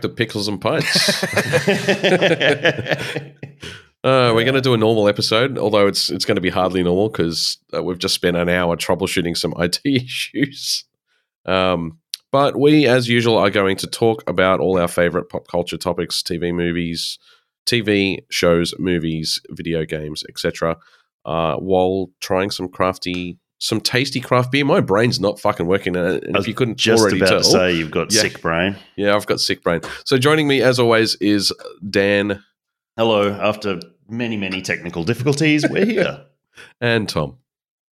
back to Pickles and Pints. Uh, we're going to do a normal episode, although it's it's going to be hardly normal because uh, we've just spent an hour troubleshooting some IT issues. Um, but we, as usual, are going to talk about all our favorite pop culture topics: TV, movies, TV shows, movies, video games, etc. Uh, while trying some crafty, some tasty craft beer. My brain's not fucking working, uh, and I if you couldn't just already about tell, to say you've got Yeah. sick brain. yeah, I've got sick brain. So joining me, as always, is Dan Hello. After many many technical difficulties, we're here. and Tom.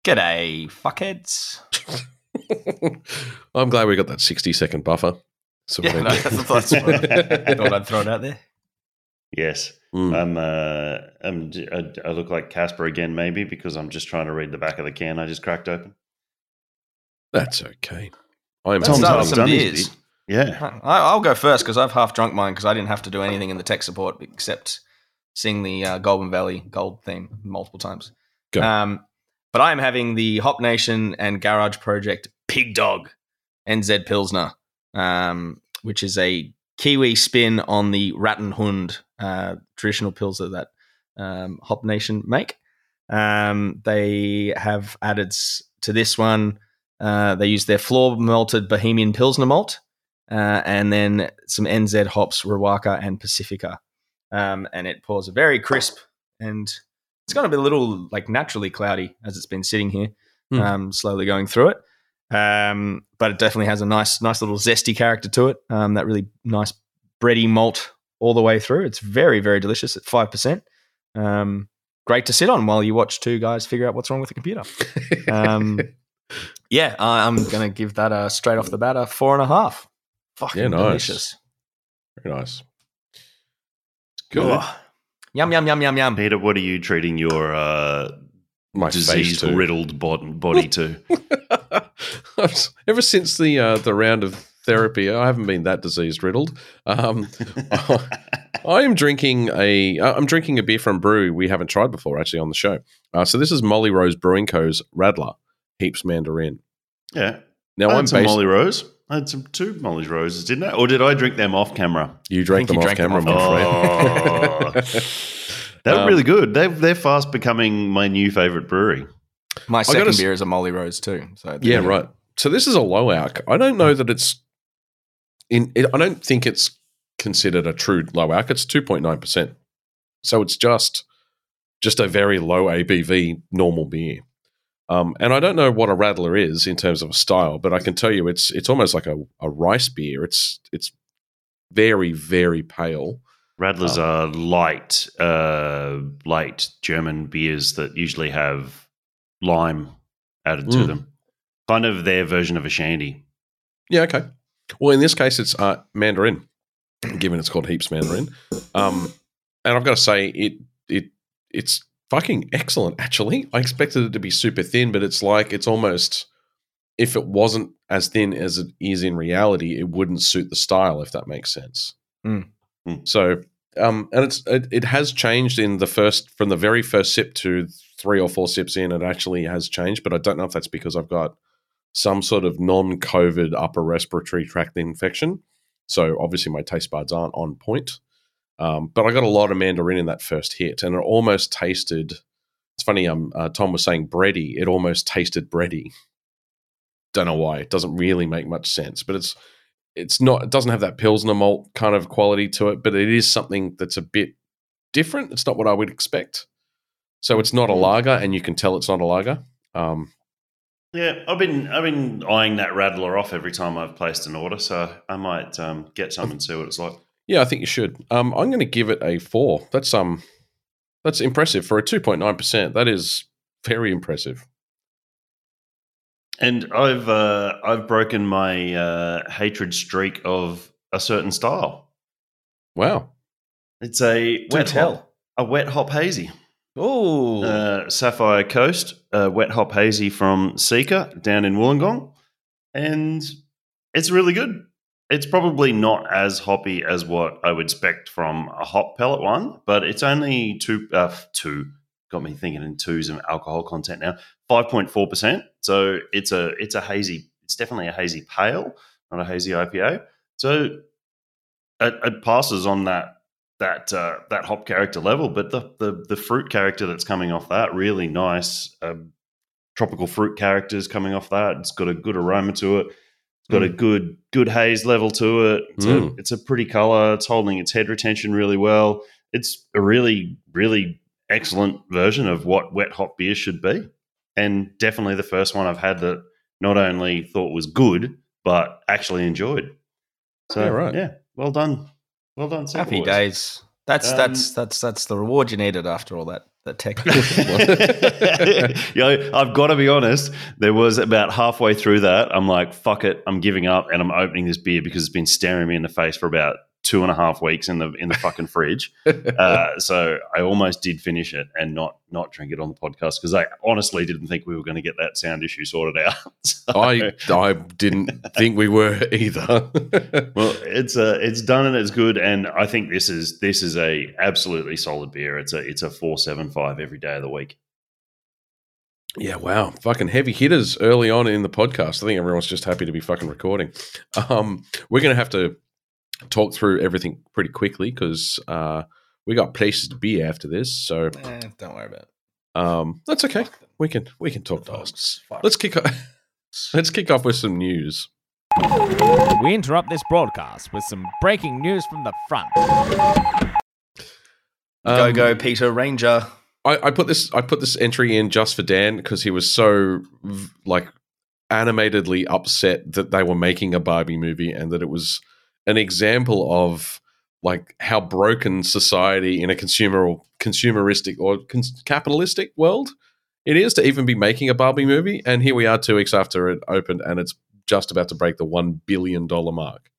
G'day, fuckheads. I'm glad we got that 60 second buffer. So we Yeah, don't no, get- that's- that's I thought I'd throw it out there. Yes. Mm. I'm. Uh, I'm. I, I look like Casper again, maybe because I'm just trying to read the back of the can I just cracked open. That's okay. I'm Let's Tom's some done his beers. bit. Yeah. I, I'll go first because I've half drunk mine because I didn't have to do anything in the tech support except sing the uh, Golden Valley Gold theme multiple times. Go. Um, but I am having the Hop Nation and Garage Project Pig Dog NZ Pilsner, um, which is a Kiwi spin on the Rattenhund uh, traditional Pilsner that um, Hop Nation make. Um, they have added to this one. Uh, they use their floor malted Bohemian Pilsner malt, uh, and then some NZ hops, Riwaka and Pacifica, um, and it pours a very crisp and it's going to be a little like naturally cloudy as it's been sitting here, Hmm. um, slowly going through it. Um, but it definitely has a nice, nice little zesty character to it. Um, that really nice bready malt all the way through. It's very, very delicious at five percent. Um, great to sit on while you watch two guys figure out what's wrong with the computer. Um, yeah, I- I'm going to give that a straight off the bat a four and a half. Fucking Yeah, nice. delicious. Very nice. Good. Ugh. Yum yum yum yum yum. Peter, what are you treating your uh, My disease riddled body to? Ever since the uh, the round of therapy, I haven't been that disease riddled. Um, I am drinking a uh, I'm drinking a beer from a brewery we haven't tried before actually on the show. Uh, so this is Molly Rose Brewing Co.'s Radler Heaps Mandarin. yeah. Now I I'm had some based. Molly Rose. I had some two Molly Roses, didn't I? Or did I drink them off camera? you drank them think off drank camera, them I'm off- afraid. They're Um, really good. They're they're fast becoming my new favorite brewery. My gotta second s- beer is a Molly Rose too. So Yeah, right. So this is a low alc. I don't know that it's in. It, I don't think it's considered a true low alc. It's two point nine percent. So it's just just a very low ABV normal beer. Um, and I don't know what a radler is in terms of a style, but I can tell you it's it's almost like a, a rice beer. It's it's very very pale. Radlers Oh. are light, uh, light German beers that usually have lime added to Mm. them. Kind of their version of a shandy. Yeah, okay. Well, in this case, it's uh, Mandarin, given it's called Heaps Mandarin. Um, and I've got to say, it it it's fucking excellent. Actually, I expected it to be super thin, but it's like it's almost if it wasn't as thin as it is in reality, it wouldn't suit the style. If that makes sense. Mm. Mm. So, um, and it's it, it has changed in the first from the very first sip to three or four sips in. It actually has changed, but I don't know if that's because I've got some sort of non-COVID upper respiratory tract infection. So obviously my taste buds aren't on point. Um, but I got a lot of mandarin in that first hit, and it almost tasted. It's funny. Um, uh, Tom was saying bready. It almost tasted bready. Don't know why. It doesn't really make much sense, but it's it's not. It doesn't have that pilsner malt kind of quality to it, but it is something that's a bit different. It's not what I would expect. So it's not a lager, and you can tell it's not a lager. Um, Yeah, I've been I've been eyeing that Radler off every time I've placed an order, so I might um, get some and see what it's like. Yeah, I think you should. Um, I'm going to give it a four. That's um, that's impressive for a two point nine percent. That is very impressive. And I've uh, I've broken my uh, hatred streak of a certain style. Wow. It's a wet hop, a wet hop hazy. Oh, Uh, Sapphire Coast, uh, wet hop hazy from Seeker down in Wollongong, and it's really good. It's probably not as hoppy as what I would expect from a hop pellet one, but it's only two uh, two. Got me thinking in twos of alcohol content now. Five point four percent. So it's a it's a hazy. It's definitely a hazy pale, not a hazy IPA. So it, it passes on that that uh, that hop character level, but the, the the fruit character that's coming off that really nice. Um, tropical fruit characters coming off that. It's got a good aroma to it. It's got mm. a good good haze level to it. It's, mm. a, it's a pretty color. It's holding its head retention really well. It's a really really excellent version of what wet hop beer should be, and definitely the first one I've had that not only thought was good but actually enjoyed. So yeah, right. yeah well done, well done. Happy boys. days. That's um, that's that's that's the reward you needed after all that that tech. yeah, I've got to be honest. There was about halfway through that, I'm like, "Fuck it, I'm giving up," and I'm opening this beer because it's been staring me in the face for about two and a half weeks in the in the fucking fridge. Uh, so I almost did finish it and not not drink it on the podcast because I honestly didn't think we were going to get that sound issue sorted out. so, I I didn't think we were either. well, it's uh, it's done and it's good, and I think this is this is a absolutely solid beer. It's a it's a four seven five every day of the week. Yeah, wow. Fucking heavy hitters early on in the podcast. I think everyone's just happy to be fucking recording. Um, we're going to have to talk through everything pretty quickly because uh, we got places to be after this. So eh, don't worry about it. Um, that's okay. We can we can talk fast. Let's kick off. Let's kick off with some news. We interrupt this broadcast with some breaking news from the front. Um, go go Peter Ranger. I, I put this I put this entry in just for Dan because he was so like animatedly upset that they were making a Barbie movie and that it was an example of like how broken society in a consumer or consumeristic or cons- capitalistic world it is to even be making a Barbie movie. And here we are, two weeks after it opened, and it's just about to break the one billion dollar mark,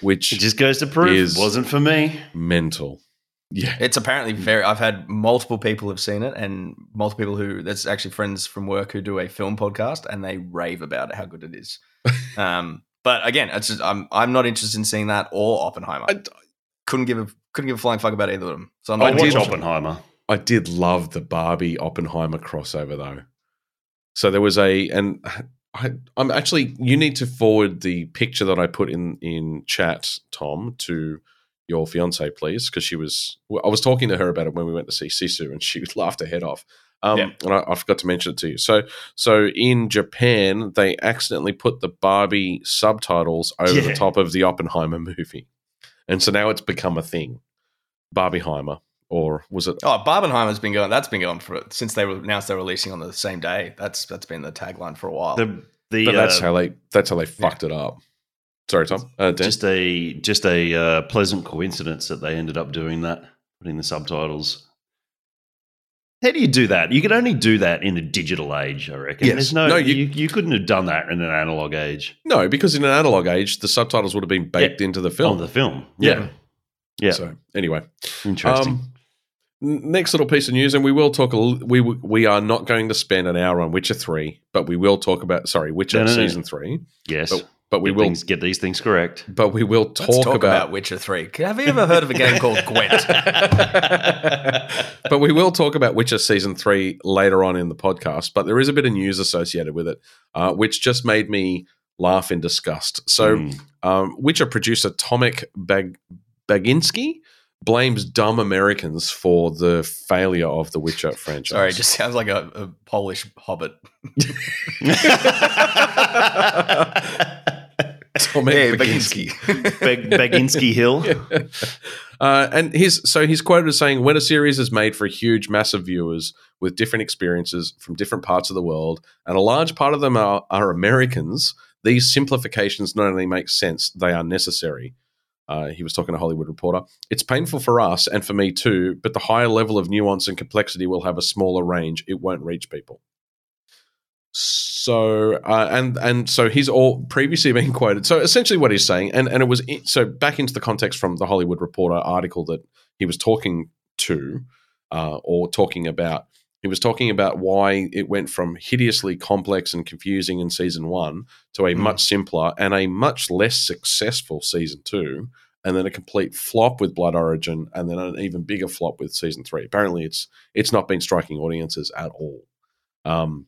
which it just goes to prove it wasn't for me. Mental. Yeah, it's apparently very. I've had multiple people have seen it, and multiple people who there's actually friends from work who do a film podcast, and they rave about it, how good it is. um, but again, it's just, I'm I'm not interested in seeing that or Oppenheimer. I, couldn't give a couldn't give a flying fuck about either of them. So I'm not I watch Oppenheimer. I did love the Barbie Oppenheimer crossover though. So there was a and I, am actually you need to forward the picture that I put in in chat, Tom, to your fiance, please, because she was I was talking to her about it when we went to see Sisu, and she laughed her head off. Um, yeah. And I, I, forgot to mention it to you. So, so in Japan, they accidentally put the Barbie subtitles over yeah. the top of the Oppenheimer movie, and so now it's become a thing. Barbieheimer, or was it? Oh, Barbenheimer's been going. That's been going for since they announced they're releasing on the same day. That's that's been the tagline for a while. The, the but that's uh, how they that's how they fucked yeah. it up. Sorry, Tom. Uh, just a just a uh, pleasant coincidence that they ended up doing that, putting the subtitles how do you do that? You could only do that in a digital age, I reckon. Yes. There's no, no you, you, you, couldn't have done that in an analog age. No, because in an analog age, the subtitles would have been baked yeah. into the film. On the film, yeah. yeah. yeah. So anyway, interesting. Um, next little piece of news, and we will talk. A, we we are not going to spend an hour on Witcher three, but we will talk about sorry Witcher no, no, season no. three. Yes, but but we get will things, get these things correct. But we will talk, talk about, about, Witcher Three. Have you ever heard of a game called Gwent? but we will talk about Witcher season three later on in the podcast. But there is a bit of news associated with it, uh, which just made me laugh in disgust. So, mm. um, Witcher producer Tomek Bag- Baginski blames dumb Americans for the failure of the Witcher franchise. Sorry, it just sounds like a, a Polish hobbit. Tomek hey, Baginski. Baginski Hill. Yeah. Uh, and his so he's quoted as saying, "When a series is made for a huge mass of viewers with different experiences from different parts of the world, and a large part of them are, are Americans, these simplifications not only make sense, they are necessary." Uh, he was talking to Hollywood Reporter. It's painful for us and for me too, but the higher level of nuance and complexity will have a smaller range. It won't reach people. So uh, and and so he's all previously been quoted. So essentially, what he's saying, and and it was so back into the context from the Hollywood Reporter article that he was talking to uh, or talking about. He was talking about why it went from hideously complex and confusing in season one to a mm. much simpler and a much less successful season two, and then a complete flop with Blood Origin, and then an even bigger flop with season three. Apparently, it's it's not been striking audiences at all. Um,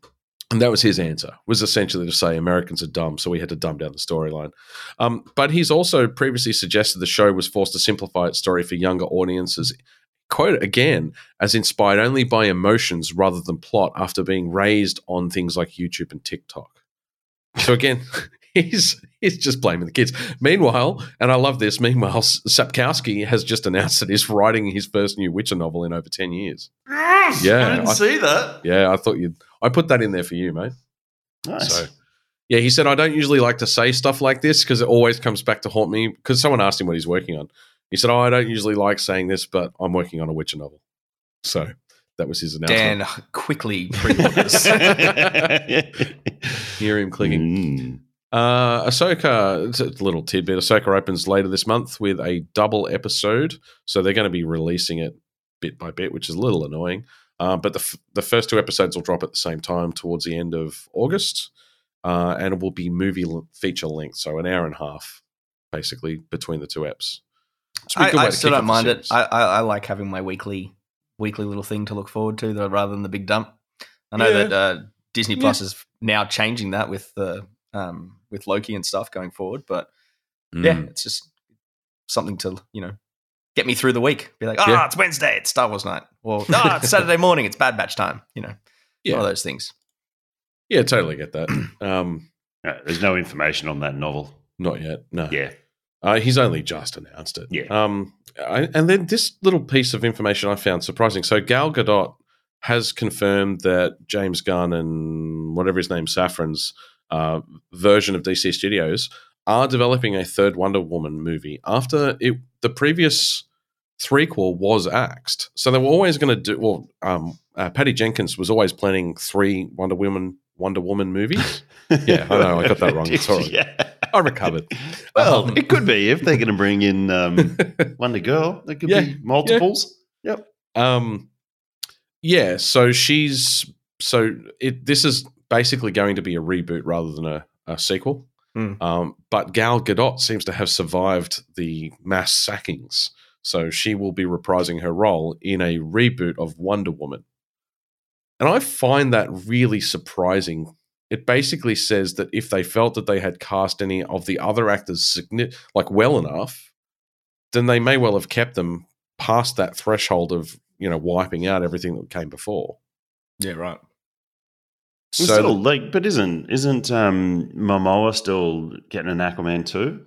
And that was his answer, was essentially to say Americans are dumb, so we had to dumb down the storyline. Um, but he's also previously suggested the show was forced to simplify its story for younger audiences. Quote again, as inspired only by emotions rather than plot after being raised on things like YouTube and TikTok. So again, he's he's just blaming the kids. Meanwhile, and I love this, meanwhile, Sapkowski has just announced that he's writing his first new Witcher novel in over 10 years. Yeah, I didn't I- see that. Yeah, I thought you'd. I put that in there for you, mate. Nice. So, yeah, he said, I don't usually like to say stuff like this because it always comes back to haunt me. Because someone asked him what he's working on. He said, Oh, I don't usually like saying this, but I'm working on a Witcher novel. So that was his announcement. Dan quickly pre-orders. Hear him clicking. Mm. Uh, Ahsoka, it's a little tidbit. Ahsoka opens later this month with a double episode. So they're going to be releasing it bit by bit, which is a little annoying. Uh, but the, f- the first two episodes will drop at the same time towards the end of August. Uh, and it will be movie l- feature length. So an hour and a half, basically, between the two eps. It's a I, I still don't mind it. I, I, I like having my weekly weekly little thing to look forward to, though, rather than the big dump. I know Yeah. that uh, Disney Yeah. Plus is now changing that with the um, with Loki and stuff going forward. But yeah, Mm. it's just something to you know get me through the week. Be like, ah, Yeah. it's Wednesday, it's Star Wars night. Or ah, it's Saturday morning, it's Bad Batch time. You know, Yeah. one of those things. Yeah, totally get that. Um, No, there's no information on that novel. not yet. No. Yeah. Uh, he's only just announced it. Yeah. Um, I, and then this little piece of information I found surprising. So Gal Gadot has confirmed that James Gunn and whatever his name, Safran's uh, version of DC Studios are developing a third Wonder Woman movie after it, the previous threequel was axed. So they were always going to do. Well, um, uh, Patty Jenkins was always planning three Wonder Woman Wonder Woman movies. Yeah, I know, I got that wrong. Right. Yeah. I recovered. Well, Um, it could be if they're going to bring in um, Wonder Girl. There could Yeah, be multiples. Yep. Um, yeah. So she's so it. This is basically going to be a reboot rather than a, a sequel. Hmm. Um, but Gal Gadot seems to have survived the mass sackings, so she will be reprising her role in a reboot of Wonder Woman. And I find that really surprising. It basically says that if they felt that they had cast any of the other actors like well enough, then they may well have kept them past that threshold of you know wiping out everything that came before. Yeah, right. So still, like, but isn't isn't um, Momoa still getting an Aquaman too?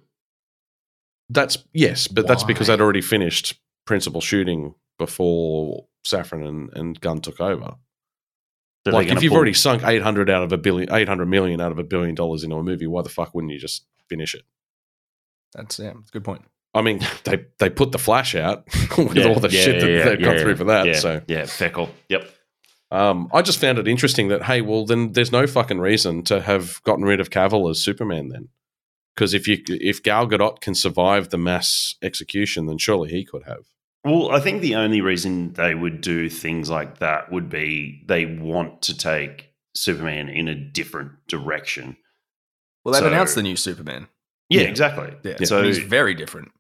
that's yes, but that's because Why? they'd already finished principal shooting before Safran and, and Gunn took over. That they're like if you've pull- already sunk eight hundred out of a billion, eight hundred million out of a billion dollars into a movie, why the fuck wouldn't you just finish it? That's yeah, that's a good point. I mean, they they put the Flash out with Yeah, all the yeah, shit that yeah, they've yeah, gone through for that. yeah, So yeah, feckle. Yep. Um, I just found it interesting that hey, well, then there's no fucking reason to have gotten rid of Cavill as Superman then, because if you if Gal Gadot can survive the mass execution, then surely he could have. Well, I think the only reason they would do things like that would be they want to take Superman in a different direction. Well, they've So- announced the new Superman. Yeah, Yeah. exactly. Yeah, So he's very different.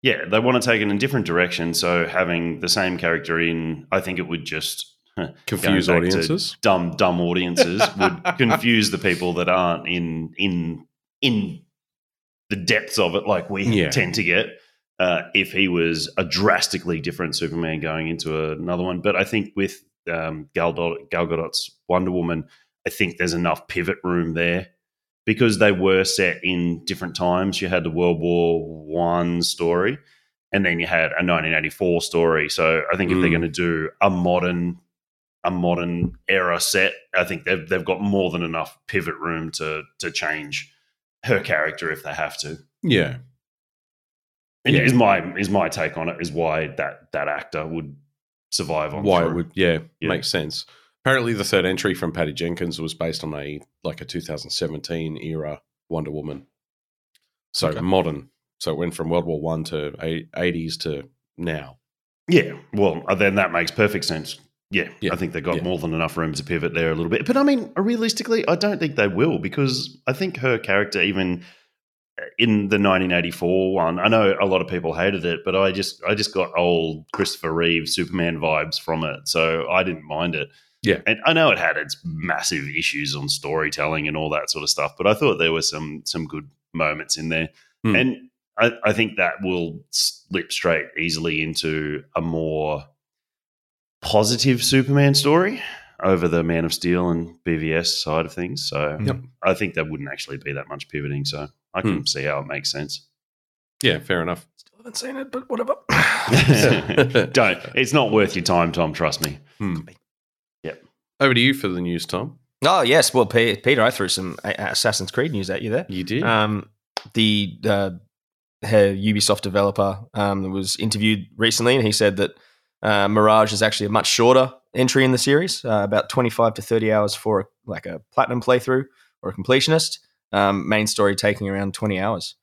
yeah, they want to take it in a different direction. So having the same character in, I think it would just Confuse going back to audiences. dumb, dumb audiences would confuse the people that aren't in in in the depths of it, like we Yeah. tend to get. Uh, if he was a drastically different Superman going into another one, but I think with um, Gal, Gadot, Gal Gadot's Wonder Woman, I think there's enough pivot room there because they were set in different times. You had the World War One story, and then you had a 1984 story. So I think if they're Mm. going to do a modern a modern era set, I think they've they've got more than enough pivot room to to change her character if they have to. Yeah, And Yeah. is my is my take on it is why that that actor would survive on why it would yeah, Yeah. makes sense. Apparently, the third entry from Patty Jenkins was based on a like a 2017 era Wonder Woman, so Okay. modern. So it went from World War One to 80s to now. Yeah, well, uh, then that makes perfect sense. Yeah, Yeah, I think they've got yeah. more than enough room to pivot there a little bit. But I mean, realistically, I don't think they will because I think her character, even uh, in the 1984 one, I know a lot of people hated it, but I just I just got old Christopher Reeve Superman vibes from it, so I didn't mind it. Yeah. and I know it had its massive issues on storytelling and all that sort of stuff, but I thought there were some some good moments in there, Hmm. and I, I think that will slip straight easily into a more positive Superman story over the Man of Steel and BVS side of things. So Yep. I think that wouldn't actually be that much pivoting. So I can see how it makes sense. Yeah, fair enough. Still haven't seen it, but whatever. Don't. It's not worth your time, Tom. Trust me. Hmm. Yep. Over to you for the news, Tom. oh yes, well, Pe- Peter, I threw some Assassin's Creed news at you there. You did. Um, the uh, he- Ubisoft developer um, was interviewed recently, and he said that uh, Mirage is actually a much shorter entry in the series, uh, about twenty-five to thirty hours for a, like a platinum playthrough or a completionist. Um, main story taking around twenty hours,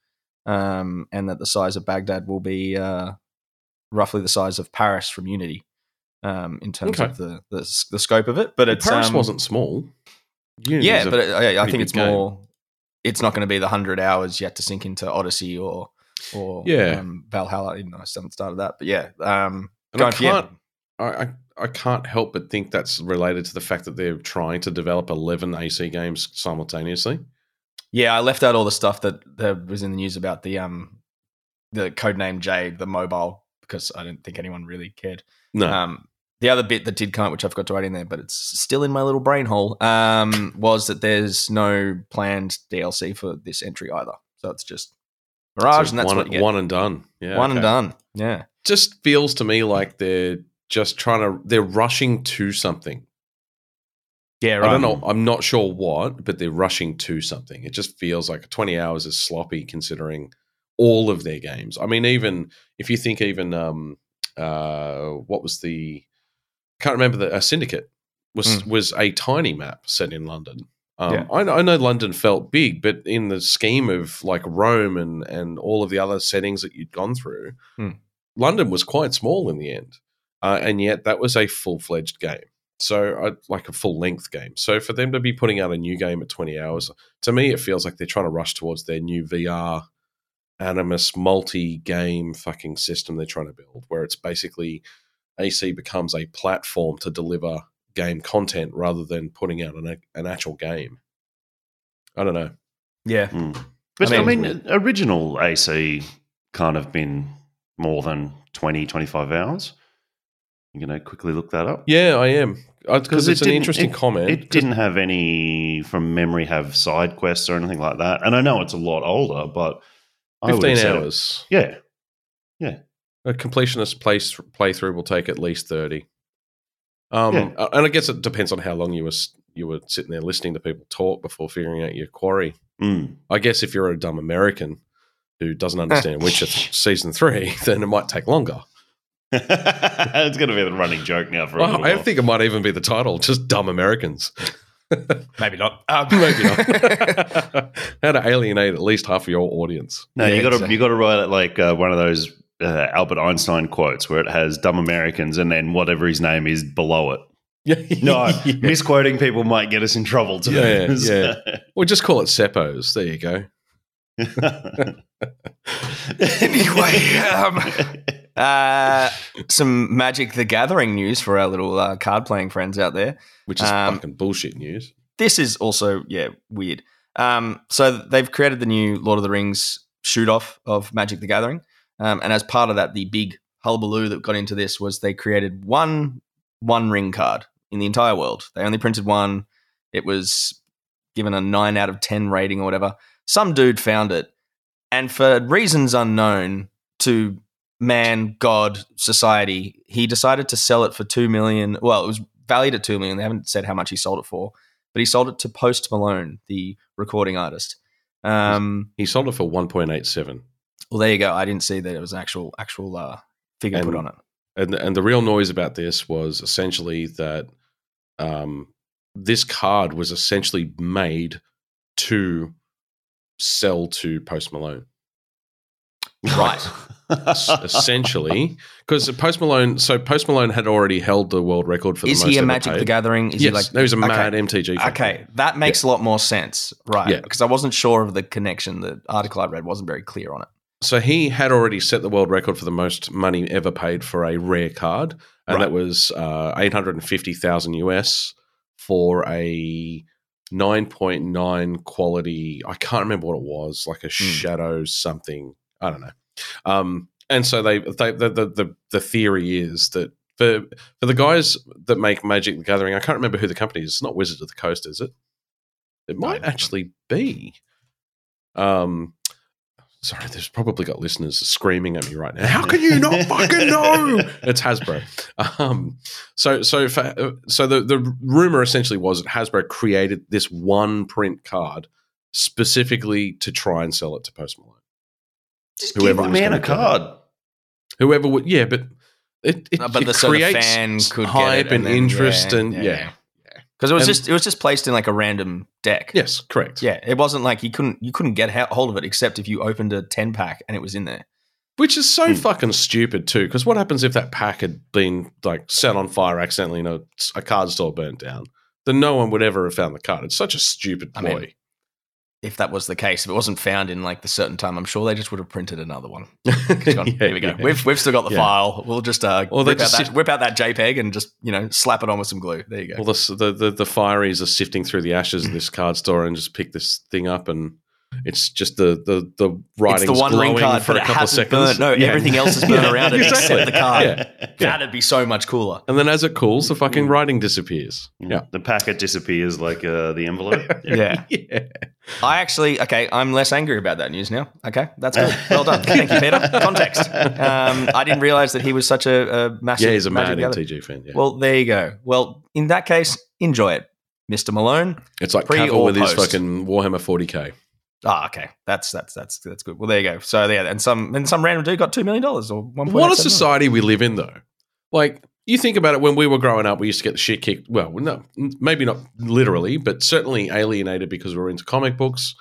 um, and that the size of Baghdad will be uh, roughly the size of Paris from Unity. Um, in terms Okay. of the, the the scope of it, but it's Paris um, wasn't small. Unity's yeah, but I, I think it's game. more. It's not going to be the hundred hours yet to sink into Odyssey or or Yeah. um, Valhalla. Even though I haven't started that, but yeah, And I going for- yeah. can't, I, I, I can't help but think that's related to the fact that they're trying to develop 11 AC games simultaneously. Yeah, I left out all the stuff that, that was in the news about the um the codename J, the mobile, because I didn't think anyone really cared. No. Um, the other bit that did come up, which I've got to write in there, but it's still in my little brain hole, um, was that there's no planned DLC for this entry either. So it's just Mirage, So and that's one, what you get. one and done. Yeah. One okay. and done. Yeah. Just feels to me like they're just trying to, they're rushing to something. Yeah, I don't know. I'm not sure what, but they're rushing to something. It just feels like 20 hours is sloppy considering all of their games. I mean, even if you think even um uh what was the can't remember the uh, Syndicate was was a tiny map set in London. Um, Yeah. I, know, I know London felt big, but in the scheme of like Rome and and all of the other settings that you'd gone through, Hmm. London was quite small in the end, uh, and yet that was a full fledged game. So, uh, like a full length game. So, for them to be putting out a new game at 20 hours, to me, it feels like they're trying to rush towards their new VR Animus multi game fucking system they're trying to build, where it's basically AC becomes a platform to deliver game content rather than putting out an, an actual game. I don't know. Yeah. Mm. But I I mean- mean, original AC kind of been more than 20, 25 hours. You're going to quickly look that up? Yeah, I am. Because it it's an interesting it- comment. It didn't have any, from memory, have side quests or anything like that. And I know it's a lot older, but I would 15 have it- hours. yeah. Yeah. A completionist play, playthrough will take at least 30. Um, Yeah. uh, And I guess it depends on how long you were, you were sitting there listening to people talk before figuring out your quarry. Mm. I guess if you're a dumb American who doesn't understand Witcher th- season three, then it might take longer. it's going to be the running joke now for a Well, little I while. think it might even be the title, just dumb Americans. Maybe not. Um, Maybe not. How to alienate at least half of your audience. No, Yeah, you got to exactly. you got to write it like uh, one of those uh, Albert Einstein quotes where it has "dumb Americans" and then whatever his name is below it. Yeah, No, yeah. misquoting people might get us in trouble too. Yeah, yeah. We'll just call it Seppos. There you go. Anyway, um, uh, some Magic the Gathering news for our little uh, card playing friends out there. Which is Um, fucking bullshit news. This is also, yeah, weird. Um, so they've created the new Lord of the Rings shoot off of Magic the Gathering. Um, and as part of that, the big hullabaloo that got into this was they created one one ring card in the entire world. They only printed one. It was given a nine out of ten rating or whatever. Some dude found it, and for reasons unknown to man, God, society, he decided to sell it for two million. Well, it was valued at two million. They haven't said how much he sold it for, but he sold it to Post Malone, the recording artist. Um, He sold it for 1.87. well, there you go. I didn't see that it was an actual actual uh, figure put on it. And, and the real noise about this was essentially that um, this card was essentially made to sell to Post Malone. Right. Essentially, because Post Malone, so Post Malone had already held the world record for Is the most he a Magic the. Gathering? Is yes, he like no, he's a okay. mad MTG. fan. Okay, that makes a lot more sense, right? Yeah. Because I wasn't sure of the connection. The article I read wasn't very clear on it. So he had already set the world record for the most money ever paid for a rare card, and Right. that was uh, eight hundred and fifty thousand US for a nine point nine quality. I can't remember what it was, like a shadow something. I don't know. Um, and so they, they the, the the the theory is that for for the guys that make Magic the Gathering, I can't remember who the company is. It's not Wizards of the Coast, is it? It might actually be. Um, sorry, there's probably got listeners screaming at me right now. How can you not fucking know? It's Hasbro. Um, so so for, so the the rumor essentially was that Hasbro created this one print card specifically to try and sell it to Post Malone. Just Whoever give a man a get it. card. Whoever would, yeah, but it, it, Uh, but it the sort of creates fan could get hype it and, then- interest yeah, and yeah, yeah, Because it was And- just it was just placed in like a random deck. yes, correct. Yeah, it wasn't like you couldn't you couldn't get hold of it except if you opened a ten pack and it was in there. Which is so Hmm. fucking stupid too. Because what happens if that pack had been like set on fire accidentally and a, a card store burnt down? Then no one would ever have found the card. It's such a stupid I mean, If that was the case, if it wasn't found in like the certain time, I'm sure they just would have printed another one. Gone, Yeah, Here we go. yeah. We've we've still got the Yeah. file. We'll just uh, they whip, out that, whip out that JPEG and just you know slap it on with some glue. There you go. Well, the, the the the fireys are sifting through the ashes of this card store and just pick this thing up, and it's just the the the writing's it's the one ring card, for a couple of hasn't seconds. burnt. No, Yeah. everything else is burnt Yeah, around it exactly. except the card. Yeah. That'd be so much cooler. And then as it cools, the fucking writing disappears. Yeah. The packet disappears like uh, the envelope. Yeah. yeah. I actually, okay, I'm less angry about that news now. Okay, that's good. Well done. Thank you, Peter. Context. Um, I didn't realize that he was such a, a massive. Yeah, he's a mad Gathering. MTG fan. Yeah. Well, there you go. Well, in that case, enjoy it, Mr. Malone. it's like pre Cavill or with his post? fucking Warhammer 40k. Ah, okay, that's that's that's that's good. Well, there you go. So yeah, and some and some random dude got two million dollars or one. What a society we live in, though. Like, you think about it when we were growing up, we used to get the shit kicked. Well, no, maybe not literally, but certainly alienated because we were into comic books.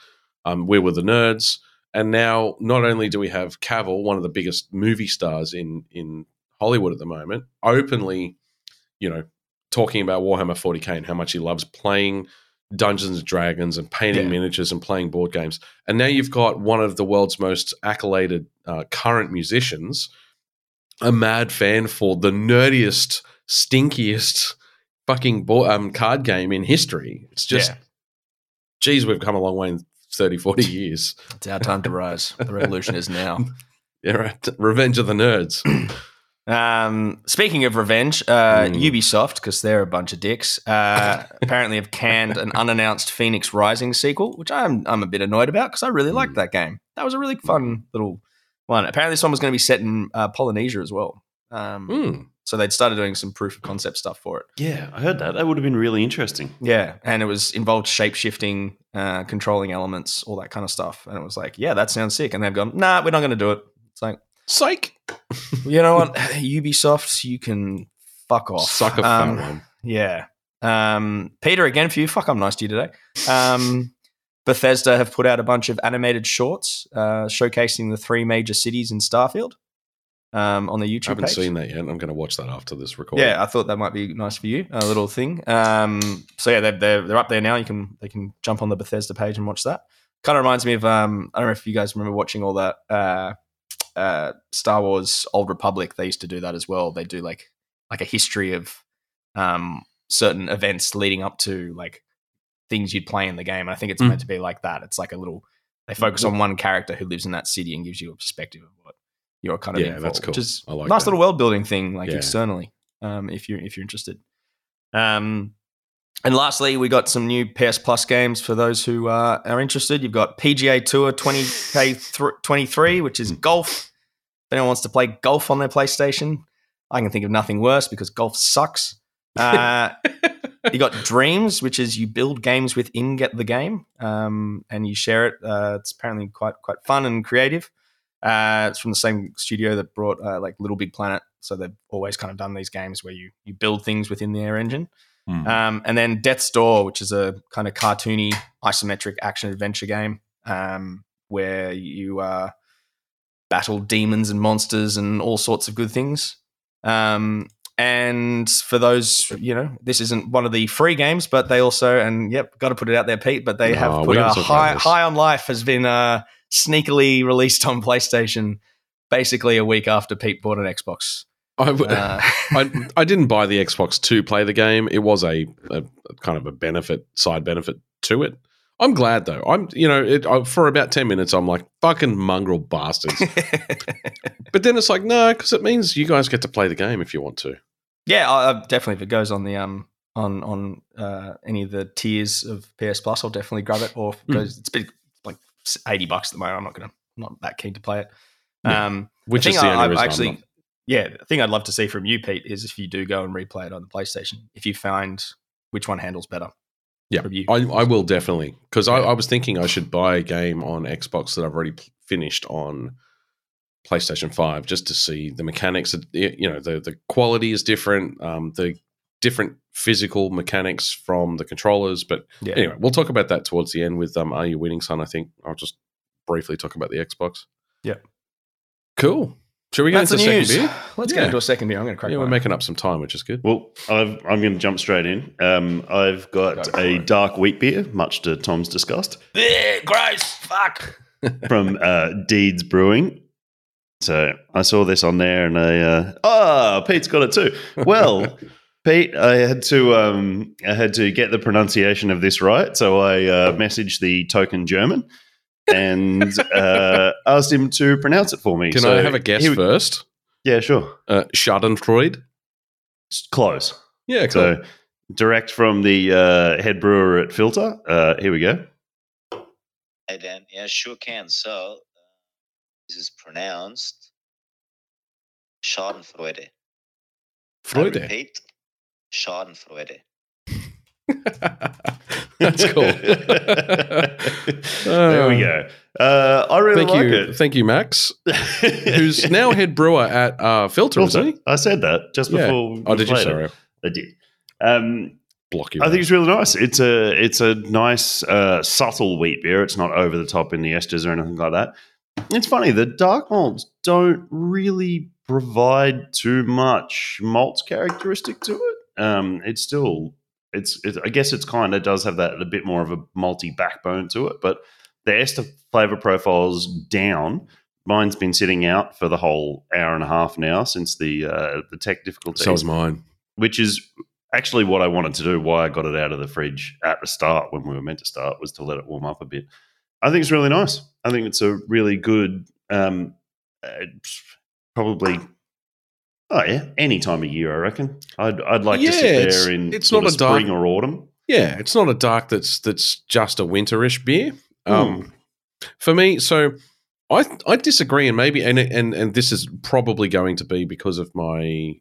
Um, we were the nerds. And now, not only do we have Cavill, one of the biggest movie stars in, in Hollywood at the moment, openly, you know, talking about Warhammer 40K and how much he loves playing Dungeons and Dragons and painting Yeah. miniatures and playing board games. And now you've got one of the world's most accoladed uh, current musicians, a mad fan for the nerdiest, stinkiest fucking bo- um, card game in history. It's just, Yeah. geez, we've come a long way in 30, 40 years. It's our time to rise. The revolution is now. Yeah, right. Revenge of the Nerds. Um, speaking of revenge, uh, Mm. Ubisoft, because they're a bunch of dicks, uh, apparently have canned an unannounced Fenyx Rising sequel, which I'm I'm a bit annoyed about because I really liked Mm. that game. That was a really fun little one. Apparently, this one was going to be set in uh, Polynesia as well. Um, Hmm. So they'd started doing some proof of concept stuff for it. yeah, I heard that. That would have been really interesting. Yeah, and it was involved shape shifting, uh, controlling elements, all that kind of stuff. And it was like, yeah, that sounds sick. And they've gone, nah, we're not going to do it. It's like, Psych. you know what, Ubisoft, you can fuck off. Suck a Um, one. Yeah. Um, Peter, again for you. Fuck, I'm nice to you today. Um, Bethesda have put out a bunch of animated shorts uh, showcasing the three major cities in Starfield um, on the YouTube I haven't page. seen that yet. I'm going to watch that after this recording. Yeah, I thought that might be nice for you, a little thing. Um, so yeah, they're, they're they're up there now. You can they can jump on the Bethesda page and watch that. Kind of reminds me of um, I don't know if you guys remember watching all that uh, uh, Star Wars Old Republic. They used to do that as well. They do like like a history of um, certain events leading up to like things you'd play in the game. And I think it's Mm. meant to be like that. It's like a little they focus on one character who lives in that city and gives you a perspective of what you're kind of Yeah, in that's cool. which is I like nice that. little world building thing, like Yeah. externally, um, if you're if you're interested. Um, and lastly, we got some new PS Plus games for those who uh, are interested. You've got PGA Tour 2K23, which is golf. If anyone wants to play golf on their PlayStation, I can think of nothing worse because golf sucks. Uh, you got Dreams, which is you build games within Get the Game, um, and you share it. Uh, it's apparently quite quite fun and creative. Uh, it's from the same studio that brought uh, like Little Big Planet, so they've always kind of done these games where you you build things within their engine. Hmm. Um, and then Death's Door, which is a kind of cartoony isometric action adventure game um, where you uh, battle demons and monsters and all sorts of good things. Um, and for those, you know, this isn't one of the free games, but they also, and yep, got to put it out there, Pete, but they No, have put a haven't talked about high, high on Life has been uh, sneakily released on PlayStation basically a week after Pete bought an Xbox. I, w- Uh, I, I didn't buy the Xbox to play the game. It was a, a kind of a benefit, side benefit to it. I'm glad though. I'm, you know, it, I, for about ten minutes, I'm like fucking mongrel bastards. but then it's like no, because it means you guys get to play the game if you want to. yeah, I, definitely. If it goes on the um on on uh, any of the tiers of PS Plus, I'll definitely grab it. Or if it Hmm. goes, it's been like eighty bucks at the moment. I'm not gonna, I'm not that keen to play it. Yeah. Um, Which is the I- only I reason. Actually. Yeah, the thing I'd love to see from you, Pete, is if you do go and replay it on the PlayStation, if you find which one handles better. Yeah. I, I will definitely because I, I was thinking I should buy a game on Xbox that I've already p- finished on PlayStation Five just to see the mechanics. Of, you know, the the quality is different. Um, the different physical mechanics from the controllers. But yeah. anyway, we'll talk about that towards the end with um, Are You Winning, Son? I think I'll just briefly talk about the Xbox. Yeah. cool. Should we get That's the into news. second beer? Let's Yeah. get into a second beer. I'm going to crack Yeah, we're one. making up some time, which is good. Well, I've, I'm going to jump straight in. Um, I've got Go for a it. dark wheat beer, much to Tom's disgust, Ugh, gross. Fuck. from uh, Deeds Brewing. So I saw this on there, and I uh, oh, Pete's got it too. Well, Pete, I had to um, I had to get the pronunciation of this right, so I uh, messaged the token German and uh, asked him to pronounce it for me. Can So I have a guess he- first? Yeah, sure. Uh, Schadenfreude. Close. Yeah, cool. So direct from the uh, head brewer at Philter. Uh, here we go. Hey Dan, yeah, sure can. So uh, this is pronounced Schadenfreude. I Freude. repeat, Schadenfreude. That's cool. there we go. Uh, I really Thank like you, it. thank you, Max, who's now head brewer at uh, Philter, isn't he? I said that just Yeah. before. we Oh, did you? it. Sorry, I did. Um, block you. I think it's really nice. It's a it's a nice uh, subtle wheat beer. It's not over the top in the esters or anything like that. It's funny the dark malts don't really provide too much malt characteristic to it. Um, it's still it's, it's I guess it's kind of does have that a bit more of a multi backbone to it, but the ester flavor profile's down. Mine's been sitting out for the whole hour and a half now since the uh, the tech difficulty. so is mine. which is actually what I wanted to do. Why I got it out of the fridge at the start when we were meant to start was to let it warm up a bit. I think it's really nice. I think it's a really good, um, uh, probably. Oh yeah, any time of year, I reckon. I'd I'd like Yeah, to sit there in it's not a dark- spring or autumn. Yeah, it's not a dark that's that's just a winterish beer. Um, For me, so I I disagree, and maybe and and and this is probably going to be because of my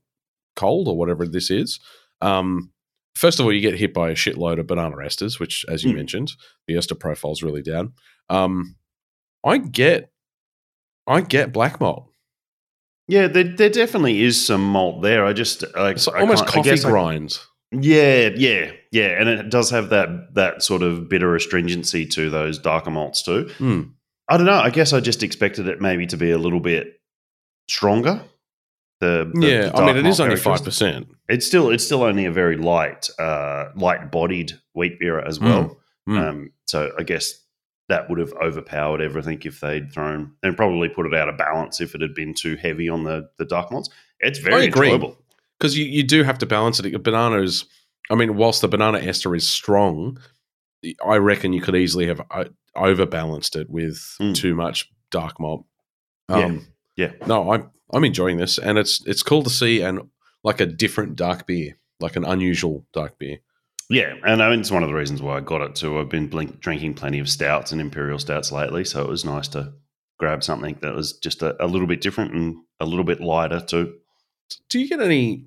cold or whatever this is. Um, first of all, you get hit by a shitload of banana esters, which, as you Mm. mentioned, the ester profile's really down. Um, I get, I get black malt. Yeah, there, there definitely is some malt there. I just like It's I almost I coffee I- grinds. Yeah, yeah, yeah, and it does have that that sort of bitter astringency to those darker malts too. Hmm. I don't know. I guess I just expected it maybe to be a little bit stronger. The, the- yeah, the I mean, it is only five percent. It's still it's still only a very light uh, light bodied wheat beer as well. Mm. Um, so I guess that would have overpowered everything if they'd thrown and probably put it out of balance if it had been too heavy on the the dark malts. It's very I agree. enjoyable. because you, you do have to balance it. Bananas, I mean, whilst the banana ester is strong, I reckon you could easily have uh, overbalanced it with Mm. too much dark malt. Yeah. Um, Yeah. No, I'm I'm enjoying this, and it's it's cool to see and like a different dark beer, like an unusual dark beer. Yeah, and I mean it's one of the reasons why I got it too. I've been blink, drinking plenty of stouts and imperial stouts lately, so it was nice to grab something that was just a, a little bit different and a little bit lighter too. Do you get any?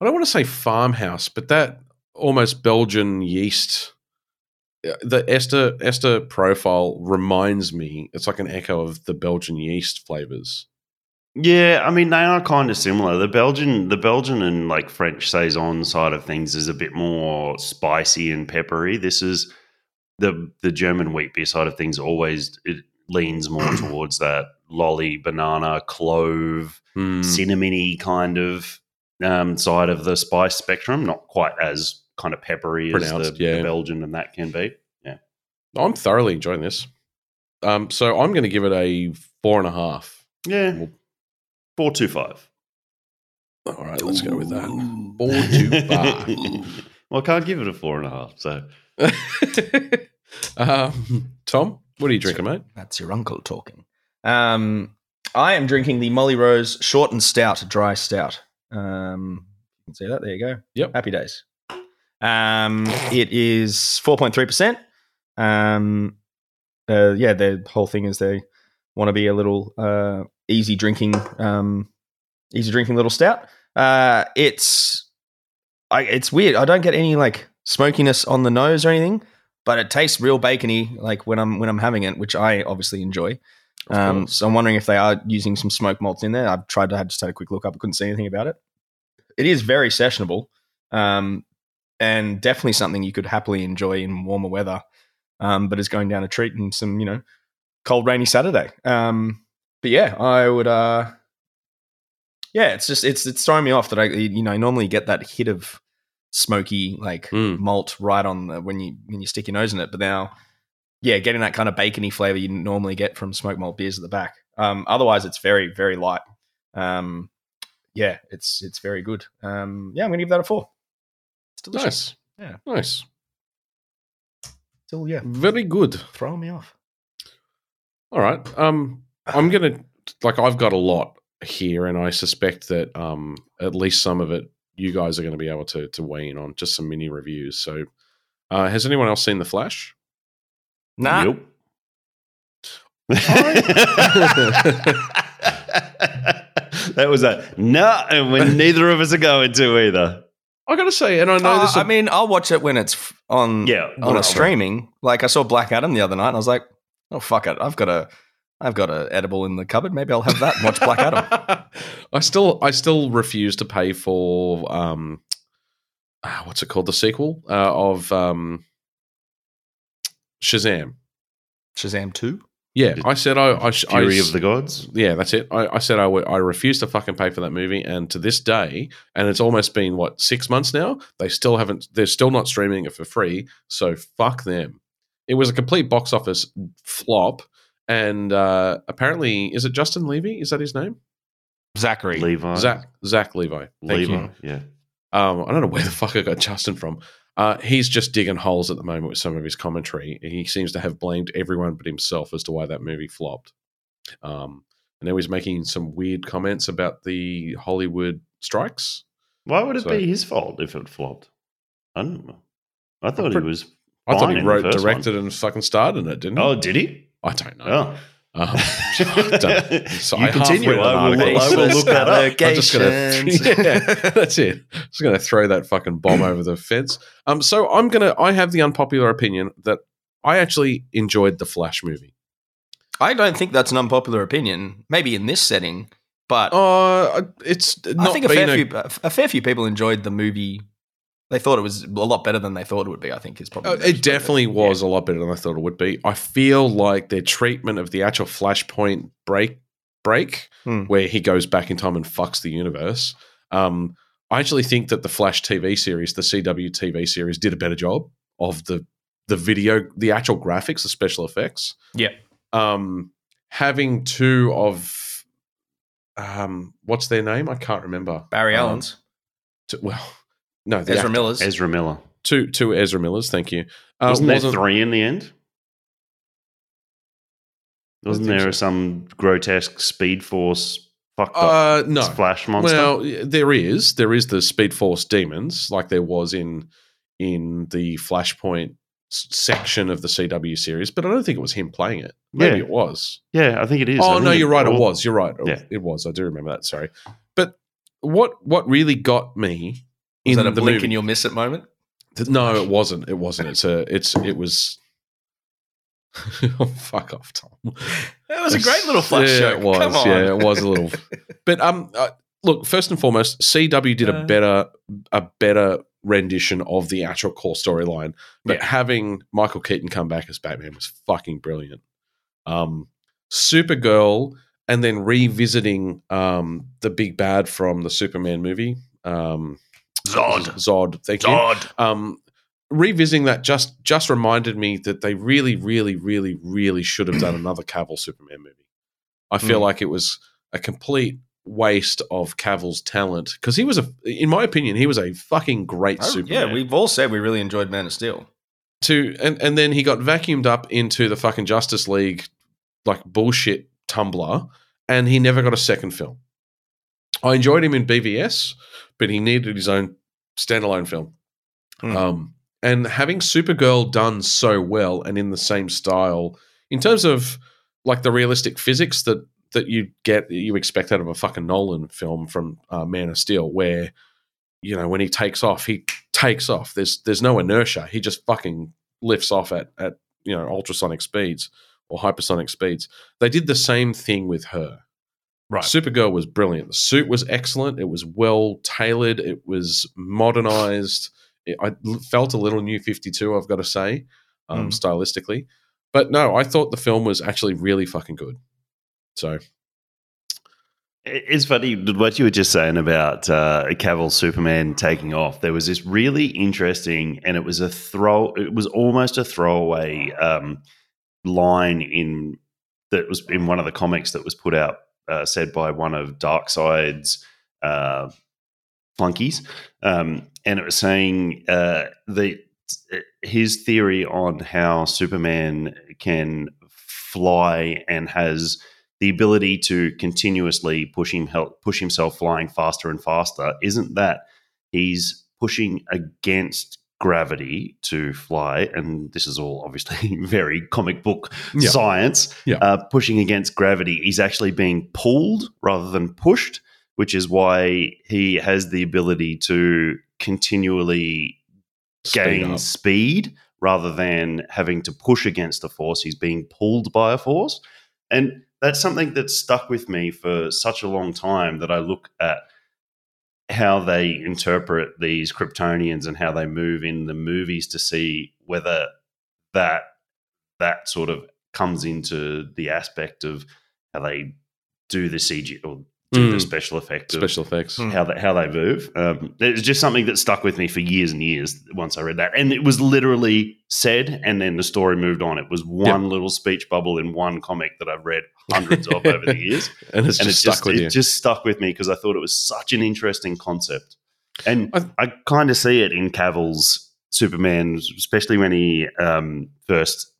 I don't want to say farmhouse, but that almost Belgian yeast. uh, The ester ester profile reminds me. It's like an echo of the Belgian yeast flavors. Yeah, I mean they are kind of similar. The Belgian, the Belgian and like French saison side of things is a bit more spicy and peppery. This is the the German wheat beer side of things always it leans more towards that lolly, banana, clove, mm. cinnamony kind of um, side of the spice spectrum. Not quite as kind of peppery Pronounced, as the, yeah. the Belgian and that can be. Yeah, I'm thoroughly enjoying this. Um, so I'm going to give it a four and a half. Yeah. We'll 425. All right, let's go with that. Four two five. well, I can't give it a four and a half. So, um, Tom, what are you drinking, mate? That's your uncle talking. Um, I am drinking the Molly Rose Short and Stout Dry Stout. Um, you can see that. There you go. Yep. Happy days. Um, it is four point three percent. Um, uh, yeah, the whole thing is they want to be a little uh, easy drinking, um, easy drinking little stout. Uh, it's, I, it's weird. I don't get any like smokiness on the nose or anything, but it tastes real bacony like when I'm when I'm having it, which I obviously enjoy. Um, so I'm wondering if they are using some smoke malts in there. I've tried to have just had a quick look up. I couldn't see anything about it. It is very sessionable, um, and definitely something you could happily enjoy in warmer weather. Um, but is going down a treat in some you know cold rainy Saturday. Um, but yeah, I would. Uh, yeah, it's just it's it's throwing me off that I you know normally get that hit of smoky like Mm. malt right on the, when you when you stick your nose in it. But now, yeah, getting that kind of bacony flavor you normally get from smoke malt beers at the back. Um, otherwise, it's very very light. Um, yeah, it's it's very good. Um, yeah, I'm gonna give that a four. It's delicious. Nice. Yeah. Nice. Still, yeah, Very good. throwing me off. All right. Um, I'm gonna like I've got a lot here, and I suspect that um, at least some of it you guys are going to be able to to weigh in on. Just some mini reviews. So, uh, has anyone else seen the Flash? Nah, Nope. that was a no, and when neither of us are going to either. I got to say, and I know Uh, this. I mean, I'll watch it when it's on Yeah, on a streaming. Like I saw Black Adam the other night, and I was like, "Oh fuck it, I've got a, I've got an edible in the cupboard. Maybe I'll have that and watch Black Adam." I still, I still refuse to pay for um, ah, what's it called? The sequel uh, of um, Shazam. Shazam two. Yeah, I said I, I, sh- I of the Gods. Yeah, that's it. I, I said I would- I refuse to fucking pay for that movie, and to this day, and it's almost been what six months now. They still haven't. They're still not streaming it for free. So fuck them. It was a complete box office flop, and uh, apparently, is it Justin Levy? Is that his name? Zachary. Levi. Zach Zach Levi. Thank Levi. you. Yeah. Um, I don't know where the fuck I got Justin from. Uh, he's just digging holes at the moment with some of his commentary. He seems to have blamed everyone but himself as to why that movie flopped. Um, and now he's making some weird comments about the Hollywood strikes. Why would it So- be his fault if it flopped? I don't know. I thought he pretty- was. I thought he wrote, first directed, and fucking starred in it, didn't he? Oh, did he? I don't know. Oh. Um, I don't- so you I half continue. read an I will, article. I will look that up. I'm just gonna, yeah, that's it. Just gonna throw that fucking bomb over the fence. Um, so I'm gonna. I have the unpopular opinion that I actually enjoyed the Flash movie. I don't think that's an unpopular opinion. Maybe in this setting, but Uh, it's not I think a been fair few a fair few people enjoyed the movie. They thought it was a lot better than they thought it would be. I think is probably way it definitely was a lot better than I thought it would be. I feel like their treatment of the actual Flashpoint break break, Hmm. where he goes back in time and fucks the universe. Um, I actually think that the Flash TV series, the CW TV series, did a better job of the the video, the actual graphics, the special effects. Yeah. Um, having two of um, what's their name? I can't remember. Barry Um, Allen's, well, no, the Ezra actor- Miller's. Ezra Miller. Two two Ezra Millers. Thank you. Uh, Wasn't there three in the end? Wasn't there so. some grotesque Speed Force fucked up Uh, no. Flash monster? Well, there is there is the Speed Force demons, like there was in in the Flashpoint section of the CW series, but I don't think it was him playing it. Maybe Yeah. it was. yeah, I think it is. Oh no, you're right. It was. You're right. Yeah. It was. I do remember that. Sorry, but what what really got me Was in that a blink movie? and you'll miss it moment? No, it wasn't. It wasn't. It's a. It's. It was. oh, fuck off, Tom. That was a great little flash yeah, show. It was. Come on. Yeah, it was a little. but um, uh, look. First and foremost, CW did a Uh. better a better rendition of the actual core storyline. But Yeah. having Michael Keaton come back as Batman was fucking brilliant. Um, Supergirl, and then revisiting um the big bad from the Superman movie. Um, Zod. Zod. Thank you God. um, revisiting that just just reminded me that they really, really, really, really should have done another Cavill Superman movie. I feel Mm. like it was a complete waste of Cavill's talent because he was a, in my opinion, he was a fucking great Oh, Superman. yeah, we've all said we really enjoyed Man of Steel. to and and then he got vacuumed up into the fucking Justice League like bullshit tumbler, and he never got a second film. I enjoyed him in BVS, but he needed his own standalone film. Hmm. Um, and having Supergirl done so well and in the same style, in terms of like the realistic physics that that you get you expect out of a fucking Nolan film from uh, Man of Steel, where you know when he takes off, he takes off. There's there's no inertia. He just fucking lifts off at at you know ultrasonic speeds or hypersonic speeds. They did the same thing with her. Right. Supergirl was brilliant. The suit was excellent. It was well tailored. It was modernized. It, I l- felt a little new 52, I've got to say, um, Mm. stylistically. But no, I thought the film was actually really fucking good. So, It's funny what you were just saying about uh, Cavill Superman taking off. There was this really interesting, and it was a throw. It was almost a throwaway um, line in that was in one of the comics that was put out, uh, said by one of Darkseid's uh, flunkies, um, and it was saying uh, the his theory on how Superman can fly and has the ability to continuously push him help push himself flying faster and faster isn't that. He's pushing against gravity to fly and this is all obviously very comic book Yeah. science Yeah. uh, pushing against gravity he's actually being pulled rather than pushed which is why he has the ability to continually speed gain up. speed rather than having to push against the force. He's being pulled by a force. And that's something that's stuck with me for such a long time that I look at how they interpret these Kryptonians and how they move in the movies to see whether that that sort of comes into the aspect of how they do the CG or do the Mm. special effects, special effects. How they how they move. Um, it's just something that stuck with me for years and years. Once I read that, and it was literally said, and then the story moved on. It was one little speech bubble in one comic that I've read hundreds of over the years, and it's and just it stuck just with it you. just stuck with me because I thought it was such an interesting concept, and I- I, kind of see it in Cavill's Superman, especially when he um, first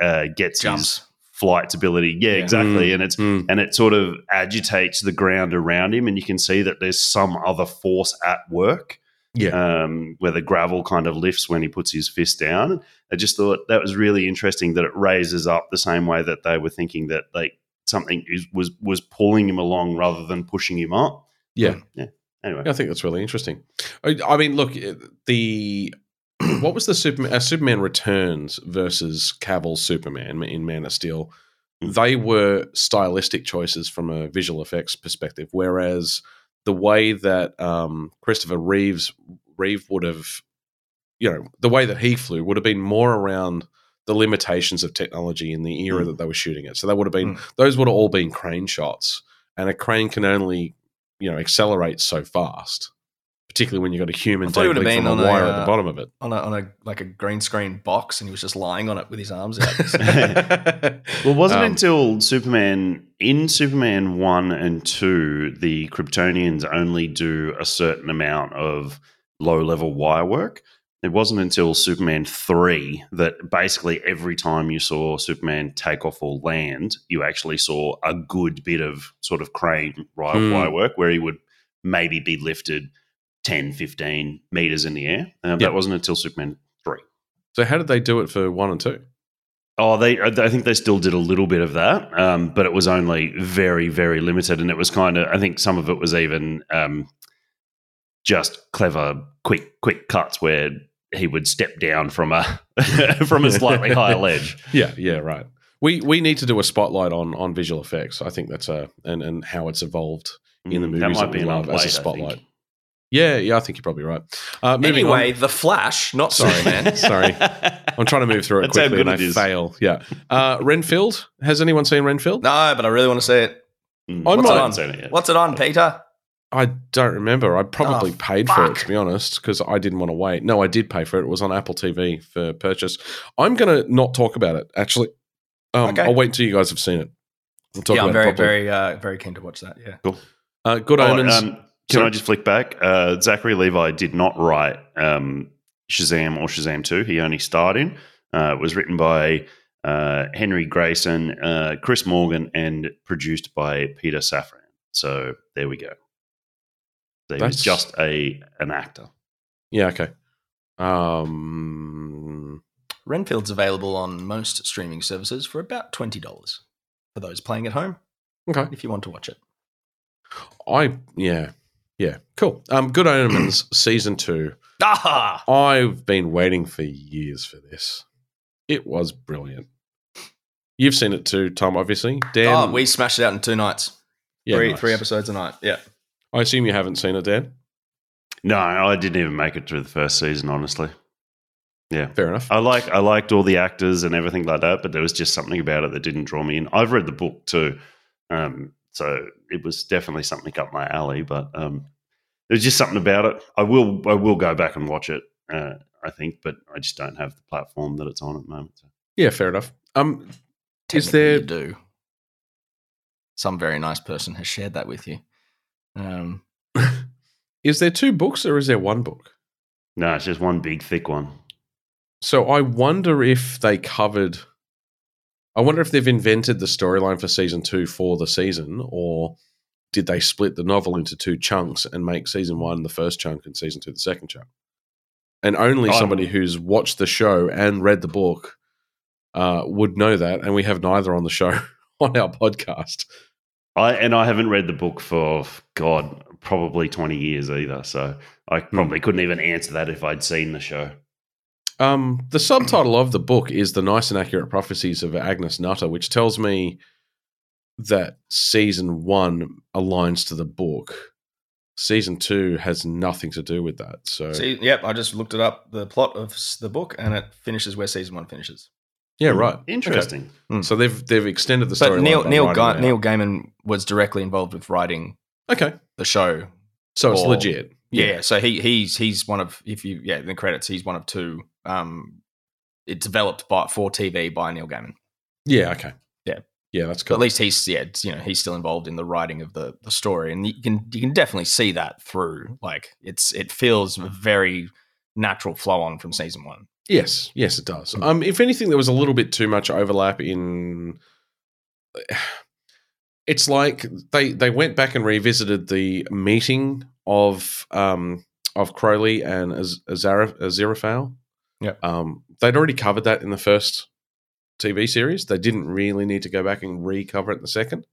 uh, gets Jumps. His flight ability. Yeah, Yeah. exactly, and it's Mm. and it sort of agitates the ground around him, and you can see that there's some other force at work. Yeah. Um, where the gravel kind of lifts when he puts his fist down. I just thought that was really interesting that it raises up the same way that they were thinking that like something is, was was pulling him along rather than pushing him up. Yeah. yeah. Anyway, I think that's really interesting. I, I mean, look, the what was the Superman, uh, Superman Returns versus Cavill's Superman in Man of Steel? They were stylistic choices from a visual effects perspective, whereas the way that um, Christopher Reeves Reeve would have, you know, the way that he flew would have been more around the limitations of technology in the era Mm. that they were shooting it. So that would have been Mm. those would have all been crane shots, and a crane can only you know accelerate so fast, particularly when you've got a human I it would have dangling from been a on a, wire at the uh, bottom of it. on a, on a like a green screen box, and he was just lying on it with his arms out. Well, wasn't Um, until Superman in Superman one and two, the Kryptonians only do a certain amount of low level wire work. It wasn't until Superman three that basically every time you saw Superman take off or land, you actually saw a good bit of sort of crane wire, Hmm. wire work where he would maybe be lifted 10, 15 meters in the air. Um, Yeah. That wasn't until Superman three. so how did they do it for one and two? Oh, they. I think they still did a little bit of that, um, but it was only very, very limited, and it was kind of. I think some of it was even um, just clever, quick, quick cuts where he would step down from a from a slightly higher ledge. Yeah, yeah, right. We we need to do a spotlight on on visual effects. I think that's a and and how it's evolved in the Mm, movies that might be love as a spotlight. Yeah, yeah, I think you're probably right. Uh, moving anyway, on. the Flash, not Sorry. man, Sorry. I'm trying to move through it That's quickly good and I it is. fail. Yeah. Uh, Renfield. Has anyone seen Renfield? no, but I really want to see it. Mm, On I my- haven't it yet. What's it on, Peter? I don't remember. I probably Oh, paid for it to be honest, because I didn't want to wait. No, I did pay for it. It was on Apple TV for purchase. I'm going to not talk about it. Actually, um, Okay. I'll wait until you guys have seen it. We'll talk yeah, I'm very, it very, uh, very keen to watch that. Yeah. Uh, Good Oh, Omens. um, can Sorry. I just flick back? Uh, Zachary Levi did not write um, Shazam or Shazam 2. He only starred in. Uh, it was written by uh, Henry Gayden, uh, Chris Morgan, and produced by Peter Safran. So there we go. So he was That's- just a an actor. yeah, okay. Um, Renfield's available on most streaming services for about twenty dollars for those playing at home. okay. If you want to watch it, I yeah yeah cool. Um, Good Omens season two. ah, I've been waiting for years for this. It was brilliant. You've seen it too, Tom. Obviously, Dan. oh, we smashed it out in two nights, yeah, three nice. three episodes a night. Yeah, I assume you haven't seen it, Dan. No, I didn't even make it through the first season, honestly. Yeah. Fair enough. I like I liked all the actors and everything like that, but there was just something about it that didn't draw me in. I've read the book too, um, so it was definitely something up my alley. But um, there's just something about it. I will I will go back and watch it. Uh, I think, but I just don't have the platform that it's on at the moment. So. yeah, fair enough. Um, Is there- you do? Some very nice person has shared that with you. Um, is there two books or is there one book? No, it's just one big thick one. So I wonder if they covered. I wonder if they've invented the storyline for season two for the season, or did they split the novel into two chunks and make season one the first chunk and season two the second chunk? And only somebody who's watched the show and read the book uh, would know that, and we have neither on the show on our podcast. I and I haven't read the book for God probably twenty years either, so I probably couldn't even answer that if I'd seen the show. Um, the subtitle of the book is "The Nice and Accurate Prophecies of Agnes Nutter," which tells me that season one aligns to the book. Season two has nothing to do with that. So see, yep, I just looked it up. The plot of the book, and it finishes where season one finishes. yeah, right. Hmm. Interesting. Okay. Hmm. Hmm. So they've they've extended the story. But Neil Neil, Ga- Neil. Gaiman was directly involved with writing Okay, the show. so it's Or- legit. Yeah, so he he's he's one of if you yeah in the credits he's one of two. Um, it's developed by for TV by Neil Gaiman. yeah. Okay. Yeah. yeah. That's But cool. at least he's yeah you know he's still involved in the writing of the the story, and you can you can definitely see that through. Like it's it feels a very natural flow on from season one. Yes, yes, it does. Um, if anything, there was a little bit too much overlap in. It's like they they went back and revisited the meeting of um of Crowley and Az- Aziraphale. Yep. Um, they'd already covered that in the first TV series. They didn't really need to go back and recover it in the second.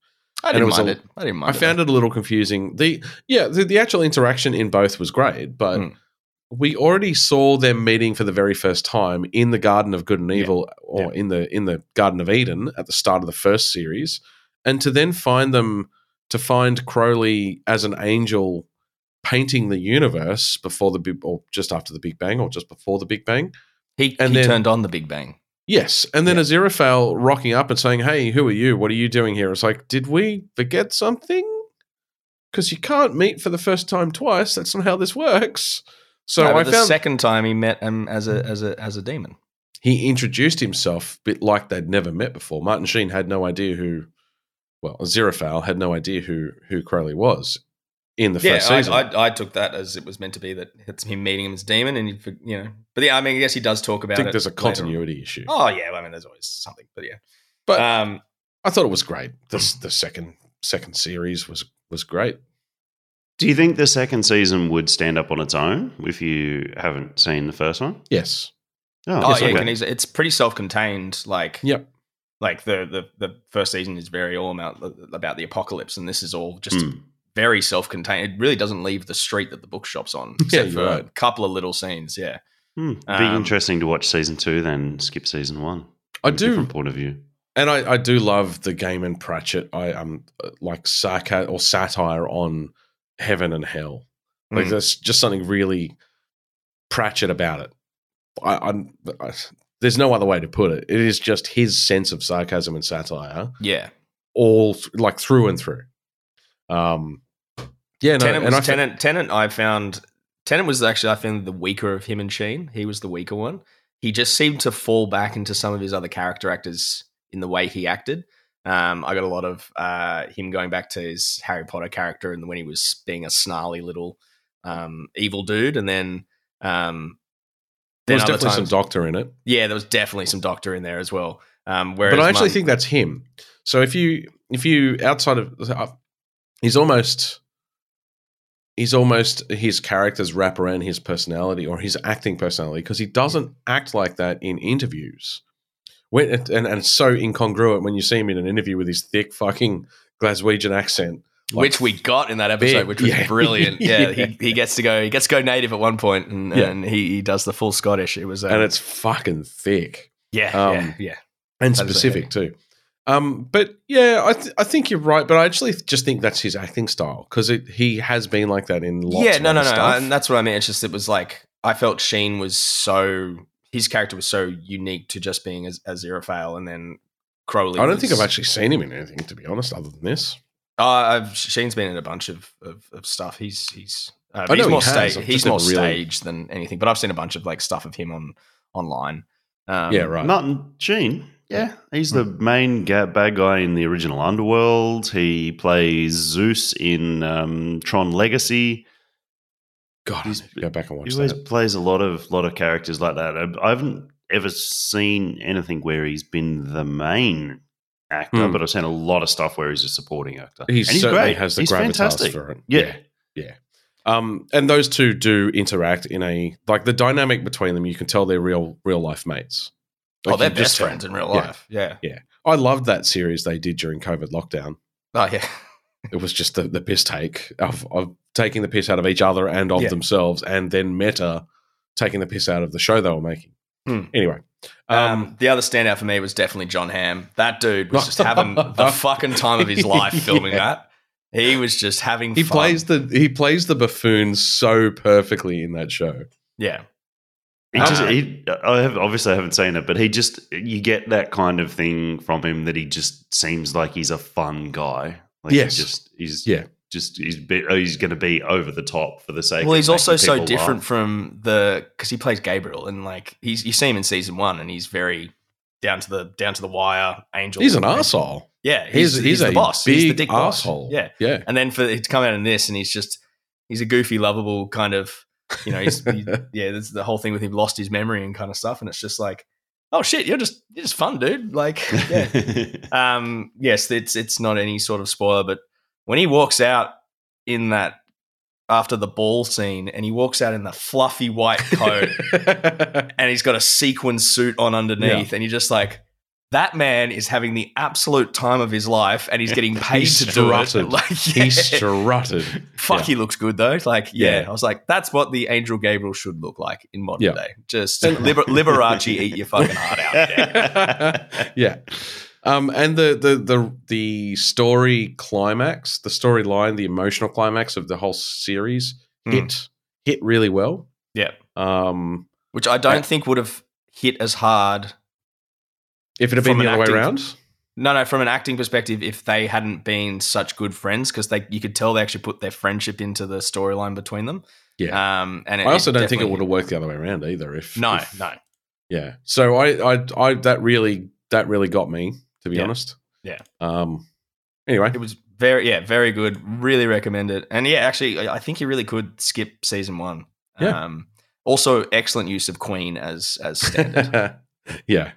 I didn't mind a- it. I didn't mind. I found it a little confusing. The yeah, the, the actual interaction in both was great, but Mm. we already saw them meeting for the very first time in the Garden of Good and Yeah. Evil, or Yeah. in the in the Garden of Eden at the start of the first series, and to then find them to find Crowley as an angel painting the universe before the big or just after the Big Bang or just before the Big Bang. He, and he then- turned on the Big Bang. Yes, and then Yeah. Aziraphale rocking up and saying, "Hey, who are you? What are you doing here?" It's like, did we forget something? Because you can't meet for the first time twice. That's not how this works. So No, I the found second time he met him as a as a as a demon. he introduced himself a bit like they'd never met before. Martin Sheen had no idea who, well, Aziraphale had no idea who who Crowley was in the Yeah, first season. I, I, I took that as it was meant to be that it's him meeting him as demon, and he, you know, but yeah, I mean, I guess he does talk about. I think it. there's a later. continuity issue, Oh yeah, I mean, there's always something, but yeah, but um, I thought it was great. The the second second series was was great. Do you think the second season would stand up on its own if you haven't seen the first one? Yes. oh yes, yeah, okay. easily- it's pretty self-contained. Like, Yep. like the the the first season is very all about about the apocalypse, and this is all just Hmm. Very self-contained. It really doesn't leave the street that the bookshop's on, except you're for right. a couple of little scenes. Yeah, Hmm. Be Um, interesting to watch season two, then skip season one. I do different point of view. and I, I do love the Gaiman and Pratchett. I um like sarcasm or satire on heaven and hell. Like Mm. there's just something really Pratchett about it. I, I'm I, there's no other way to put it. It is just his sense of sarcasm and satire, yeah. all like through and through. Um, yeah, no, Tennant and was I Tennant. Tennant, I found Tennant was actually I found the weaker of him and Sheen. He was the weaker one. He just seemed to fall back into some of his other character actors in the way he acted. Um, I got a lot of uh, him going back to his Harry Potter character and when he was being a snarly little um, evil dude, and then um, There was definitely times- some Doctor in it. yeah, there was definitely some Doctor in there as well. Um, but I actually Mum- think that's him. So if you if you outside of he's almost he's almost his characters wrap around his personality or his acting personality because he doesn't act like that in interviews. When it, and, and so incongruent when you see him in an interview with his thick fucking Glaswegian accent. like, which we got in that episode, big- which was yeah. brilliant. Yeah, Yeah. He, he gets to go. He gets to go native at one point, and, Yeah. and he, he does the full Scottish. It was, uh, and it's fucking thick yeah, um, yeah, yeah. and That specific too. Um, but yeah, I, th- I think you're right. But I actually just think that's his acting style because he has been like that in lots yeah, of. Yeah, no, no, other no, stuff. and that's what I mean. It's just it was like I felt Sheen was so his character was so unique to just being as Aziraphale, and then Crowley. I don't think I've actually seen him in anything, to be honest, other than this. Uh, I've Sheen's been in a bunch of of, of stuff. He's he's uh, I he's more he has. stage. I've He's more never really- staged than anything. But I've seen a bunch of like stuff of him on online. Um, yeah, right. Martin Sheen. Yeah, he's the main ga- bad guy in the original Underworld. He plays Zeus in um, Tron Legacy. God, he's- go back and watch He always that. plays a lot of lot of characters like that. I, I haven't ever seen anything where he's been the main actor, Hmm. but I've seen a lot of stuff where he's a supporting actor. He And he's certainly great. has the he's gravitas fantastic. for it. Yeah. yeah. Um, and those two do interact in a like the dynamic between them. You can tell they're real, real life mates. Oh, they're you just best friends in real life. Yeah. life. Yeah. I loved that series they did during COVID lockdown. Oh yeah. It was just the, the piss take of, of taking the piss out of each other and of Yeah. themselves, and then meta taking the piss out of the show they were making. Hmm. Anyway, Um, um, the other standout for me was definitely John Hamm. That dude was just having the fucking time of his life filming Yeah. that. He was just having he fun. plays the he plays the buffoon so perfectly in that show. yeah. He just, Ah. he, I have, obviously I haven't seen it, but he just, you get that kind of thing from him that he just seems like he's a fun guy. Like Yes. he just, he's, Yeah. just, he's, be, oh, he's going to be over the top for the sake Well, of he's also so different laugh. from the because he plays Gabriel and like he's you see him in season one and he's very down to the down to the wire angel. He's an asshole. Yeah, He's he's, he's, the a boss. Big he's the dick boss. asshole. Yeah, yeah. and then for it to come out in this and he's just he's a goofy, lovable kind of you know he's he, yeah. There's the whole thing with him lost his memory and kind of stuff, and it's just like oh shit, you're just you're just fun, dude. Like yeah. um, yes, it's it's not any sort of spoiler, but when he walks out in that after the ball scene, and he walks out in the fluffy white coat, and he's got a sequin suit on underneath, and you're just like. That man is having the absolute time of his life, and he's getting paid He to do it. strutted. Like, he yeah. strutted. Fuck, Yeah. he looks good though. Like, yeah. Yeah. I was like, that's what the Angel Gabriel should look like in modern day. Just liber- Liberace, eat your fucking heart out. Yeah. yeah. Um, and the, the the the story climax, the storyline, the emotional climax of the whole series Hmm. hit hit really well. Yeah. Um, Which I don't I- think would have hit as hard if it had been the other way acting- around, No, no. From an acting perspective, if they hadn't been such good friends, because they you could tell they actually put their friendship into the storyline between them. yeah. Um, and I also don't think it would have worked the other way around either. If No, if- no. yeah. So I, I, I that really that really got me to be Yeah. honest. Yeah. Um. Anyway, It was very, yeah, very good. Really recommend it. And yeah, actually, I I think you really could skip season one. Yeah. Um, also, excellent use of Queen as as standard, yeah.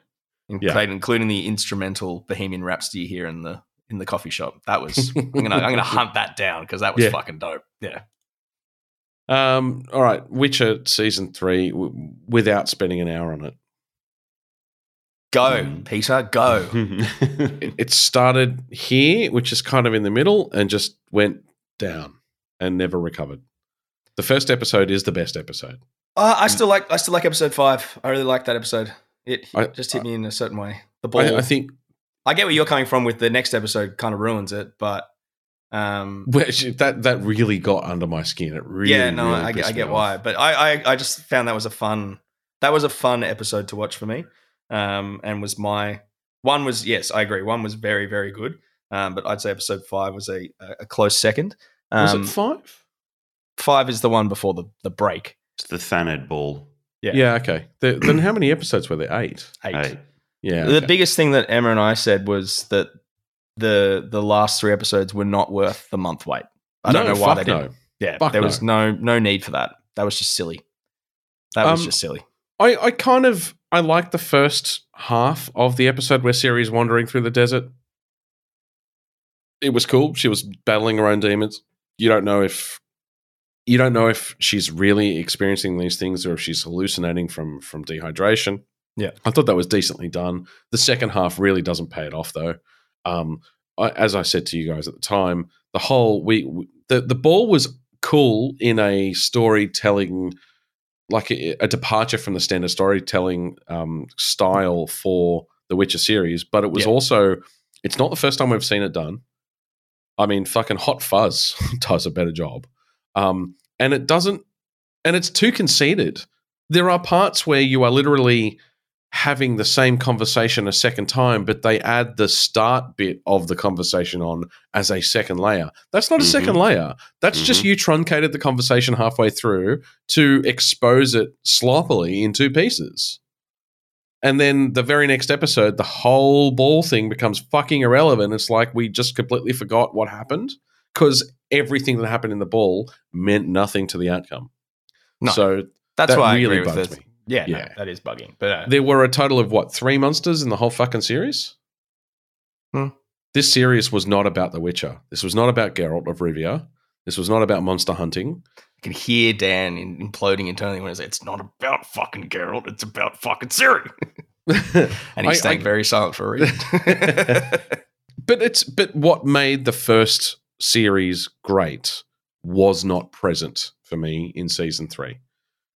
Including, including the instrumental Bohemian Rhapsody here in the in the coffee shop. That was I'm gonna I'm gonna hunt that down because that was Yeah. fucking dope. Yeah. Um. All right. Witcher season three w- without spending an hour on it. Go, Mm. Peter, go. it, it started here, which is kind of in the middle, and just went down and never recovered. The first episode is the best episode. Uh, I still like I still like episode five. I really like that episode. It I- just hit me in a certain way. The ball. I, I think I get where you're coming from with the next episode kind of ruins it, but um which that that really got under my skin. It really, yeah, no, really I, get- I get off. why. But I, I I just found that was a fun that was a fun episode to watch for me. Um and was my one was yes, I agree. One was very, very good. Um, but I'd say episode five was a a close second. Was Um, it five? five is the one before the, the break. it's the Thanedd ball. Yeah. Yeah. okay. The, then how many episodes were there? Eight. Eight. Hey, Yeah. The okay. biggest thing that Emma and I said was that the the last three episodes were not worth the month wait. I don't know why fuck they no. didn't. Yeah, Fuck there no. was no no need for that. That was just silly. That was Um, just silly. I, I kind of I like the first half of the episode where Ciri's wandering through the desert. It was cool. She was battling her own demons. You don't know if you don't know if she's really experiencing these things or if she's hallucinating from from dehydration. Yeah. I thought that was decently done. The second half really doesn't pay it off though. Um, I, as I said to you guys at the time, the whole we, we the the ball was cool in a storytelling like a, a departure from the standard storytelling um, style for the Witcher series, but it was Yeah. also it's not the first time we've seen it done. I mean, fucking Hot Fuzz does a better job, um, and it doesn't, and it's too conceited. There are parts where you are literally having the same conversation a second time, but they add the start bit of the conversation on as a second layer. That's not a Mhm. second layer. That's just you truncated the conversation halfway through to expose it sloppily in two pieces. And then the very next episode, the whole ball thing becomes fucking irrelevant. It's like we just completely forgot what happened because everything that happened in the ball meant nothing to the outcome. No. So That's that why I really agree with bugs me. Yeah, no, that is bugging. But uh, there were a total of what three monsters in the whole fucking series. Hmm. This series was not about The Witcher. This was not about Geralt of Rivia. This was not about monster hunting. I can hear Dan imploding internally when he says, "It's not about fucking Geralt. It's about fucking Ciri." And I- he's staying I- very silent for a reason. but it's but what made the first series great was not present for me in season three,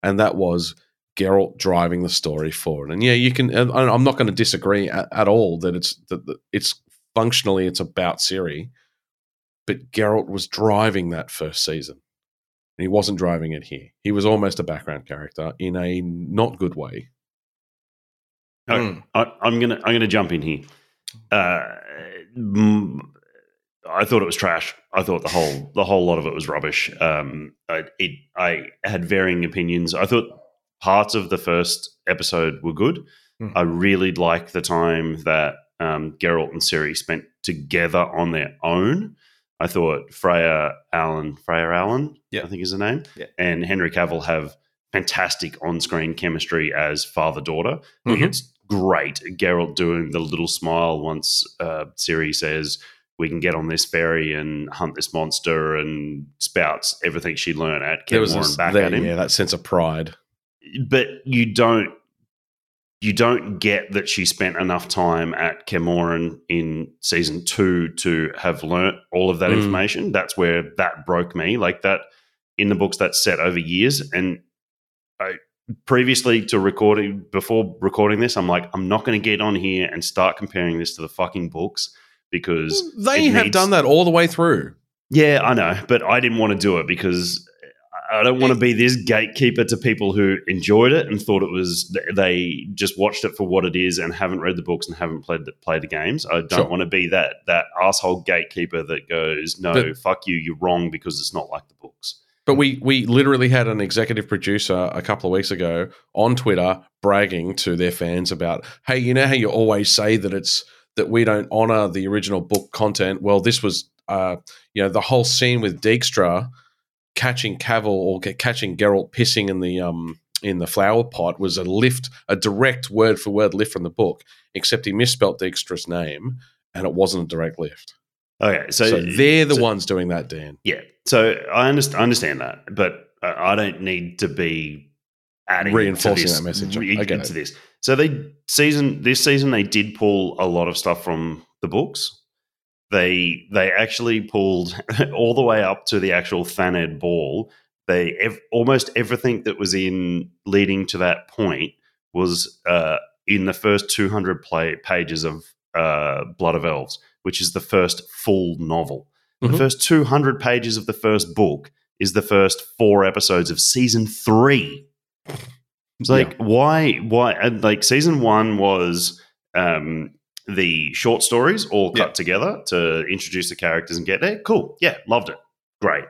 and that was Geralt driving the story forward. And yeah, you can. and I'm not going to disagree at, at all that it's that that it's functionally it's about Ciri, but Geralt was driving that first season. And he wasn't driving it here. He was almost a background character in a not good way. Mm. I, I'm gonna I'm gonna jump in here. Uh, mm, I thought it was trash. I thought the whole the whole lot of it was rubbish. Um, I, it I had varying opinions. I thought parts of the first episode were good. Mhm. I really liked the time that um, Geralt and Ciri spent together on their own. I thought Freya Allan, Freya Allan, Yeah. I think is the name, Yeah. and Henry Cavill have fantastic on-screen chemistry as father-daughter. I Mhm. It's great. Geralt doing the little smile once uh, Ciri says, "We can get on this ferry and hunt this monster," and spouts everything she learned at Kaer Morhen back there- at him. yeah, that sense of pride. But you don't. You don't get that she spent enough time at Kaer Morhen in season two to have learnt all of that Mm. information. That's where that broke me. Like that in the books, that's set over years. And I previously to recording before recording this, I'm like, I'm not going to get on here and start comparing this to the fucking books because They have needs- done that all the way through. yeah, I know, but I didn't want to do it because I don't want to be this gatekeeper to people who enjoyed it and thought it was they just watched it for what it is and haven't read the books and haven't played the, played the games. I don't Sure. want to be that that asshole gatekeeper that goes, "No, But- fuck you, you're wrong because it's not like the books." But we we literally had an executive producer a couple of weeks ago on Twitter bragging to their fans about, hey, you know how you always say that it's that we don't honor the original book content. Well, this was uh, you know, the whole scene with Dijkstra catching Cavill or catching Geralt pissing in the um in the flower pot was a lift, a direct word for word lift from the book, except he misspelt Dijkstra's name and it wasn't a direct lift. Okay, so, So, they're the so- ones doing that, Dan. Yeah, so I understand, I understand that, but I don't need to be adding Reinforcing this- that message. Re- into it. this. So they season this season they did pull a lot of stuff from the books. They they actually pulled all the way up to the actual Thanedd ball. They ev- almost everything that was in leading to that point was uh, in the first two hundred play pages of uh, Blood of Elves, which is the first full novel. Mhm. The first 200 pages of the first book is the first four episodes of season three. It's like, why? Why? Like, season one was um, the short stories all cut Yeah. together to introduce the characters and get there. Cool. Yeah, loved it. Great.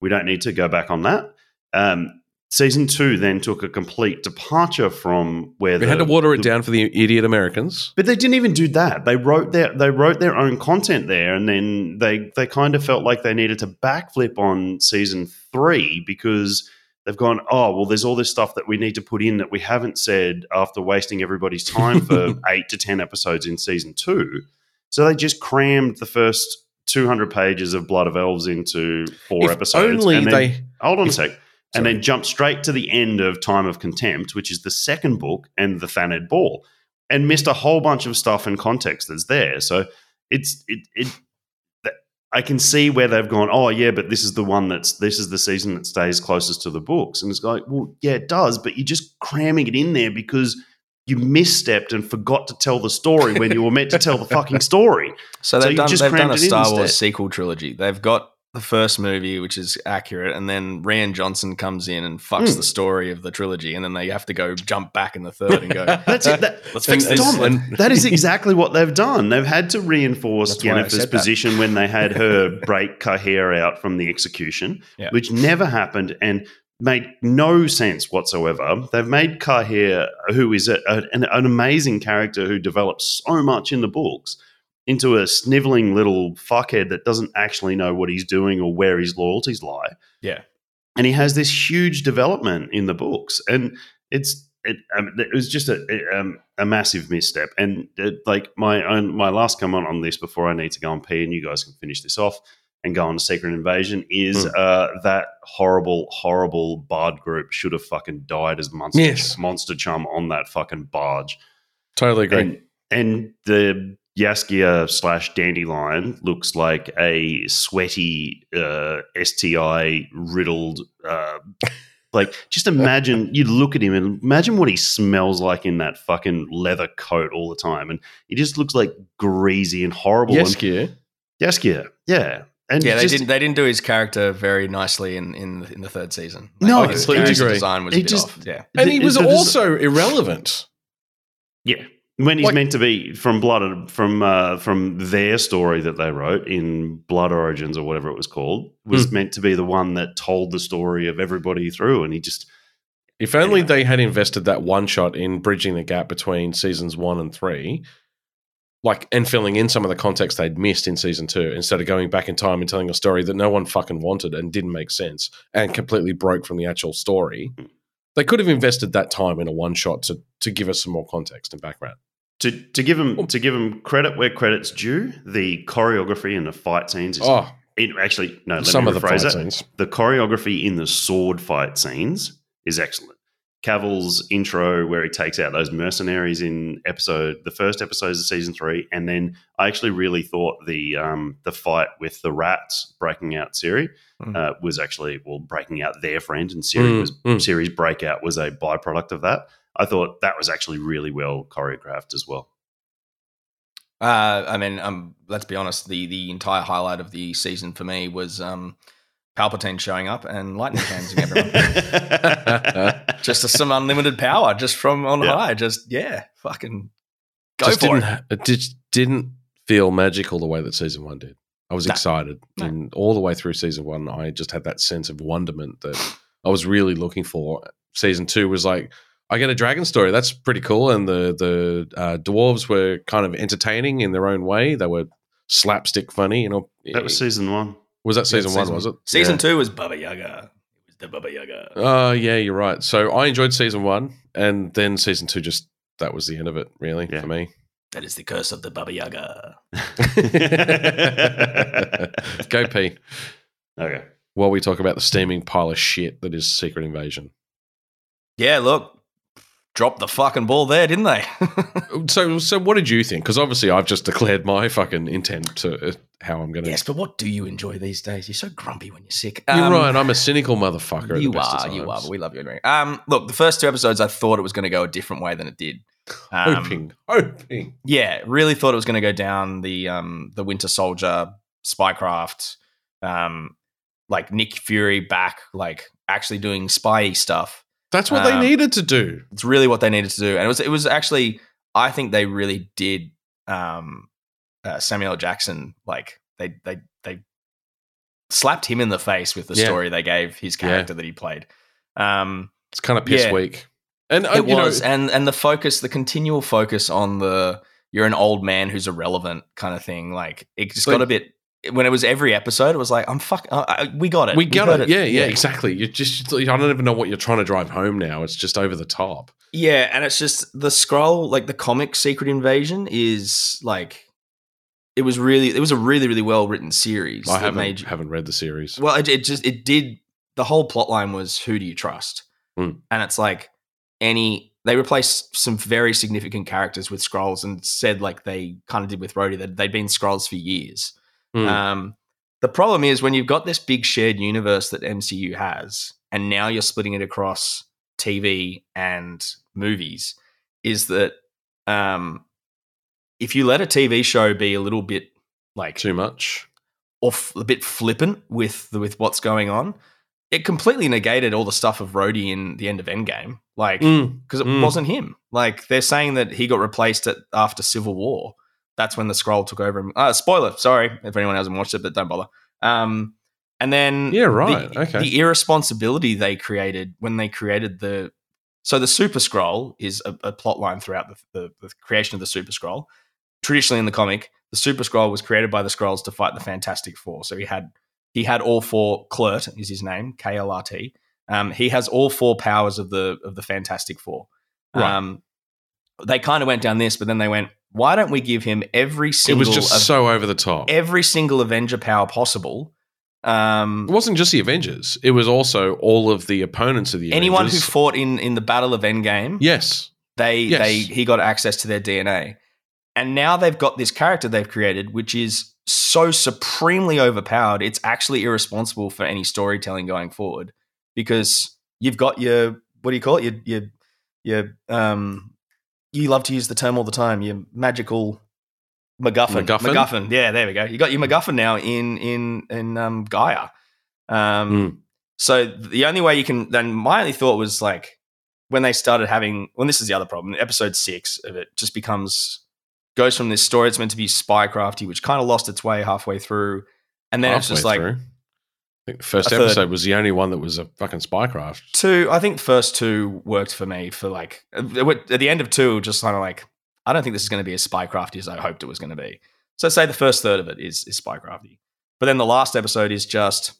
We don't need to go back on that. Um, season two then took a complete departure from where They had to water it the- down for the idiot Americans. But they didn't even do that. They wrote their they wrote their own content there, and then they they kind of felt like they needed to backflip on season three because they've gone, oh well, there's all this stuff that we need to put in that we haven't said after wasting everybody's time for eight to ten episodes in season two. So they just crammed the first 200 pages of Blood of Elves into four If episodes. only and then- they. hold on a sec. And Sorry. then jump straight to the end of Time of Contempt, which is the second book and the Thanedd Ball, and missed a whole bunch of stuff and context that's there. So it's it it. I can see where they've gone. Oh yeah, but this is the one that's this is the season that stays closest to the books, and it's like, well, yeah, it does, but you're just cramming it in there because you misstepped and forgot to tell the story when you were meant to tell the fucking story. So So they've you done they've done a Star Wars sequel trilogy. They've got the first movie, which is accurate, and then Rian Johnson comes in and fucks Mm. the story of the trilogy, and then they have to go jump back in the third and go. That's it. That, Let's fix this. and- Tom, and- that is exactly what they've done. They've had to reinforce That's Yennefer's position when they had her break Cahir out from the execution, Yeah. which never happened and made no sense whatsoever. They've made Cahir, who is a, a- an, an amazing character who develops so much in the books, into a sniveling little fuckhead that doesn't actually know what he's doing or where his loyalties lie. Yeah. And he has this huge development in the books. And it's it, um, it was just a a, um, a massive misstep. And uh, like my own my last comment on this before I need to go and pee, and you guys can finish this off and go on to Secret Invasion is Hmm. uh, that horrible, horrible Bard group should have fucking died as monster Yes. monster chum on that fucking barge. Totally agree. And, and the Jaskier slash Dandelion looks like a sweaty uh, STI riddled. Uh, like, just imagine you look at him and imagine what he smells like in that fucking leather coat all the time, and he just looks like greasy and horrible. yes, and Jaskier, yeah, and yeah, they just- didn't they didn't do his character very nicely in in, in the third season. No, his completely character agree. design was It a bit just- off. Yeah, And he was the des- also irrelevant. Yeah, when he's Like- meant to be from Blood from uh, from their story that they wrote in Blood Origins or whatever it was called was Hmm. meant to be the one that told the story of everybody through, and he just If only Anyway. they had invested that one shot in bridging the gap between seasons one and three, like and filling in some of the context they'd missed in season two, instead of going back in time and telling a story that no one fucking wanted and didn't make sense and completely broke from the actual story. They could have invested that time in a one shot to to give us some more context and background. To to give him to give him credit where credit's due. The choreography and the fight scenes is Oh, it, actually no. Let some me of the rephrase fight that. scenes. The choreography in the sword fight scenes is excellent. Cavill's intro, where he takes out those mercenaries in episode the first episodes of season three, and then I actually really thought the um, the fight with the rats breaking out Ciri Mm. uh, was actually well breaking out their friend, and Ciri Mm, was mm. Ciri's breakout was a byproduct of that. I thought that was actually really well choreographed as well. uh, I mean, um, let's be honest. The the entire highlight of the season for me was um, Palpatine showing up and lightning handsing everyone. just some unlimited power, just from on Yeah. high. Just yeah, fucking go just for didn't, it. it just didn't feel magical the way that season one did. I was No. excited, No. and all the way through season one, I just had that sense of wonderment that I was really looking for. Season two was like, I get a dragon story. That's pretty cool, and the the uh, dwarves were kind of entertaining in their own way. They were slapstick funny, you know. that was season one. was that season Yeah, one? Was it? Season Yeah. two was Baba Yaga. It was the Baba Yaga. Oh yeah, you're right. So I enjoyed season one, and then season two just that was the end of it, really Yeah. for me. that is the curse of the Baba Yaga. Go pee. Okay. While we talk about the steaming pile of shit that is Secret Invasion. Yeah, look, dropped the fucking ball there, didn't they? So, so what did you think? Because obviously, I've just declared my fucking intent to uh, how I'm going to. yes, but what do you enjoy these days? You're so grumpy when you're sick. You're Um, right. I'm a cynical motherfucker. at You the best of are, you are, but we love you anyway. Um, look, the first two episodes, I thought it was going to go a different way than it did. Um, hoping, hoping. Yeah, really thought it was going to go down the um the Winter Soldier spycraft, um, like Nick Fury back, like actually doing spy stuff. That's what um, they needed to do. It's really what they needed to do, and it was it was actually I think they really did um uh, Samuel Jackson like they they they slapped him in the face with the Yeah. story they gave his Yeah. character that he played. Um, It's kind of piss Yeah. weak. And uh, it you was, know, and and the focus, the continual focus on the you're an old man who's irrelevant kind of thing. Like it just got a bit. When it was every episode, it was like I'm fuck. Uh, we got it. we got heard it. Yeah, yeah, exactly. You just I don't even know what you're trying to drive home now. It's just over the top. Yeah, and it's just the Skrull, like the comic Secret Invasion, is like it was really it was a really really well written series. I haven't made haven't read the series. Well, it, it just it did the whole plot line was who do you trust, Hmm. and it's like any they replaced some very significant characters with Skrulls and said like they kind of did with Rhodey that they'd been Skrulls for years. Hmm. Um, the problem is when you've got this big shared universe that MCU has, and now you're splitting it across TV and movies, is that um, if you let a TV show be a little bit like Too much. off a bit flippant with the, with what's going on, it completely negated all the stuff of Rhodey in the end of Endgame. Like Mm, because it Mm. wasn't him. Like they're saying that he got replaced at, after Civil War. That's when the Skrull took over. him. Uh, spoiler, sorry if anyone hasn't watched it, but don't bother. Um, and then Yeah, right, The, okay. the irresponsibility they created when they created the so the Super Skrull is a, a plot line throughout the, the, the creation of the Super Skrull. Traditionally in the comic, the Super Skrull was created by the Skrulls to fight the Fantastic Four. So he had he had all four. Klurt is his name, K L R T. Um, he has all four powers of the of the Fantastic Four. Right. Um, they kind of went down this, but then they went, why don't we give him every single? It was just of- so over the top. every single Avenger power possible? Um, It wasn't just the Avengers. It was also all of the opponents of the Avengers. anyone who fought in in the Battle of Endgame, yes. they Yes. they he got access to their DNA, and now they've got this character they've created, which is so supremely overpowered. It's actually irresponsible for any storytelling going forward because you've got your what do you call it? Your your your um. You love to use the term all the time. Your magical MacGuffin. MacGuffin? MacGuffin. Yeah, there we go. You got your MacGuffin now in in in um, G'iah. Um, Mm. so the only way you can then my only thought was like when they started having when this is the other problem, episode six of it just becomes goes from this story it's meant to be spycrafty, which kind of lost its way halfway through. And then it's just like through. I think the first a third. episode was the only one that was a fucking spycraft. two I think the first two worked for me for like at the end of two, just kind of like I don't think this is going to be as spycrafty as I hoped it was going to be. So say the first third of it is is spycrafty, but then the last episode is just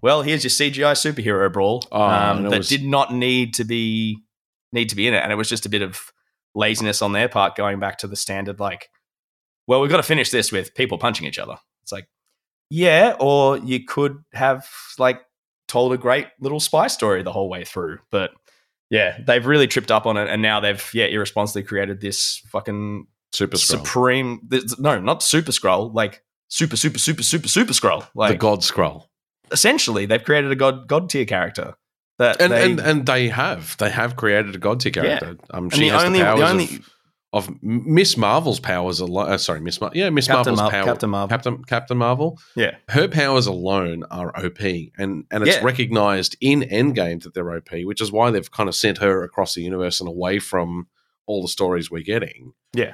well, here's your CGI superhero brawl Oh, um, that was- did not need to be need to be in it, and it was just a bit of laziness on their part going back to the standard like, well, we've got to finish this with people punching each other. It's like, yeah, or you could have like told a great little spy story the whole way through. But yeah, they've really tripped up on it, and now they've yeah irresponsibly created this fucking Super Skrull. supreme. This, no, not super Skrull, like super super super super super Skrull. Like the God Skrull. essentially, they've created a god god tier character that And, they, and and they have. They have created a God tier character. Um, and she the has only the powers the only of, of Miss Marvel's powers alone. Uh, sorry, Miss Mar- yeah, Miss Captain Marvel's Mar- power. Captain Marvel. Captain Captain Marvel. yeah Her powers alone are OP, and and it's Yeah. recognized in Endgame that they're OP, which is why they've kind of sent her across the universe and away from all the stories we're getting. Yeah.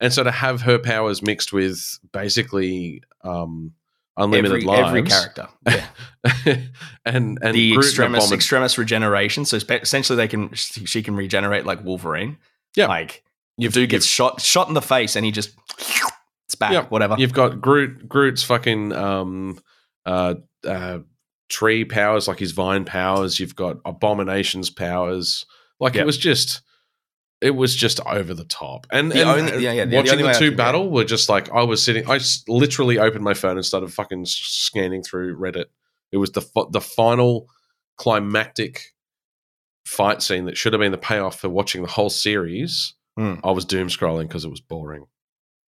and so to have her powers mixed with basically um, unlimited every, lives, every character. Yeah. and and the Groot extremis regeneration. So essentially, they can she can regenerate like Wolverine. Yeah. like You've- dude gets you've- shot shot in the face, and he just it's back. Yeah. Whatever. You've got Groot. Groot's fucking um, uh, uh, tree powers, like his vine powers. You've got Abomination's powers. Like Yep. it was just, it was just over the top. And, The and only- yeah, yeah, the- watching only the, two battle were just like I was sitting. I literally opened my phone and started fucking scanning through Reddit. It was the the final climactic fight scene that should have been the payoff for watching the whole series. Hmm. I was doom scrolling because it was boring.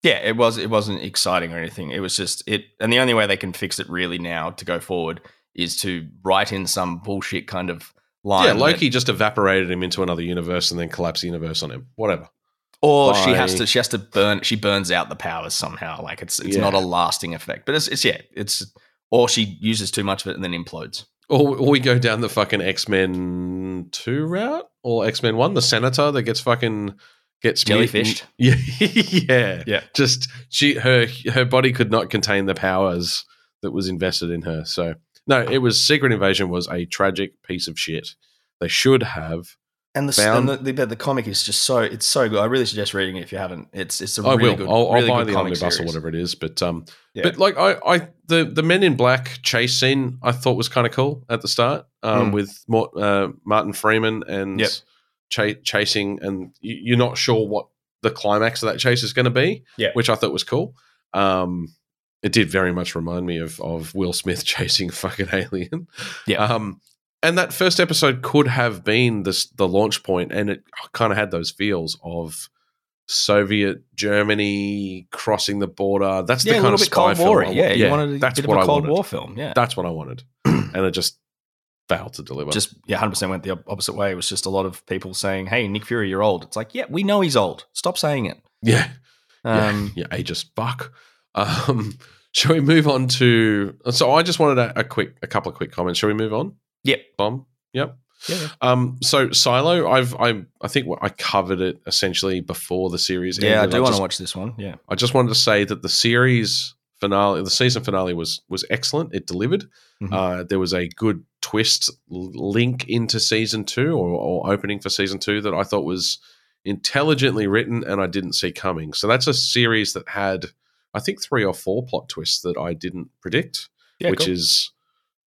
Yeah, it was. It wasn't exciting or anything. It was just it. And the only way they can fix it really now to go forward is to write in some bullshit kind of line. Yeah, that- Loki just evaporated him into another universe and then collapsed the universe on him. Whatever. or she has to. She has to burn. She burns out the powers somehow. Like it's it's Yeah. not a lasting effect. But it's it's yeah. It's or she uses too much of it and then implodes. Or, or we go down the fucking X Men two route or X Men one, the senator that gets fucking gets Jellyfished. Yeah, yeah, Yeah. Just she her her body could not contain the powers that was invested in her. So no, it was Secret Invasion was a tragic piece of shit. They should have. And the, Found- and the, the the comic is just so it's so good. I really suggest reading it if you haven't. It's it's a I really will. good. I'll, really I'll buy good the comic omnibus or whatever it is. But um, Yeah. but like I, I the the Men in Black chase scene I thought was kind of cool at the start um, Mm. with Mort, uh, Martin Freeman and Yep. Cha- chasing, and you, you're not sure what the climax of that chase is going to be. Yeah. which I thought was cool. Um, it did very much remind me of of Will Smith chasing fucking alien. Yeah. Um, and that first episode could have been this the launch point, and it kind of had those feels of Soviet Germany crossing the border. That's yeah, the kind of spy Cold film. War. I wa- Yeah, you wanted a that's bit what of I a Cold wanted. War film. Yeah, That's what I wanted, and it just failed to deliver. just yeah, hundred percent went the opposite way. It was just a lot of people saying, "Hey, Nick Fury, you're old." It's like, yeah, we know he's old. Stop saying it. yeah, Um, yeah, yeah, ageist fuck. Um, shall we move on to? So I just wanted a, a quick, a couple of quick comments. Shall we move on? Yep. Tom. Yep. Yeah, yeah. Um. So Silo, I've, I, I think I covered it essentially before the series. yeah, I do want to watch this one. Yeah, I just wanted to say that the series finale, the season finale was was excellent. It delivered. Mhm. Uh, there was a good twist link into season two or, or opening for season two that I thought was intelligently written and I didn't see coming. So that's a series that had, I think, three or four plot twists that I didn't predict, yeah, which cool. is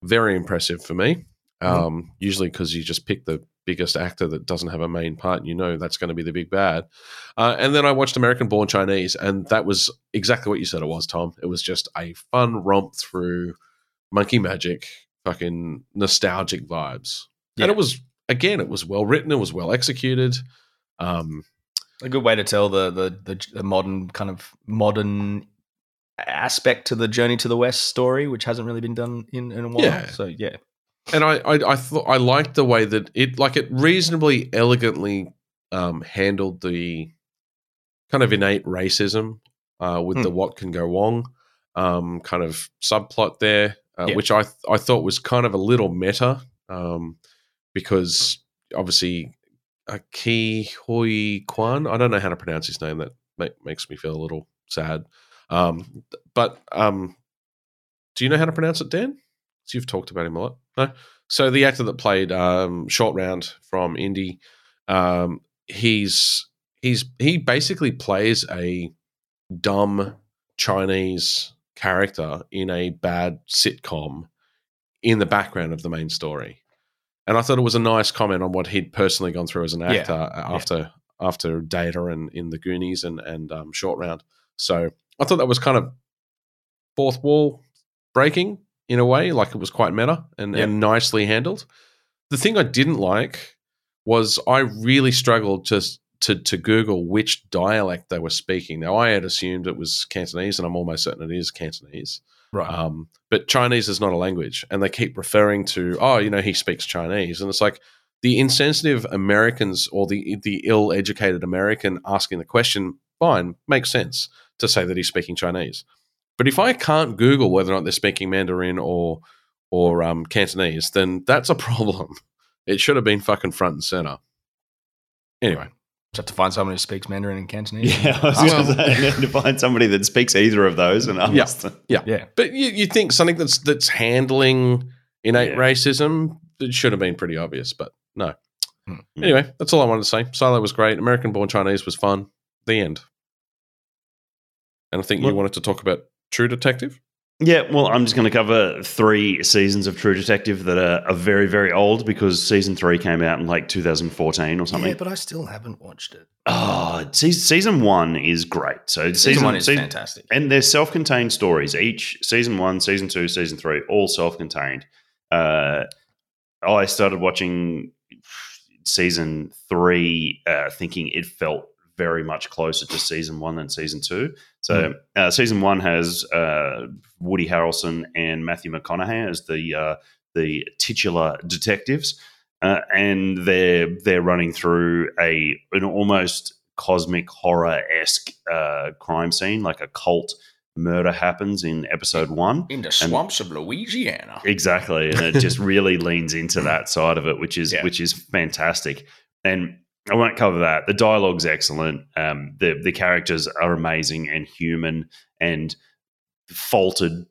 very impressive for me. Mhm. Um, Usually because you just pick the biggest actor that doesn't have a main part and you know that's going to be the big bad. Uh, and then I watched American Born Chinese, and that was exactly what you said it was, Tom. It was just a fun romp through monkey magic, fucking nostalgic vibes. And it was, again, it was well written, it was well executed. Um, a good way to tell the, the the the modern kind of modern aspect to the Journey to the West story, which hasn't really been done in, in a while. Yeah. So yeah, and I, I, I thought I liked the way that it, like, it reasonably elegantly um, handled the kind of innate racism uh, with Hmm. the what can go wrong um, kind of subplot there, uh, Yeah. which I th- I thought was kind of a little meta um, because obviously uh, Ke Huy Quan, I don't know how to pronounce his name. That ma- makes me feel a little sad. Um, but um, do you know how to pronounce it, Dan? So you've talked about him a lot. No. So the actor that played um, Short Round from Indie, um, he's he's he basically plays a dumb Chinese character in a bad sitcom in the background of the main story. And I thought it was a nice comment on what he'd personally gone through as an Yeah. actor after after Data and in the Goonies and and um, Short Round. So I thought that was kind of fourth wall breaking in a way, like it was quite meta and, Yep. and nicely handled. The thing I didn't like was I really struggled to to to Google which dialect they were speaking. Now I had assumed it was Cantonese, and I'm almost certain it is Cantonese. right. Um, but Chinese is not a language, and they keep referring to, oh, you know, he speaks Chinese, and it's like the insensitive Americans or the the ill-educated American asking the question. Fine, makes sense to say that he's speaking Chinese, but if I can't Google whether or not they're speaking Mandarin or or um, Cantonese, then that's a problem. It should have been fucking front and center. Anyway, Just have to find someone who speaks Mandarin and Cantonese. Yeah, I was going to say to find somebody that speaks either of those and ask them. yeah. yeah. But you, you think something that's that's handling innate Yeah. racism it should have been pretty obvious, but no. Hmm. Anyway, that's all I wanted to say. Silo was great. American Born Chinese was fun. The end. And I think you wanted to talk about True Detective. Yeah, well, I'm just going to cover three seasons of True Detective that are, are very, very old because season three came out in like 2014 or something. Yeah, but I still haven't watched it. oh, season, season one is great. So Season, one is season- fantastic. and they're self-contained stories. Each season one, season two, season three, all self-contained. Uh, I started watching season three, uh, thinking it felt very much closer to season one than season two. So uh, season one has uh, Woody Harrelson and Matthew McConaughey as the uh, the titular detectives, uh, and they're they're running through a an almost cosmic horror esque uh, crime scene, like a cult murder happens in episode one. In the swamps of Louisiana. Exactly, and it just really leans into that side of it, which is Yeah. which is fantastic. And I won't cover that. The dialogue's excellent. Um, the the characters are amazing and human and faltered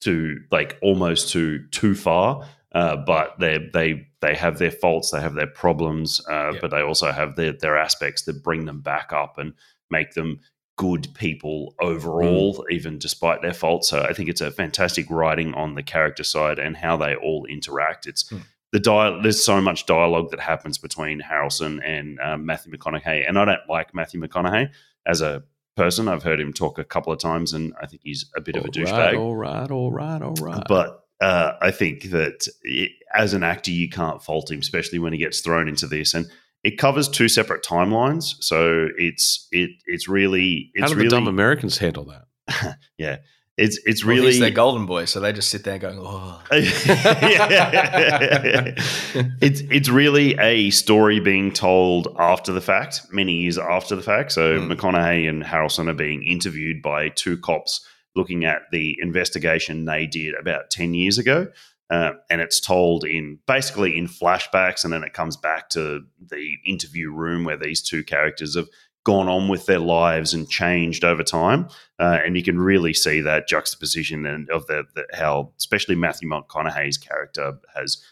to like almost to too far, uh, but they they they have their faults, they have their problems, uh, Yeah. but they also have their their aspects that bring them back up and make them good people overall, even despite their faults. So I think it's a fantastic writing on the character side and how they all interact. It's Hmm. The There's so much dialogue that happens between Harrelson and um, Matthew McConaughey, and I don't like Matthew McConaughey as a person. I've heard him talk a couple of times, and I think he's a bit of a douchebag. All right, all right, all right. But uh, I think that it, as an actor, you can't fault him, especially when he gets thrown into this. And it covers two separate timelines, so it's it it's really it's how do really the dumb Americans handle that? yeah it's it's Well, really he's their golden boy, so they just sit there going, "Oh, it's it's really a story being told after the fact, many years after the fact. So Mm. McConaughey and Harrelson are being interviewed by two cops looking at the investigation they did about ten years ago, uh, and it's told in basically in flashbacks, and then it comes back to the interview room where these two characters have gone on with their lives and changed over time, uh, and you can really see that juxtaposition and of the, the how, especially Matthew McConaughey's character has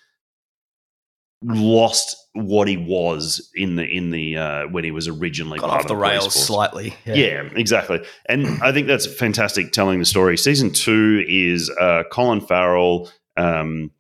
lost what he was in the in the uh, when he was originally got part off of the police rails slightly." Yeah. exactly. And I think that's fantastic telling the story. Season two is uh, Colin Farrell, um,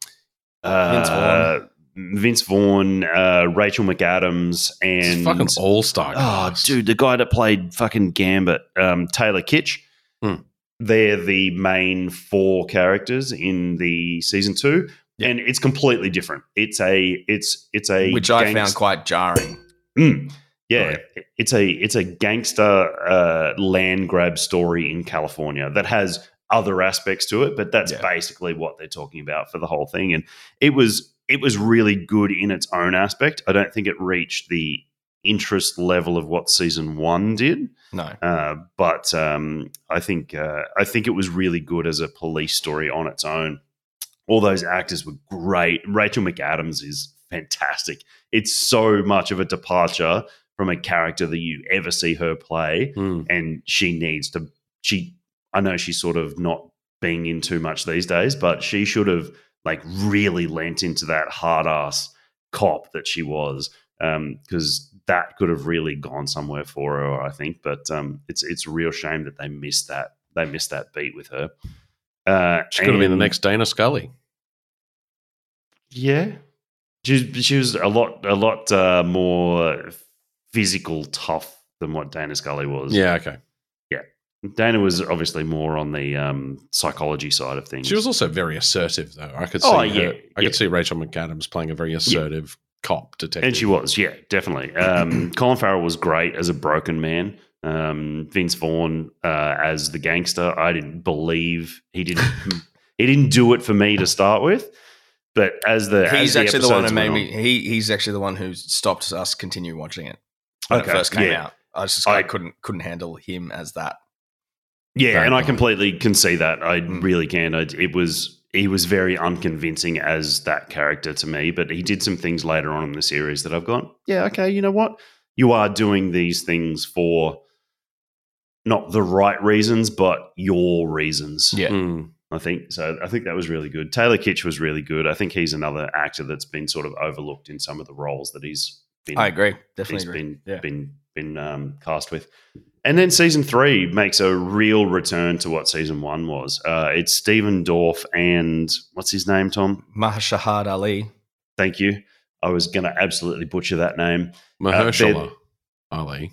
uh, Vince Vaughn, uh, Rachel McAdams, and It's fucking all star. Oh, dude, the guy that played fucking Gambit, um, Taylor Kitsch. Hmm. They're the main four characters in the season two, Yeah. and it's completely different. It's a, it's, it's a, which I found quite jarring. Mm. Yeah, Right. it's a it's a gangster uh, land grab story in California that has other aspects to it, but that's Yeah. basically what they're talking about for the whole thing. And it was it was really good in its own aspect. I don't think it reached the interest level of what season one did, No, uh, but um, I think uh, I think it was really good as a police story on its own. All those actors were great. Rachel McAdams is fantastic. It's so much of a departure from a character that you ever see her play, Hmm. and she needs to. She, I know she's sort of not being in too much these days, but she should have like really lent into that hard ass cop that she was, because that could have really gone somewhere for her, I think. But um, it's it's a real shame that they missed that they missed that beat with her. Uh, She could have been the next Dana Scully. yeah, she was, she was a lot a lot uh, more physical, tough than what Dana Scully was. Yeah, okay. Dana was obviously more on the um, psychology side of things. She was also very assertive, though. I could see. Oh, her- yeah, I yeah. could see Rachel McAdams playing a very assertive cop detective. and she was, yeah, definitely. Um, Colin Farrell was great as a broken man. Um, Vince Vaughn uh, as the gangster. I didn't believe he didn't. he didn't do it for me to start with, but as the as he's the actually the one who made went me. He he's actually the one who stopped us continue watching it when Okay, it first came yeah. out. I just I, I- couldn't couldn't handle him as that. Yeah, and I completely can see that. I Mm. really can. I, it was he was very unconvincing as that character to me, but he did some things later on in the series that I've gone, yeah, okay, you know what? You are doing these things for not the right reasons, but your reasons. Yeah. Hmm. I think so. I think that was really good. Taylor Kitsch was really good. I think he's another actor that's been sort of overlooked in some of the roles that he's been I agree, he's definitely agree. been Yeah. been been um, cast with. And then season three makes a real return to what season one was. Uh, it's Stephen Dorff and what's his name, Tom? Mahashahad Ali. Thank you. I was going to absolutely butcher that name. Mahershala they're- Ali.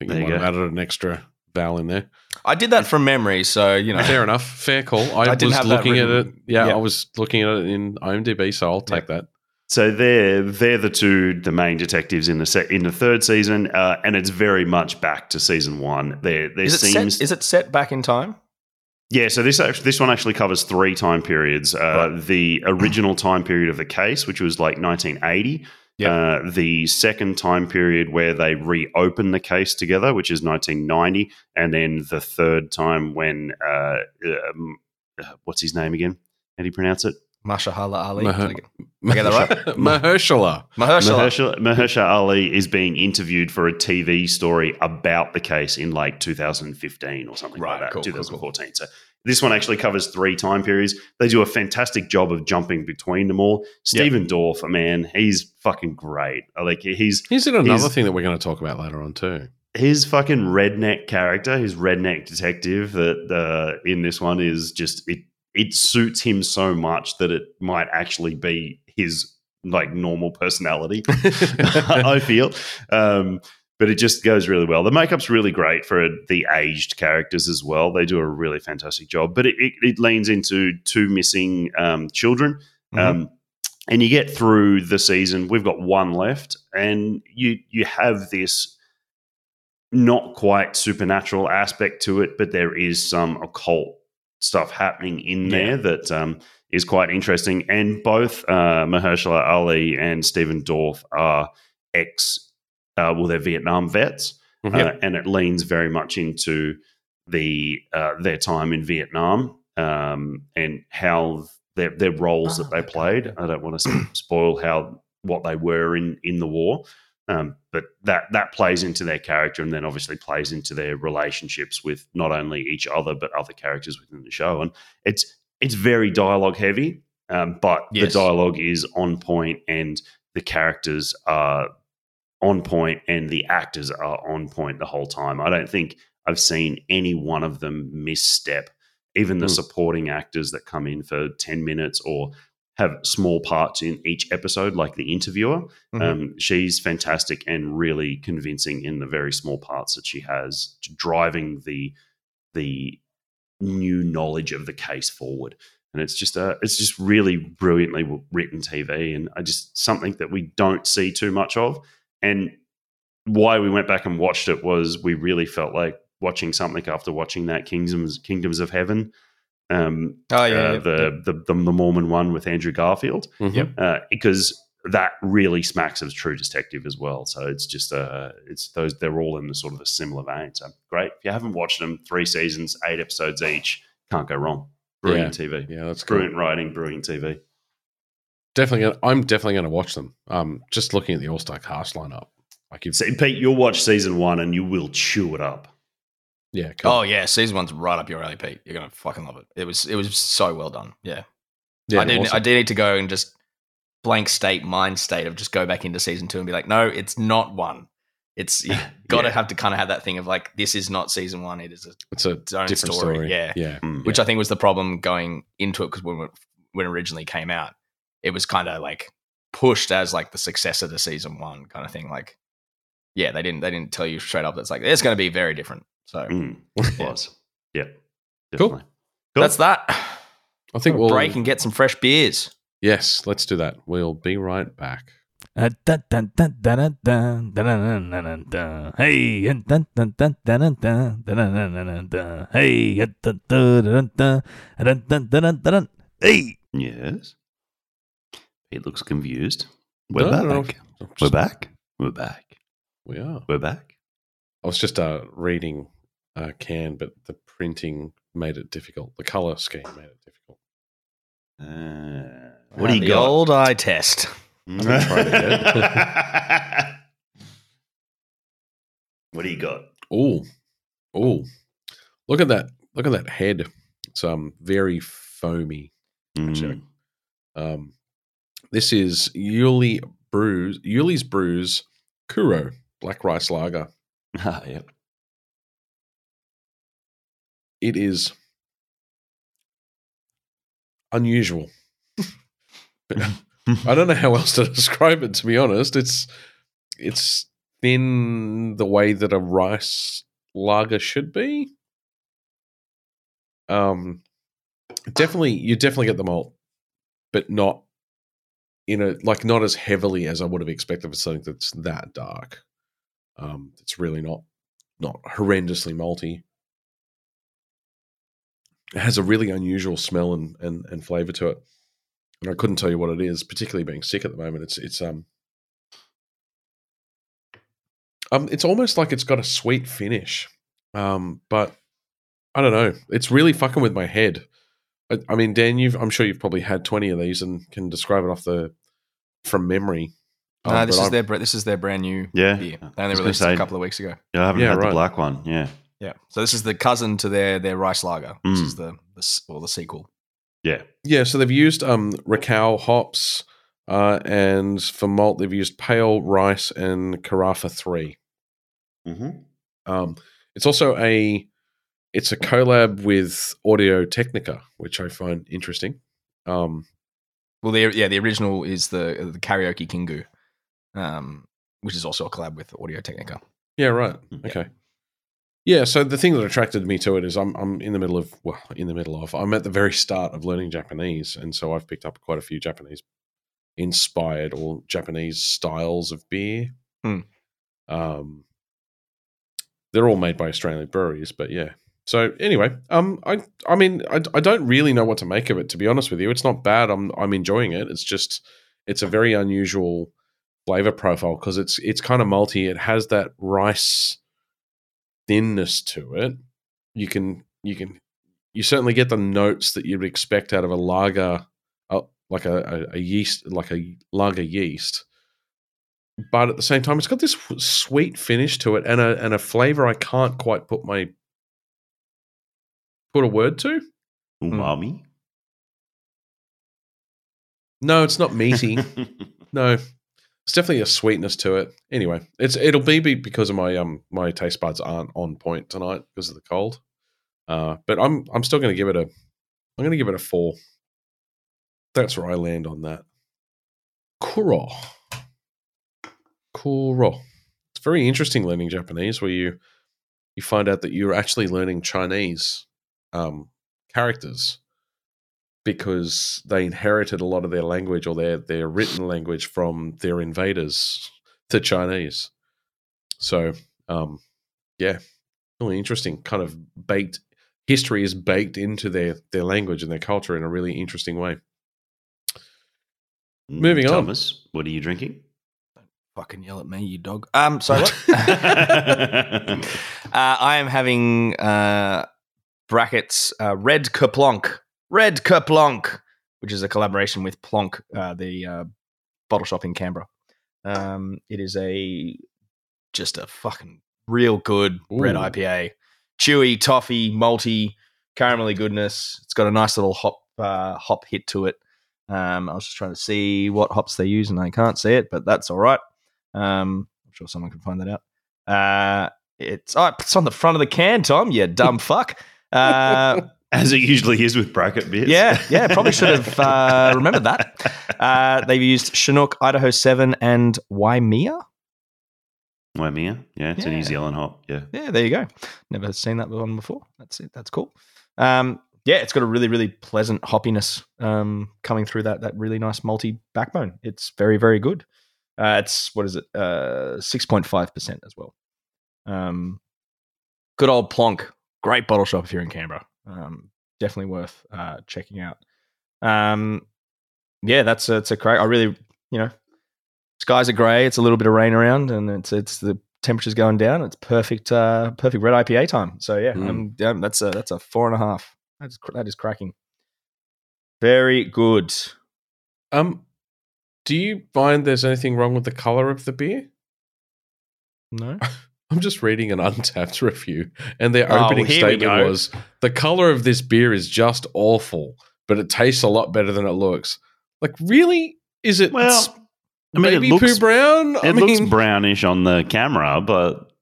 I think There you you might have added an extra vowel in there. I did that from memory, so you know. Fair enough. Fair call. I, I didn't was have that looking at it. Yeah, Yeah. I was looking at it in IMDb, so I'll take that. So they're they're the two the main detectives in the se- in the third season, uh, and it's very much back to season one. There there Is it seems set? Is it set back in time? Yeah, so this actually, this one actually covers three time periods. Uh, The original time period of the case, which was like 1980. Yeah. Uh, the second time period where they reopen the case together, which is 1990, and then the third time when uh, um, uh, what's his name again? How do you pronounce it? Mashahala Ali. Maher- Did I get- I that right? Mahershala. Mahershala. Mahershala, Mahershala Ali is being interviewed for a TV story about the case in like 2015 or something Right, like that, cool, cool, cool. 2014. So this one actually covers three time periods. They do a fantastic job of jumping between them all. Stephen Dorff, a man, he's fucking great. Like he's He's in another He's- thing that we're going to talk about later on too. his fucking redneck character, his redneck detective that uh, in this one is just it. It suits him so much that it might actually be his like normal personality. I feel, um, but it just goes really well. The makeup's really great for the aged characters as well. They do a really fantastic job. But it, it, it leans into two missing um, children. Um, and you get through the season. We've got one left, and you you have this not quite supernatural aspect to it, but there is some occult stuff happening in there that um, is quite interesting. And both uh, Mahershala Ali and Stephen Dorff are ex, uh, well, they're Vietnam vets, Mhm. uh, and it leans very much into the uh, their time in Vietnam um, and how their their roles that they played. I don't want to spoil how what they were in in the war. Um, but that that plays into their character, and then obviously plays into their relationships with not only each other but other characters within the show. And it's it's very dialogue heavy, um, but Yes. the dialogue is on point, and the characters are on point, and the actors are on point the whole time. I don't think I've seen any one of them misstep. Even the Hmm. supporting actors that come in for ten minutes or have small parts in each episode, like the interviewer. Mhm. Um, she's fantastic and really convincing in the very small parts that she has, driving the the new knowledge of the case forward. And it's just a, it's just really brilliantly written TV, and I just something that we don't see too much of. And why we went back and watched it was we really felt like watching something after watching that Kingdoms Kingdoms of Heaven. Um, Oh yeah, uh, yeah, the, the the the Mormon one with Andrew Garfield Mhm. Uh, because that really smacks of True Detective as well. So it's just uh, it's those they're all in the sort of a similar vein. So great. If you haven't watched them, three seasons, eight episodes each, can't go wrong. Brilliant TV, Yeah, that's good. brilliant writing, brilliant TV. Definitely, gonna, I'm definitely going to watch them. Um, just looking at the All Star cast lineup, like you've So, Pete, you'll watch season one and you will chew it up. Yeah, cool. Oh yeah, season one's right up your alley, Pete. You're gonna fucking love it. It was it was so well done. Yeah, yeah, I did. awesome. I did need to go and just blank state mind state of just go back into season two and be like, no, it's not one. It's you got to Yeah. have to kind of have that thing of like, this is not season one. It is a, It's a its own different story. story. Yeah, yeah, Mm. which I think was the problem going into it because when it- when it originally came out, it was kind of like pushed as like the successor to season one kind of thing. Like, yeah, they didn't they didn't tell you straight up that's like it's going to be very different. So mm. it was. Yeah. Definitely. Cool. cool. That's that. I think we'll break and get some fresh beers. Yes, let's do that. We'll be right back. Hey. Yes. He looks confused. We're back. We're back. We're back. We are. We're back. I was just uh, reading uh, can, but the printing made it difficult. The color scheme made it difficult. Uh, what do you the got? old eye test. haven't tried it what do you got? Oh, oh! Look at that! Look at that head. It's um very foamy. Mm. Um, this is Yulli Brews. Yulli's Brews Kuro Black Rice Lager. Ah, yep. It is unusual. I don't know how else to describe it. To be honest, it's it's thin the way that a rice lager should be. Um, definitely, you definitely get the malt, but not you know like not as heavily as I would have expected for something that's that dark. Um, it's really not not horrendously malty. It has a really unusual smell and, and, and flavor to it. And I couldn't tell you what it is, particularly being sick at the moment. It's it's um um it's almost like it's got a sweet finish. Um, but I don't know. It's really fucking with my head. I, I mean, Dan, you've I'm sure you've probably had twenty of these and can describe it off the from memory. Um, No, this is I'm- their this is their brand new Yeah. beer. They only was gonna released it say- a couple of weeks ago. Yeah, I haven't Yeah, had right. the black one. Yeah. Yeah. So this is the cousin to their their rice lager. This Mm. is the, the or the sequel. Yeah. Yeah, so they've used um Raquel hops, uh, and for malt they've used pale rice and Carafa three. Mm-hmm. Um, it's also a it's a collab with Audio Technica, which I find interesting. Um, Well, the yeah, the original is the the karaoke Kingu, um, which is also a collab with Audio Technica. yeah, right. Mhm. Okay. Yeah, so the thing that attracted me to it is I'm I'm in the middle of well, in the middle of I'm at the very start of learning Japanese, and so I've picked up quite a few Japanese inspired or Japanese styles of beer. Hmm. Um, they're all made by Australian breweries, but yeah. So anyway, um, I I mean I, I don't really know what to make of it to be honest with you. It's not bad. I'm I'm enjoying it. It's just it's a very unusual flavor profile because it's it's kind of malty. It has that rice thinness to it. You can you can you certainly get the notes that you'd expect out of a lager, uh, like a, a, a yeast, like a lager yeast. But at the same time, it's got this sweet finish to it and a and a flavor I can't quite put my put a word to. Umami. No, it's not meaty. no, it's definitely a sweetness to it. Anyway, it's it'll be be because of my um my taste buds aren't on point tonight because of the cold. Uh, but I'm I'm still going to give it a I'm going to give it a four. That's where I land on that. Kuro. Kuro. It's very interesting learning Japanese, where you you find out that you're actually learning Chinese um, characters because they inherited a lot of their language or their their written language from their invaders, the Chinese. So, um, yeah, really interesting. Kind of baked history is baked into their their language and their culture in a really interesting way. Moving on. Thomas, what are you drinking? Fucking yell at me, you dog. Um, sorry. What? uh, I am having uh, brackets uh, Red Kerplonk, Red Kerplonk, which is a collaboration with Plonk, uh, the uh, bottle shop in Canberra. Um, it is a just a fucking real good red IPA, chewy, toffee, malty, caramelly goodness. It's got a nice little hop uh, hop hit to it. Um, I was just trying to see what hops they use, and I can't see it, but that's all right. Um, I'm sure someone can find that out. Uh, it's oh, it's on the front of the can, Tom. You dumb fuck. Uh, As it usually is with bracket beers. yeah, yeah. Probably should have uh, remembered that. Uh, they've used Chinook, Idaho Seven, and Waimea. Waimea. Yeah, it's a New Yeah. Zealand hop. Yeah. Yeah, there you go. Never seen that one before. That's it. That's cool. Um, yeah, it's got a really, really pleasant hoppiness um, coming through that that really nice malty backbone. It's very, very good. Uh, it's what is it? Uh, Six point five percent as well. Um, good old Plonk. Great bottle shop if you're in Canberra. Um, definitely worth uh, checking out. Um, yeah, that's a, it's a great. I really, you know, skies are grey. It's a little bit of rain around, and it's it's the temperature's going down. It's perfect, uh, perfect red IPA time. So yeah, Mm. um, that's a that's a four and a half. That is that is cracking. Very good. Um, do you find there's anything wrong with the color of the beer? No, I'm just reading an Untappd review, and their Oh, opening here statement was the color of this beer is just awful, but it tastes a lot better than it looks. Like, really? Is it Well, s- I mean, it looks- poo brown? I It looks brownish on the camera, but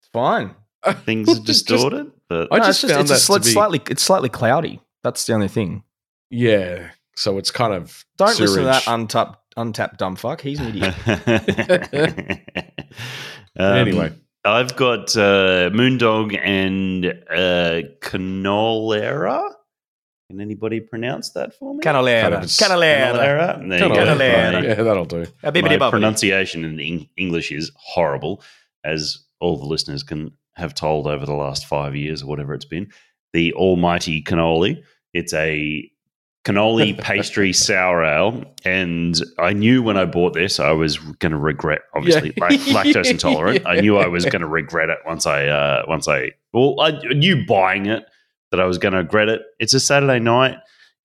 it's fine. things It's are just- distorted. but I No, just it's found it's, that sli- to be- slightly it's slightly cloudy. That's the only thing. yeah. So it's kind of Don't listen to that Untappd Untappd dumb fuck. He's an idiot. Um, anyway, I've got uh, Moon Dog and uh, Canolera. Can anybody pronounce that for me? Canalera, Kind of- Canolera. There you go. Canolera. Yeah, that'll do. A bibbidi my bobbidi. pronunciation in English is horrible, as all the listeners can have told over the last five years or whatever it's been. The almighty cannoli. It's a cannoli pastry sour ale, and I knew when I bought this I was going to regret. Obviously, Yeah. like lactose intolerant. I knew I was going to regret it once I uh, once I well I knew buying it that I was going to regret it. It's a Saturday night.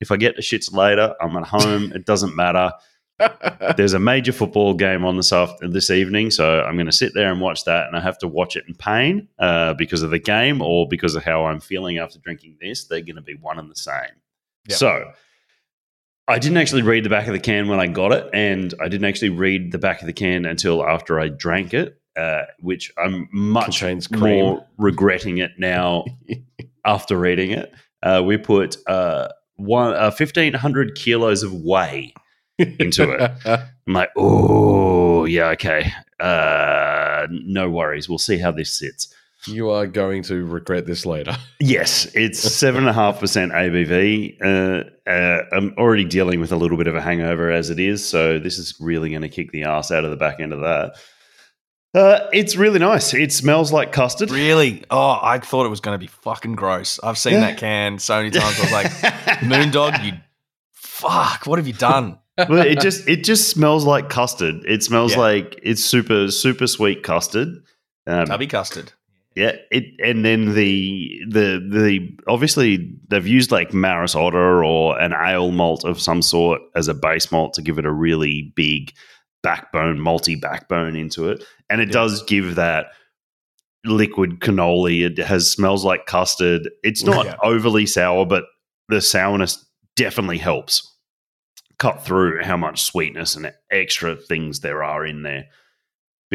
If I get the shits later, I'm at home. it doesn't matter. there's a major football game on this after this evening, so I'm going to sit there and watch that, and I have to watch it in pain uh, because of the game or because of how I'm feeling after drinking this. They're going to be one and the same. Yep. So I didn't actually read the back of the can when I got it, and I didn't actually read the back of the can until after I drank it, uh, which I'm much more regretting it now after reading it. Uh, we put uh, one uh, 1,500 kilos of whey into it. I'm like, oh, yeah, okay. Uh, no worries. We'll see how this sits. You are going to regret this later. Yes, it's seven and a half percent ABV. Uh, uh, I'm already dealing with a little bit of a hangover as it is, so this is really going to kick the ass out of the back end of that. Uh, it's really nice. It smells like custard. Really? Oh, I thought it was going to be fucking gross. I've seen Yeah. that can so many times. I was like, Moon Dog, you fuck, what have you done? well, it just it just smells like custard. It smells Yeah. like it's super super sweet custard. Um, Tubby custard. Yeah, it and then the the the obviously they've used like Maris Otter or an ale malt of some sort as a base malt to give it a really big backbone, multi backbone into it, and it Yeah. does give that liquid cannoli. It has smells like custard. It's not Yeah. overly sour, but the sourness definitely helps cut through how much sweetness and extra things there are in there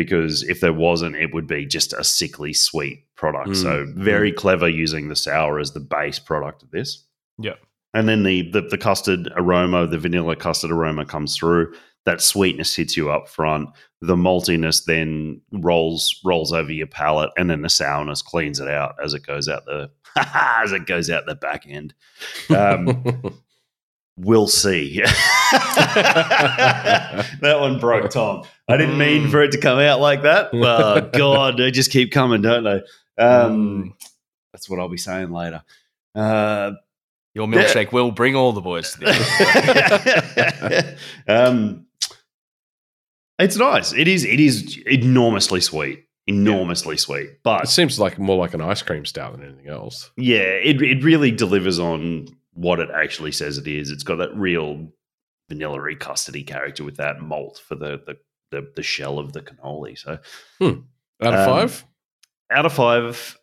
because if there wasn't, it would be just a sickly sweet product. Mm, So very clever using the sour as the base product of this. Yep. And then the, the the custard aroma, the vanilla custard aroma comes through. That sweetness hits you up front. The maltiness then rolls rolls over your palate, and then the sourness cleans it out as it goes out the as it goes out the back end. Um, we'll see. that one broke Tom. I didn't mean Mm. for it to come out like that. Oh God, they just keep coming, don't they? Um, That's what I'll be saying later. Uh, Your milkshake will bring all the boys to the um, it's nice. It is. It is enormously sweet. Enormously sweet. But it seems like more like an ice cream stout than anything else. yeah, it it really delivers on what it actually says it is. It's got that real vanilla-y custardy character with that malt for the the the, the shell of the cannoli. So Out of Um, five, out of five,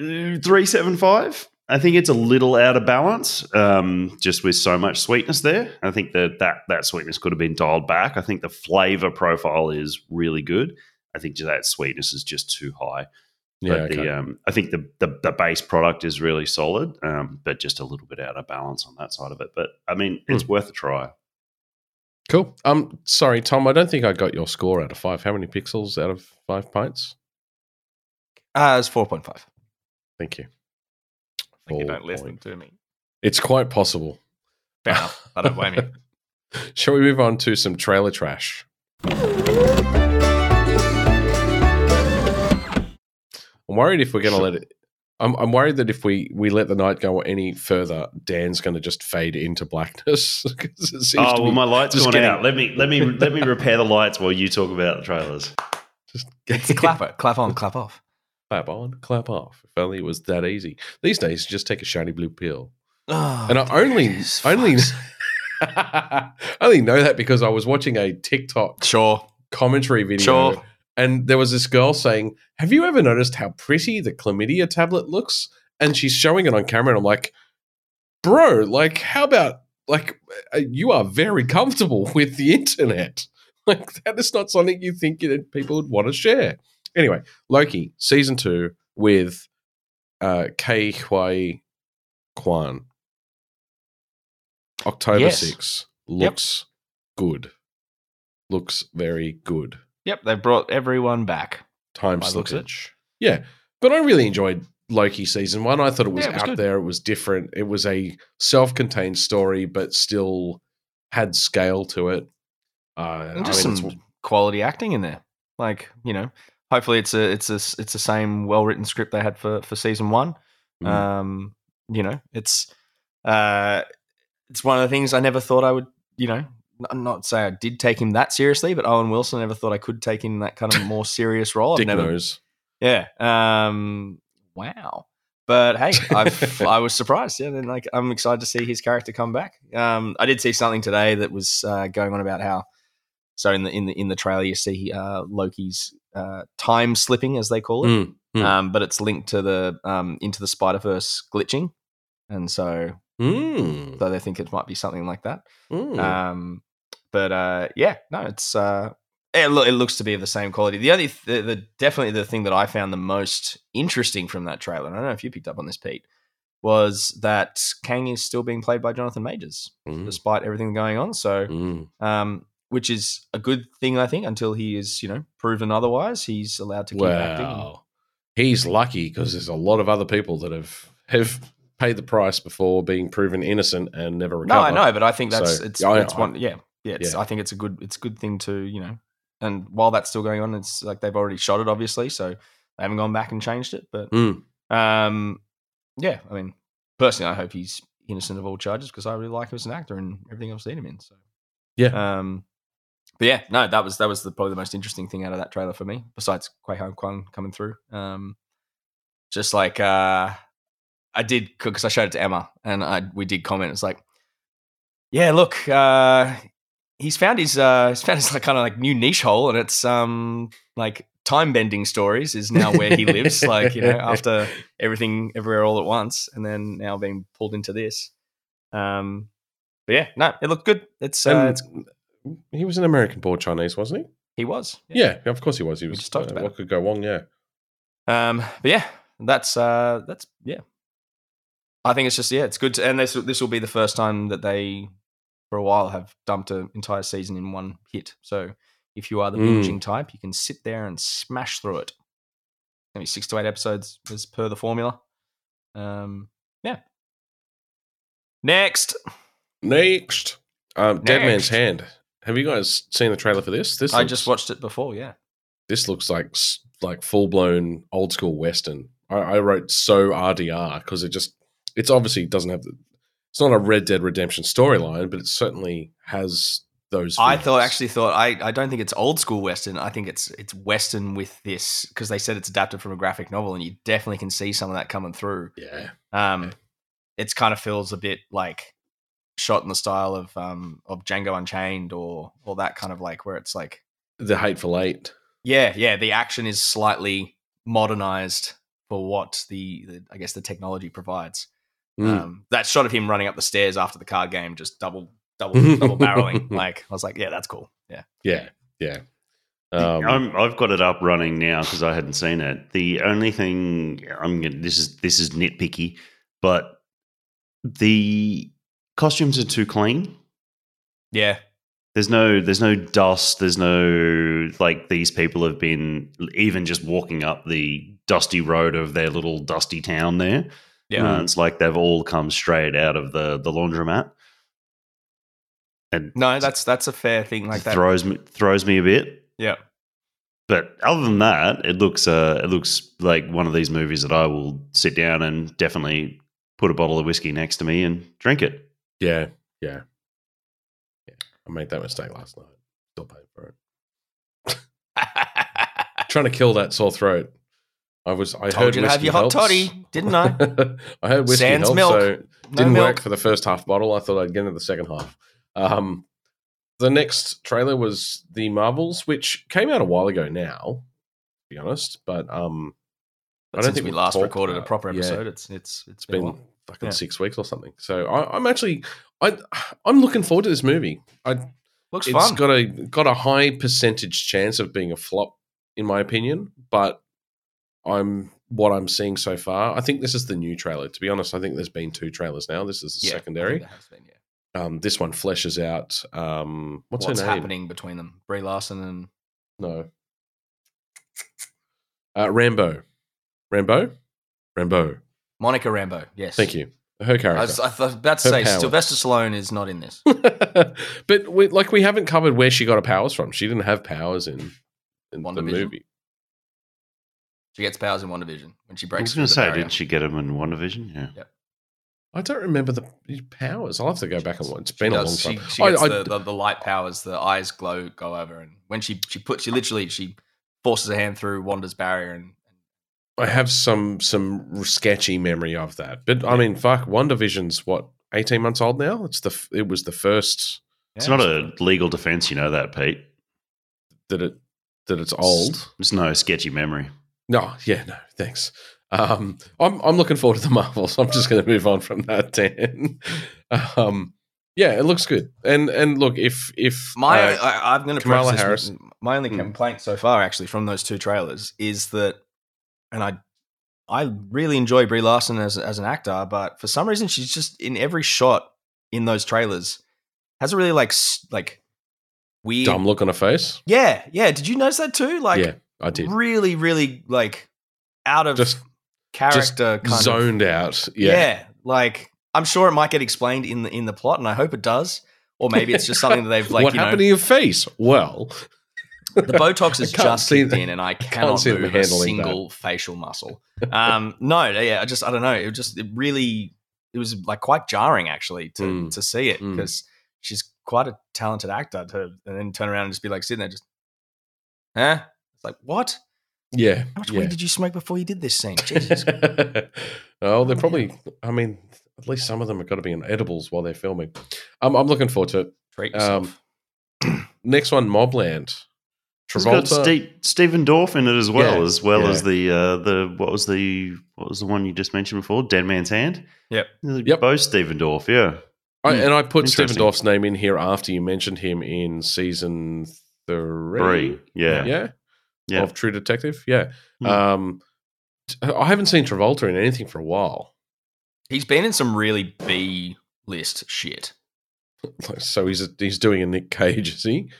uh, three seven five. I think it's a little out of balance, um, just with so much sweetness there. I think that, that that sweetness could have been dialed back. I think the flavor profile is really good. I think that sweetness is just too high. Yeah, But okay. um, I think the, the the base product is really solid, um, but just a little bit out of balance on that side of it. But I mean, Hmm. it's worth a try. cool. Um, sorry, Tom, I don't think I got your score out of five. How many pixels out of five pints? Uh, it's 4.5. Thank you. I think you don't listen point- to me. It's quite possible. Fair enough. I don't blame you. Shall we move on to some trailer trash? I'm worried if we're going to let it. I'm, I'm worried that if we, we let the night go any further, Dan's going to just fade into blackness. it seems Oh to well, my lights just gone getting- out. Let me let me let me repair the lights while you talk about the trailers. just It's clap it. Clap on, clap off. clap on, clap off. If only it was that easy. These days, just take a shiny blue pill. Oh, And I only, only. I only know that because I was watching a TikTok Sure. commentary video. Sure. And there was this girl saying, Have you ever noticed how pretty the chlamydia tablet looks? And she's showing it on camera. And I'm like, Bro, like, how about, like, uh, you are very comfortable with the internet. Like, that is not something you think that people would want to share. Anyway, Loki, season two with uh, Ke Huy Quan. October Yes. 6 looks good. Looks very good. Yep, they've brought everyone back. Time By the looks slippage. Yeah, but I really enjoyed Loki season one. I thought it was, Yeah, it was out good. there. It was different. It was a self-contained story, but still had scale to it. Uh, And I just mean, some quality acting in there. Like, you know, hopefully it's a it's a it's the same well written script they had for for season one. Mm. Um, you know, it's uh it's one of the things I never thought I would, you know, not say I did take him that seriously, but Owen Wilson never thought I could take him in that kind of more serious role. I've Dick never knows. Yeah. Um. Wow. But hey, I've, I was surprised. Yeah. Then like I'm excited to see his character come back. Um. I did see something today that was uh, going on about how So in the in the in the trailer, you see uh, Loki's uh, time slipping, as they call it. Mm, mm. Um, but it's linked to the um, into the Spider Verse glitching, and so mm, so they think it might be something like that. mm. Um, but uh, yeah, no, it's uh, it, loo- it looks to be of the same quality. The only the, the definitely the thing that I found the most interesting from that trailer, and I don't know if you picked up on this, Pete, was that Kang is still being played by Jonathan Majors Mm, despite everything going on. So, mm. um, which is a good thing, I think, until he is you know proven otherwise. He's allowed to keep acting. Well, he's lucky because there's a lot of other people that have have paid the price before being proven innocent and never recover. No. I know, but I think that's So, it's I- it's one yeah yeah. It's, Yeah. I think it's a good it's a good thing to you know. And while that's still going on, it's like they've already shot it, obviously, so they haven't gone back and changed it. But Mm. um, yeah, I mean, personally, I hope he's innocent of all charges because I really like him as an actor and everything I've seen him in. So Yeah. um, but yeah, no, that was that was the, probably the most interesting thing out of that trailer for me, besides Ke Huy Quan coming through. Um, just like uh, I did because I showed it to Emma and I we did comment. It's like, yeah, look, uh, he's found his uh, he's found his like kind of like new niche hole, and it's um like time bending stories is now where he lives. like you know after everything everywhere all at once, and then now being pulled into this. Um, but yeah, no, it looked good. It's uh, it's, he was an American born Chinese, wasn't he? he was Yeah. yeah, of course he was. He We was. just talked uh, about what it. could go wrong? Yeah. Um, but yeah, that's uh, that's yeah. I think it's just yeah, it's good, to, and this this will be the first time that they, for a while, have dumped an entire season in one hit. So if you are the Mm. binging type, you can sit there and smash through it. Maybe six to eight episodes as per the formula. Um, yeah. Next, Next, um, Dead Man's Hand. Have you guys seen the trailer for this? This I looks- just watched it before. Yeah, This looks like like full blown old school western. I, I wrote so RDR because it just it's obviously doesn't have the. It's not a Red Dead Redemption storyline, but it certainly has those. I thought actually thought I, I don't think it's old school western. I think it's it's western with this because they said it's adapted from a graphic novel, and you definitely can see some of that coming through. yeah, Um, Yeah. it's kind of feels a bit like shot in the style of um of Django Unchained or or that kind of like where it's like the Hateful Eight. yeah yeah the action is slightly modernized for what the, the I guess the technology provides. Mm. Um, that shot of him running up the stairs after the card game just double double double barreling like I was like yeah that's cool yeah yeah, yeah. Um, I'm, I've got it up running now because I hadn't seen it. The only thing I'm gonna, this is this is nitpicky, but the costumes are too clean. yeah There's no there's no dust. There's no like these people have been even just walking up the dusty road of their little dusty town there. Yeah Uh, it's like they've all come straight out of the the laundromat. And no that's that's a fair thing like that throws me throws me a bit. yeah But other than that, it looks uh, it looks like one of these movies that I will sit down and definitely put a bottle of whiskey next to me and drink it. yeah, yeah, yeah. I made that mistake last night. Still paying for it. Trying to kill that sore throat. I was. I Told heard you to have your hot helps. toddy, didn't I? I heard whiskey Sans helps, milk. so No didn't milk. work for the first half bottle. I thought I'd get into the second half. Um, the next trailer was the Marvels, which came out a while ago now, to be honest. But um, I don't since think we last recorded a proper episode, it's it's it's it's been, been fucking Yeah. six weeks or something. So I, I'm actually I I'm looking forward to this movie. I looks it's fun. got a got a high percentage chance of being a flop, in my opinion. But I'm what I'm seeing so far. I think this is the new trailer. To be honest, I think there's been two trailers now. This is the Yeah, I secondary. been, yeah. Um, this one fleshes out. Um, what's, What's her name? happening between them? Brie Larson and No. Uh, Rambo. Rambo. Rambo. Monica Rambeau. Yes, Thank you. Her I character. was, I was about to Her say powers. Sylvester Stallone is not in this. but we, like we haven't covered where she got her powers from. She didn't have powers in, in the movie. She gets powers in WandaVision when she breaks. I was going to say, barrier. did she get them in WandaVision? Yeah. I don't remember the powers. I'll have to go back and watch. It's been a long time. She, she I- gets I- the, the, the light powers. The eyes glow go over, and when she she puts she literally she forces her hand through Wanda's barrier, and I have some some sketchy memory of that. But I mean, fuck, WandaVision's what eighteen months old now. It's the it was the first. It's not a legal defense, you know that, Pete. that it that it's old. There's no sketchy memory. No, yeah, no, thanks. Um, I'm I'm looking forward to the Marvels. I'm just going to move on from that, Dan. um, yeah, it looks good. And and look, if if My, uh, I, I'm going to Kamala preface Harris. this My only Hmm. complaint so far, actually, from those two trailers, is that, and I, I really enjoy Brie Larson as as an actor, but for some reason, she's just in every shot in those trailers has a really like s- like weird. dumb look on her face, Yeah, yeah. Did you notice that too? Like, yeah, I did. really, really like out of Just character, kind of. zoned out. Yeah. Yeah, like I'm sure it might get explained in the in the plot, and I hope it does. Or maybe it's just something that they've like. what you know, happened to your face? Well, the Botox is just see kicked in, and I cannot move a single facial muscle. Um, no, yeah, I just I don't know. It just it really it was like quite jarring actually to Mm. to see it Mm. because she's quite a talented actor to and then turn around and just be like sitting there just, huh? It's like what? yeah, How much yeah. weed did you smoke before you did this scene? Jesus. oh, they're probably. I mean, at least some of them have got to be on edibles while they're filming. Um, I'm looking forward to it. Treat Um. Next one, Mobland. It's got Travolta. Ste- Stephen Dorff in it as well, Yeah, as well yeah. as the uh, the what was the what was the one you just mentioned before? Dead Man's Hand. Yep. Yep. Both Stephen Dorff. Yeah. I, and I put Stephen Dorff's name in here after you mentioned him in season three. Three. Yeah. Yeah. Yeah. Of True Detective. Yeah. Hmm. Um, t- I haven't seen Travolta in anything for a while. He's been in some really B list shit. So he's he's doing a Nick Cage, is he?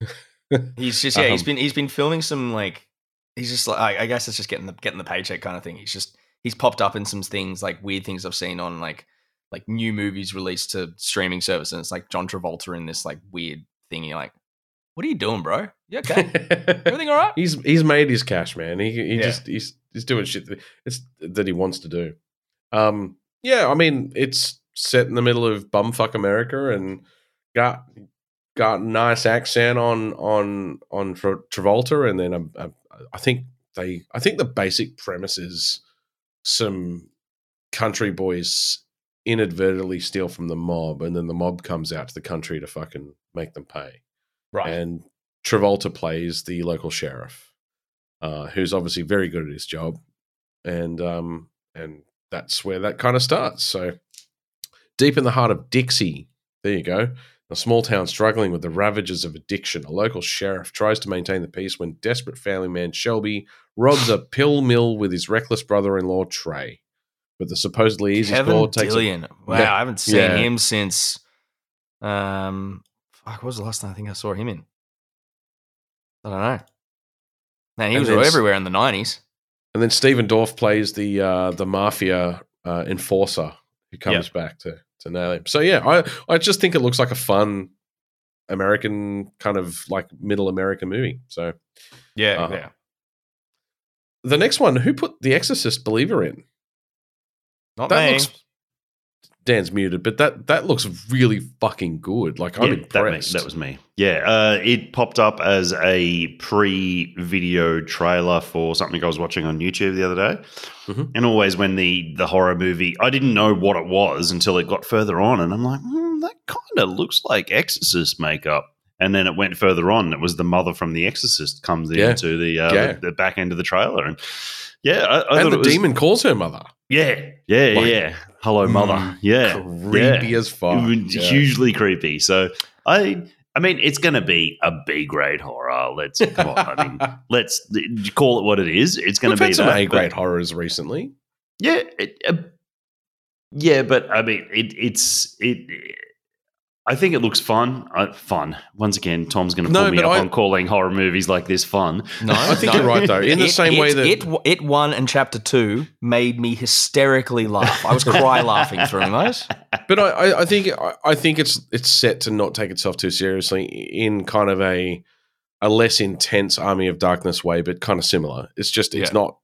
He's just yeah. he's Um, been he's been filming some like he's just like I, I guess it's just getting the getting the paycheck kind of thing. He's just he's popped up in some things like weird things I've seen on like like new movies released to streaming service, and it's like John Travolta in this like weird thing. You're like, what are you doing, bro? You okay? Everything all right? he's he's made his cash, man. He he Yeah. just he's he's doing shit that, it's, that he wants to do. Um, yeah, I mean it's set in the middle of bumfuck America and got got nice accent on on on Tra- Travolta, and then um, uh, I think they I think the basic premise is some country boys inadvertently steal from the mob, and then the mob comes out to the country to fucking make them pay Right. and Travolta plays the local sheriff, uh, who's obviously very good at his job, and um, and that's where that kind of starts. So, deep in the heart of Dixie, there you go, a small town struggling with the ravages of addiction. A local sheriff tries to maintain the peace when desperate family man Shelby robs a pill mill with his reckless brother-in-law Trey. But the supposedly easy Kevin score takes a Wow, I haven't seen Yeah. him since. Um, fuck, what was the last time I think I saw him in? I don't know. Man, he And was then everywhere in the nineties. And then Stephen Dorff plays the uh, the mafia uh, enforcer who comes back to to nail him. So yeah, I I just think it looks like a fun American kind of like middle American movie. So Yeah, Uh-huh. yeah. the next one, who put The Exorcist Believer in? Not That me. looks Dan's muted, but that that looks really fucking good. Like I'm Yeah, that, impressed. that was me. Yeah, uh, it popped up as a pre-video trailer for something I was watching on YouTube the other day. Mhm. And always when the the horror movie, I didn't know what it was until it got further on, and I'm like, hmm, that kind of looks like Exorcist makeup. And then it went further on. It was the mother from The Exorcist comes Yeah. into the, uh, Yeah. the the back end of the trailer, and yeah, I, I and thought the it was, demon calls her mother. Yeah, yeah, Like, yeah. Hello, mother. mm, yeah, Creepy yeah. as fuck. Yeah. hugely creepy. So I, I mean, it's going to be a B grade horror. Let's come on. I mean, let's call it what it is. It's going to be had some. A grade horrors recently. Yeah, it, uh, yeah, but I mean, it, it's it. I think it looks fun. Uh, fun. Once again, Tom's going to pull No, me up I- on calling horror movies like this fun. No, I think no. you're right though. In the It- same way that it it one and chapter two made me hysterically laugh. I was cry laughing through those. but I, I, I think I, I think it's it's set to not take itself too seriously in kind of a a less intense Army of Darkness way, but kind of similar. It's just it's Yeah. not.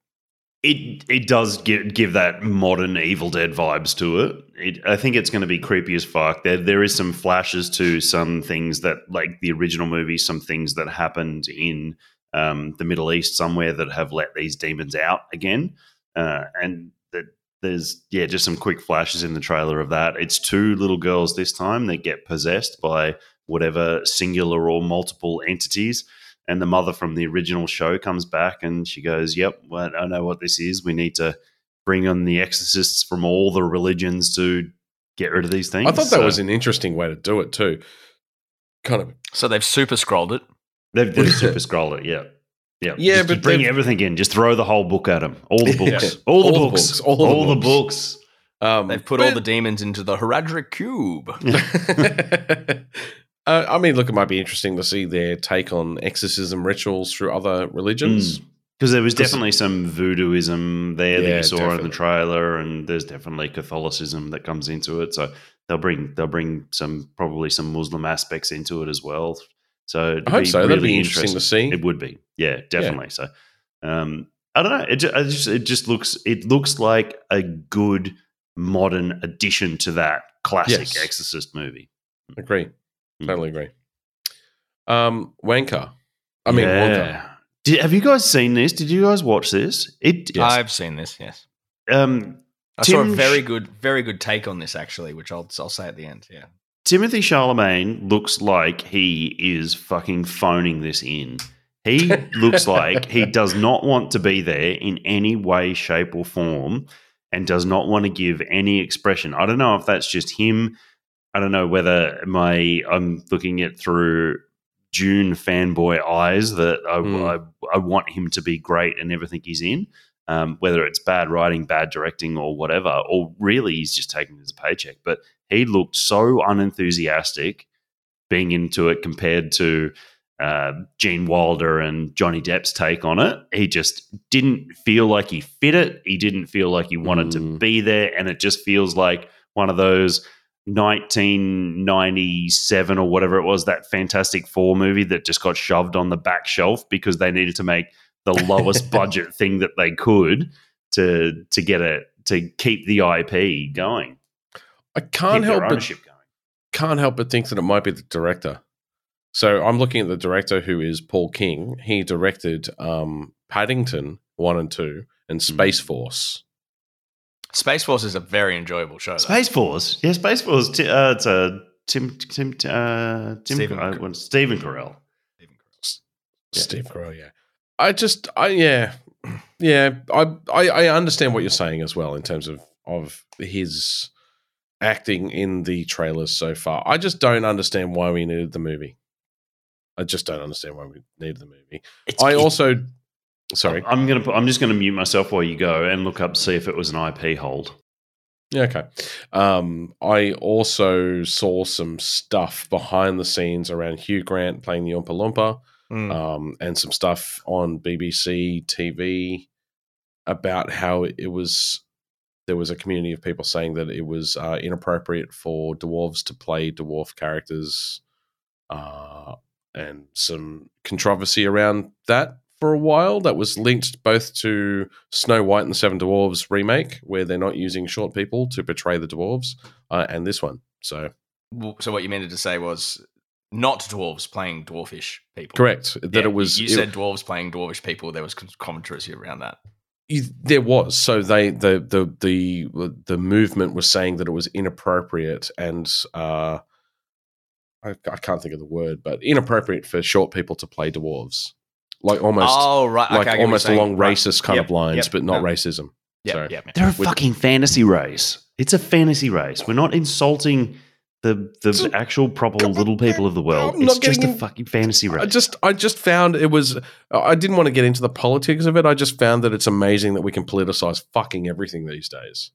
It it does give give that modern Evil Dead vibes to it. it I think it's going to be creepy as fuck. There there is some flashes to some things that like the original movie, some things that happened in um, the Middle East somewhere that have let these demons out again, uh, and that there's yeah just some quick flashes in the trailer of that. It's two little girls this time that get possessed by whatever singular or multiple entities. And the mother from the original show comes back and she goes, "Yep, well, I know what this is. We need to bring on the exorcists from all the religions to get rid of these things." I thought that So was an interesting way to do it too. Kind of So they've Super Skrulled it. they've, they've Super Skrulled it. Yeah. Yeah, Yeah, just, but just bring everything in. Just throw the whole book at them. All the Yeah. books. All the All the books. books. All the All the books. books. um, They've put all the demons into the Horadric cube. uh, I mean, look, it might be interesting to see their take on exorcism rituals through other religions. Because there was definitely some voodooism there that you saw in the trailer, and there's definitely Catholicism that comes into it. So they'll bring they'll bring some probably some Muslim aspects into it as well. So I hope be so. That'd be interesting to see. It would be, yeah, definitely. So um, I don't know. It just, it just it just looks it looks like a good modern addition to that classic Yes. Exorcist movie. Agree. Mm. Totally agree. Um, Wanker. I mean, Wonka. Did, have you guys seen this? Did you guys watch this? It Yes. I've seen this. Yes, um I saw a very good, very good take on this actually, which I'll I'll say at the end. Yeah, Timothée Chalamet looks like he is fucking phoning this in. He looks like he does not want to be there in any way, shape, or form and does not want to give any expression. I don't know if that's just him. I don't know whether my I'm looking at through Dune fanboy eyes that I, Mm. I, I want him to be great in everything he's in. Um, whether it's bad writing, bad directing, or whatever, or really he's just taking it as a paycheck. But he looked so unenthusiastic being into it compared to uh, Gene Wilder and Johnny Depp's take on it. He just didn't feel like he fit it. He didn't feel like he wanted to Mm. be there. And it just feels like one of those 1997 or whatever it was, that Fantastic Four movie that just got shoved on the back shelf because they needed to make the lowest budget thing that they could to to get it to keep the IP going. I can't help but going. can't help but think that it might be the director. So I'm looking at the director who is Paul King. He directed um, Paddington one and two and Hmm. Space Force. Space Force is a very enjoyable show. though. Space Force, yeah, Space Force. Ti- uh, it's a Tim Tim uh, Tim Stephen uh, Car- what- Stephen Carell. Yeah. Steve Carell, yeah. I just, I yeah, yeah. I, I I understand what you're saying as well in terms of of his acting in the trailers so far. I just don't understand why we needed the movie. I just don't understand why we needed the movie. It's, I it's- also, sorry, I'm gonna. I'm just gonna mute myself while you go and look up see if it was an IP hold. Yeah, okay. Um, I also saw some stuff behind the scenes around Hugh Grant playing the Oompa Loompa, Mm. um, and some stuff on BBC TV about how it was. There was a community of people saying that it was uh, inappropriate for dwarves to play dwarf characters, uh, and some controversy around that for a while. That was linked both to Snow White and the Seven Dwarves remake, where they're not using short people to portray the dwarves, uh, and this one. So So what you meant to say was not dwarves playing dwarfish people. correct that Yeah, it was. You it- said dwarves playing dwarfish people. There was con- controversy around that. there was so they the the the the movement was saying that it was inappropriate and uh I, I can't think of the word but inappropriate for short people to play dwarves like almost oh right, like okay, I get what you're almost saying. along Right. racist kind Yep, of lines yep, but not no. racism Yep, so yep, yep. They're a With- fucking fantasy race. It's a fantasy race. We're not insulting the the So- actual proper Come little people of the world. I'm It's just a in- fucking fantasy race. I just I just found it was I didn't want to get into the politics of it. I just found that it's amazing that we can politicize fucking everything these days.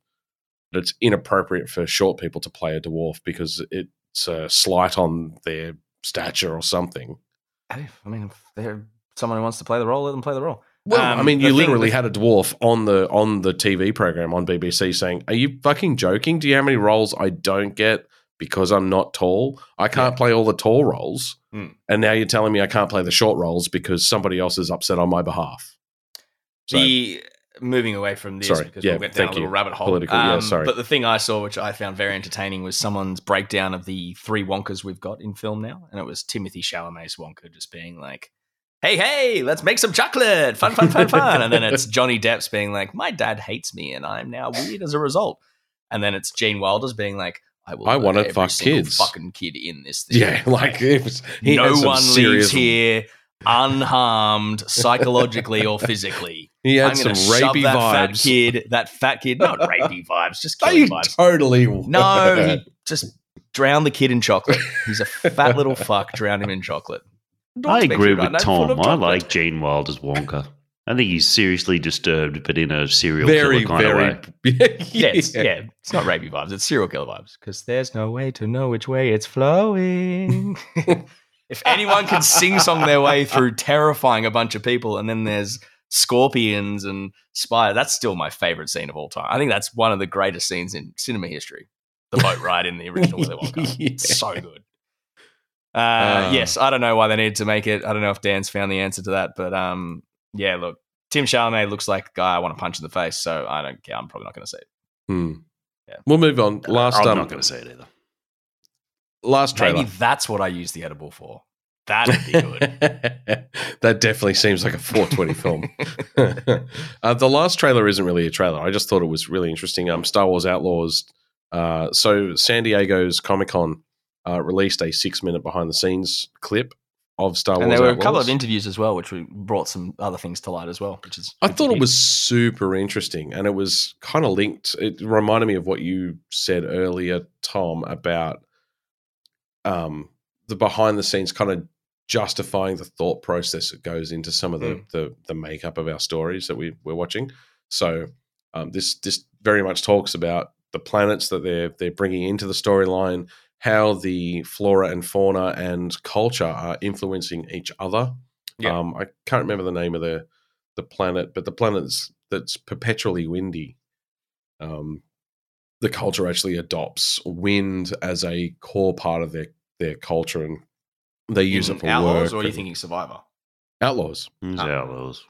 That it's inappropriate for short people to play a dwarf because it's a slight on their stature or something. I mean, they're someone who wants to play the role, let them play the role. Well, Um, I mean, you literally with- had a dwarf on the on the TV program on BBC saying, "Are you fucking joking? Do you know how many roles I don't get because I'm not tall? I can't play all the tall roles, Hmm. and now you're telling me I can't play the short roles because somebody else is upset on my behalf." So, the moving away from this Sorry, because yeah, we'll get down thank a little you. rabbit hole. Political, yeah, Um, sorry. But the thing I saw, which I found very entertaining, was someone's breakdown of the three Wonkers we've got in film now, and it was Timothée Chalamet's Wonka just being like, "Hey, hey, let's make some chocolate, fun, fun, fun, fun," and then it's Johnny Depp's being like, "My dad hates me, and I'm now weird as a result," and then it's Gene Wilder's being like. I, will I wanna fuck kids." Fucking kid in this. thing." yeah, like was, no one leaves here. unharmed psychologically or physically. He had I'm some rapey that fat vibes. kid, that fat kid, not rapey vibes, just killing vibes. totally No, he just drowned the kid in chocolate. He's a fat little fuck. Drowned him in chocolate. Don't I agree with run full of Tom. I like Gene Wilder's Wonka. I think he's seriously disturbed, but in a serial very, killer kind very. of way. Yeah, it's, yeah, it's not rapey vibes. It's serial killer vibes because there's no way to know which way it's flowing. if anyone can sing song their way through terrifying a bunch of people, and then there's scorpions and spiders, that's still my favorite scene of all time. I think that's one of the greatest scenes in cinema history. The boat ride in the original Willy Wonka. Yeah. It's so good. Uh, Uh. yes, I don't know why they needed to make it. I don't know if Dan's found the answer to that, but um, yeah, look, Tim Chalamet looks like a guy I want to punch in the face, so I don't care. I'm probably not going to see it. Hmm. Yeah. We'll move on. Last I'm um, not going to say it either. last trailer. Maybe that's what I use the edible for. That'd be good. that definitely seems like a 420 film. uh, the last trailer isn't really a trailer. I just thought it was really interesting. Um, Star Wars Outlaws. Uh, so San Diego's Comic Con uh, released a six minute behind the scenes clip of Star Wars. and there were a Outlaws. couple of interviews as well, which we brought some other things to light as well, which is. I thought it was super interesting, and it was kind of linked. It reminded me of what you said earlier, Tom, about um, the behind the scenes kind of justifying the thought process that goes into some of the Mm. the, the makeup of our stories that we we're watching. So um, this this very much talks about the planets that they're they're bringing into the storyline, how the flora and fauna and culture are influencing each other. Yeah. Um, I can't remember the name of the the planet, but the planet that's, that's perpetually windy. Um, the culture actually adopts wind as a core part of their their culture, and they use it for Outlaws, work. or are you thinking Survivor? outlaws? Who's Ah. Outlaws?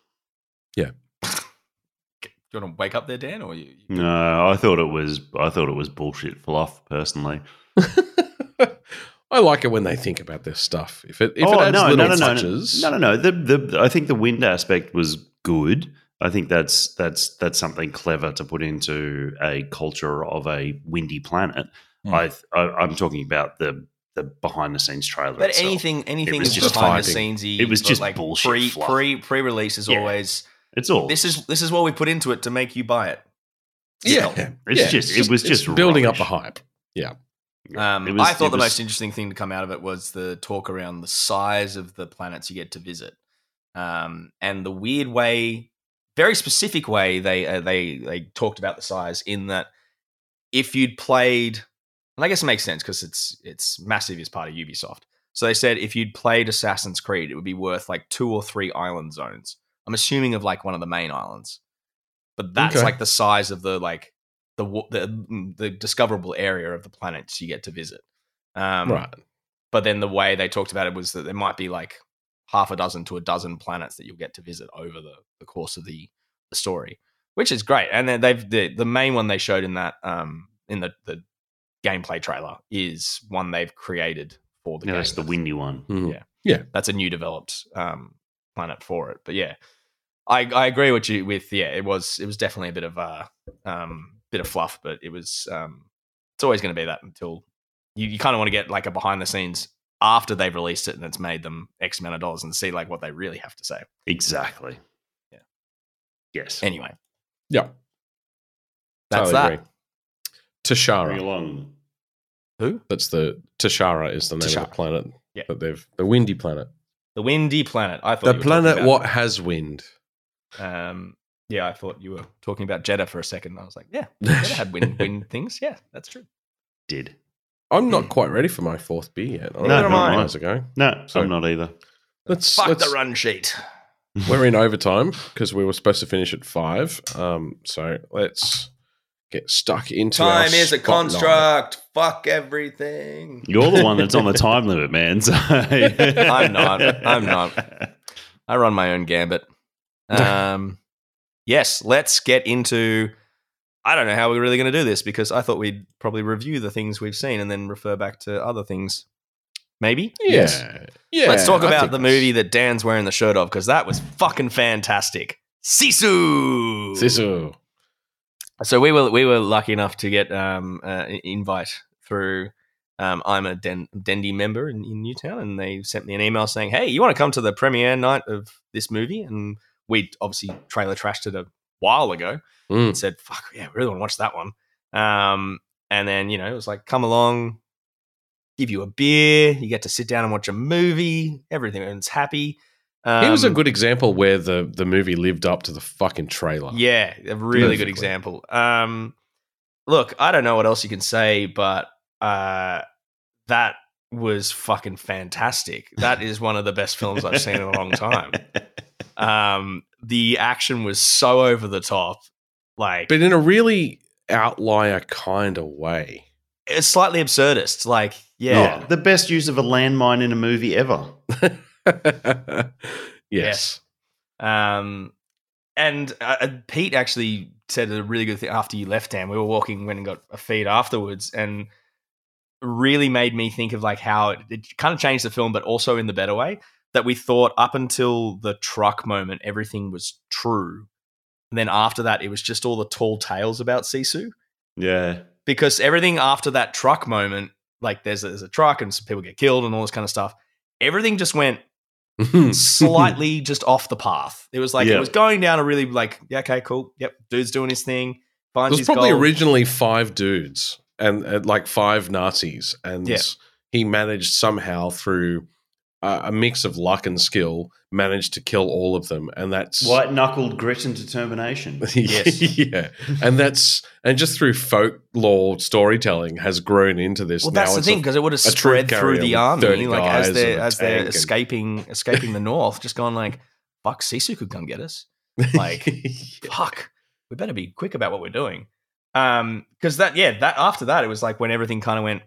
Yeah. Do you want to wake up there, Dan, or you? you- No, I thought it was. I thought it was bullshit fluff. Personally, I like it when they think about this stuff. If it if Oh, it adds no, little no, no, no, touches, no, no, no. The the I think the wind aspect was good. I think that's that's that's something clever to put into a culture of a windy planet. Hmm. I, I I'm talking about the the behind the scenes trailer. But itself. anything, anything was just behind the hyping. scenes, It was just like bullshit Pre fluff. pre pre release is Yeah. always it's all this is this is what we put into it to make you buy it. yeah, It's yeah, just- it was it's just building up rubbish. the hype. Um, was- I thought the was- most interesting thing to come out of it was the talk around the size of the planets you get to visit, um, and the weird way, very specific way they uh, they they talked about the size in that if you'd played, and I guess it makes sense because it's it's massive as part of Ubisoft. So they said if you'd played Assassin's Creed, it would be worth like two or three island zones. I'm assuming of like one of the main islands, but that's Okay. like the size of the like the the mm, the discoverable area of the planets you get to visit. Um, right. But then the way they talked about it was that there might be like half a dozen to a dozen planets that you'll get to visit over the, the course of the, the story, which is great. And then they've the, the main one they showed in that um in the, the gameplay trailer is one they've created for the Yeah, game. that's the windy one. Mhm. Yeah. That's a new developed um planet for it. But yeah. I, I agree with you with yeah, it was it was definitely a bit of a um bit of fluff, but it was um it's always gonna be that until you, you kind of want to get like a behind the scenes after they've released it and it's made them X amount of dollars and see like what they really have to say. Exactly. Yeah. Yes. Anyway, Yeah, that's totally that. agree. Toshara. Bring along. Who? That's the Toshara is the name of the planet Yeah. that they've the windy planet. The windy planet. I thought The you were planet about- what has wind. Um, yeah, I thought you were talking about Jedha for a second. I was like, yeah, Jedha had wind wind things. Yeah, that's true. Did I'm not quite ready for my fourth beer yet. I don't No, know nor how am I. you guys are going. no? So- I'm not either. Let's, Fuck let's the run sheet. we're in overtime because we were supposed to finish at five. Um, so let's get stuck into our Time is a spotlight. construct. Fuck everything. You're the one that's on the time limit, man. So. I'm not. I'm not. I run my own gambit. Um, yes, let's get into. I don't know how we're really going to do this because I thought we'd probably review the things we've seen and then refer back to other things. Maybe. Yeah, Yes. yeah. Let's talk I about the that's- movie that Dan's wearing the shirt of because that was fucking fantastic. Sisu. Sisu. So we were we were lucky enough to get um uh, an invite through Um, I'm a Den- Dendy member in, in Newtown, and they sent me an email saying, "Hey, you want to come to the premiere night of this movie?" And we obviously trailer trashed it a while ago Mm. and said, "Fuck yeah, we really want to watch that one." Um, and then you know it was like, "Come along, give you a beer, you get to sit down and watch a movie. Everything's happy." Um, he was a good example where the the movie lived up to the fucking trailer. yeah, a really good example. Um, look, I don't know what else you can say, but uh, that was fucking fantastic. That is one of the best films I've seen in a long time. Um, the action was so over the top, like but in a really outlier kind of way. it's slightly absurdist. Like, Yeah. yeah, the best use of a landmine in a movie ever. yes. Um, and uh, uh, Pete actually said a really good thing after you left, Dan. We were walking, went and got a feed afterwards, and really made me think of like how it, it kind of changed the film, but also in the better way. That we thought up until the truck moment, everything was true. And then after that, it was just all the tall tales about Sisu. Yeah. Because everything after that truck moment, like there's a, there's a truck and some people get killed and all this kind of stuff, everything just went slightly just off the path. It was like Yeah. it was going down a really like, yeah, okay, cool. Yep, dude's doing his thing. It was probably gold. originally five dudes and uh, like five Nazis, and Yeah. he managed somehow through uh, a mix of luck and skill, managed to kill all of them, and that's White knuckled grit and determination. Yes. yeah, and that's and just through folklore storytelling has grown into this. Well, now that's the thing because it would have spread through the with army, 30 like as they're as they're tank and- escaping escaping the north, just going like, "Fuck, Sisu could come get us." like- Fuck, we better be quick about what we're doing. Um, because that yeah, that after that, it was like when everything kind of went.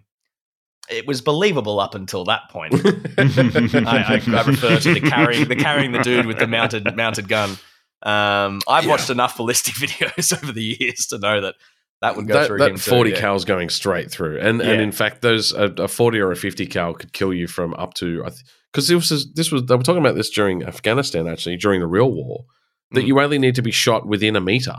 It was believable up until that point. I, I, I refer to the carrying the carrying the dude with the mounted mounted gun. Um, I've Yeah. watched enough ballistic videos over the years to know that that would go that, through that him too, 40 yeah. cal's going straight through and Yeah. and in fact those a, a 40 or a 50 cal could kill you from up to because this was this was they were talking about this during afghanistan actually during the real war that Mm. you only need to be shot within a meter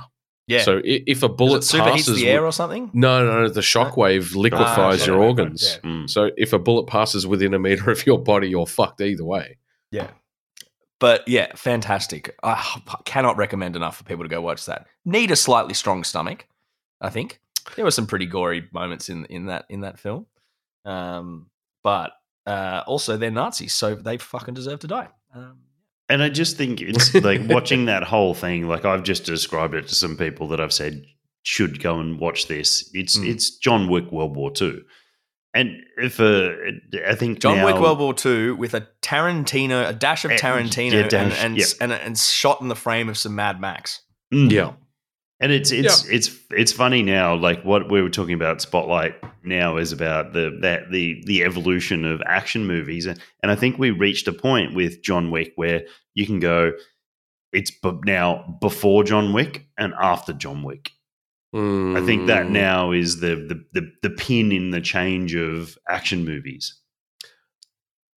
Yeah, so if a bullet it passes the air or something. no no no the shockwave liquefies Ah, your shockwave, organs yeah. Mm. so if a bullet passes within a meter of your body you're fucked either way Yeah. But yeah, fantastic. I cannot recommend enough for people to go watch that. Need a slightly strong stomach, I think. There were some pretty gory moments in in that in that film. Um, but uh, also they're Nazis, so they fucking deserve to die. Um, And I just think it's like watching that whole thing. Like I've just described it to some people that I've said should go and watch this. It's Mm. it's John Wick World War Two, and if uh, I think John now- Wick World War Two with a Tarantino, a dash of Eh, Tarantino, yeah, and, dash, and, yeah. and and shot in the frame of some Mad Max. Mm. yeah And it's it's it's it's funny now. Like what we were talking about, Spotlight now is about the that the the evolution of action movies, and and I think we reached a point with John Wick where you can go, it's b- now before John Wick and after John Wick. I think that Mm. now is the the the, the pin in the change of action movies.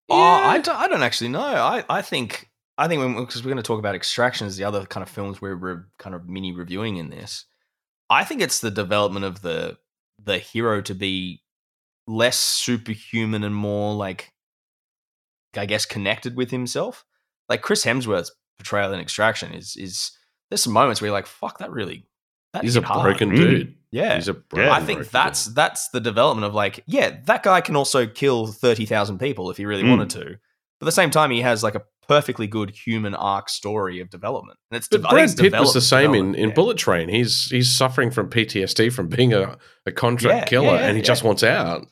Oh, I don't, I don't actually know. I, I think I think because we're going to talk about Extraction as the other kind of films we're re, kind of mini reviewing in this. I think it's the development of the the hero to be less superhuman and more like I guess connected with himself. Like Chris Hemsworth's portrayal in Extraction is is there's some moments where you're like, fuck, that really that he's a hard. broken Mm. dude Yeah. he's a broken, I think broken that's dude. that's the development of like, yeah, that guy can also kill thirty thousand people if he really Mm. wanted to. But at the same time, he has like a perfectly good human arc story of development, and it's. But de- Brad Pitt was the same in, in yeah. Bullet Train. He's he's suffering from PTSD from being a, a contract Yeah, killer, yeah, and he just wants out.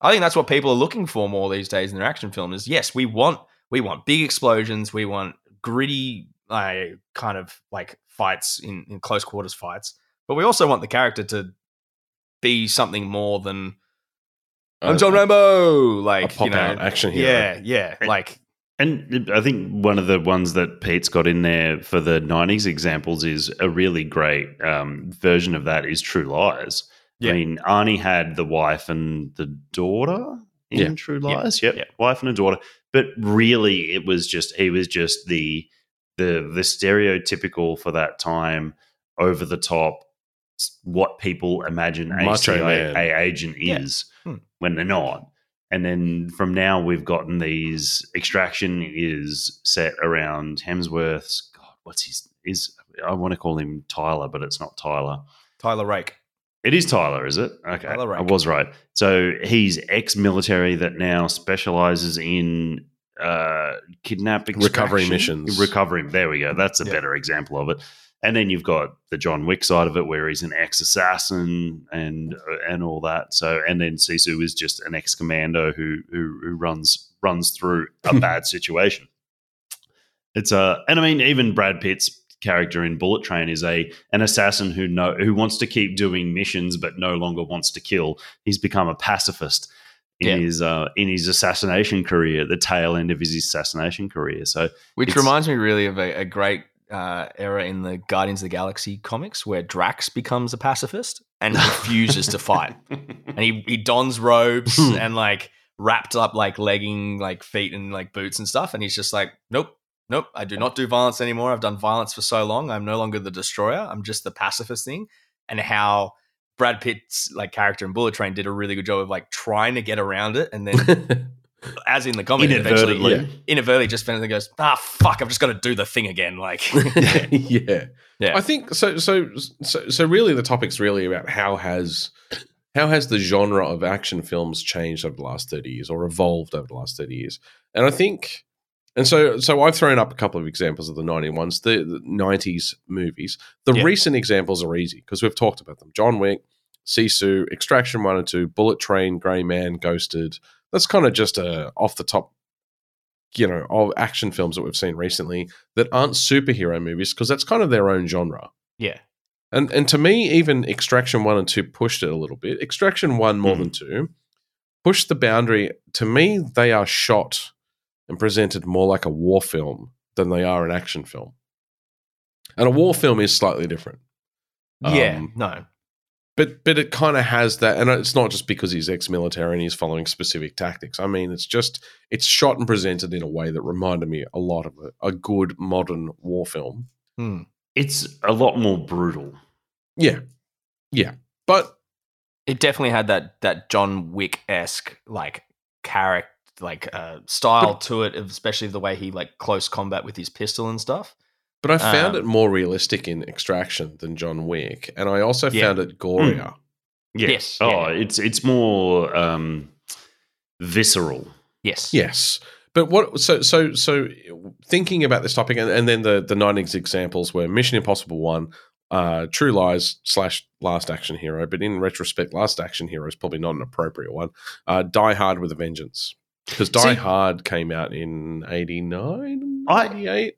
I think that's what people are looking for more these days in their action film. Is yes, we want we want big explosions, we want gritty, uh, kind of like fights in, in close quarters fights, but we also want the character to be something more than I'm John a- Rambo, a like pop you know, out action hero. yeah, yeah, like And I think one of the ones that Pete's got in there for the 90s examples is a really great um, version of that is True Lies. Yeah. I mean, Arnie had the wife and the daughter in Yeah. True Yeah. Lies. Yep. Yeah. Wife and a daughter. But really it was just he was just the the the stereotypical for that time, over the top, s- what people imagine a CIA Man. agent Yeah. is Hmm. when they're not. And then from now, we've gotten these. Extraction is set around Hemsworth's. God, what's his? Is I want to call him Tyler, but it's not Tyler. Tyler Rake. It is Tyler, is it? Okay, Tyler I was right. So he's ex-military that now specializes in uh, kidnap Recovery extraction? missions. Recovery. There we go. That's a Yeah. better example of it. And then you've got the John Wick side of it, where he's an ex-assassin and and all that. So, and then Sisu is just an ex-commando who who, who runs runs through a bad situation. It's a, and I mean, even Brad Pitt's character in Bullet Train is a an assassin who know who wants to keep doing missions but no longer wants to kill. He's become a pacifist in Yeah. his uh, in his assassination career, the tail end of his assassination career. So Which reminds me really of a, a great uh, era in the Guardians of the Galaxy comics where Drax becomes a pacifist and refuses to fight. And he, he dons robes and like wrapped up like legging like feet and like boots and stuff. And he's just like, nope, nope, I do not do violence anymore. I've done violence for so long. I'm no longer the destroyer. I'm just the pacifist thing. And how Brad Pitt's like character in Bullet Train did a really good job of like trying to get around it. And then as in the comic, eventually Inadvertently. inadvertently just finally goes, ah, fuck, I've just got to do the thing again. Like, yeah. Yeah. I think so. So, so, so really, the topic's really about how has how has the genre of action films changed over the last thirty years, or evolved over the last thirty years? And I think, and so, so I've thrown up a couple of examples of the ninety ones, the, the nineties movies. The Yeah. recent examples are easy because we've talked about them: John Wick, Sisu, Extraction One and Two, Bullet Train, Grey Man, Ghosted. That's kind of just a off the top. You know, of action films that we've seen recently that aren't superhero movies because that's kind of their own genre. yeah. And and to me, even Extraction One and Two pushed it a little bit. Extraction One more Mm. than two pushed the boundary. To me, they are shot and presented more like a war film than they are an action film. And a war film is slightly different. Yeah. Um, no. But but it kind of has that, and it's not just because he's ex-military and he's following specific tactics. I mean, it's just it's shot and presented in a way that reminded me a lot of a, a good modern war film. Hmm. it's a lot more brutal. Yeah, yeah, but It definitely had that that John Wick esque like character like uh style But- to it, especially the way he like close combat with his pistol and stuff. But I found Um, it more realistic in Extraction than John Wick, and I also Yeah. found it gorier. Yes. Oh, Yeah, yeah. it's it's more um, visceral. Yes. Yes, but what? So so so thinking about this topic, and, and then the the nine examples were Mission Impossible One, uh, True Lies slash Last Action Hero, but in retrospect, Last Action Hero is probably not an appropriate one. Uh, Die Hard with a Vengeance, because Die See- Hard came out in 89, I- 88.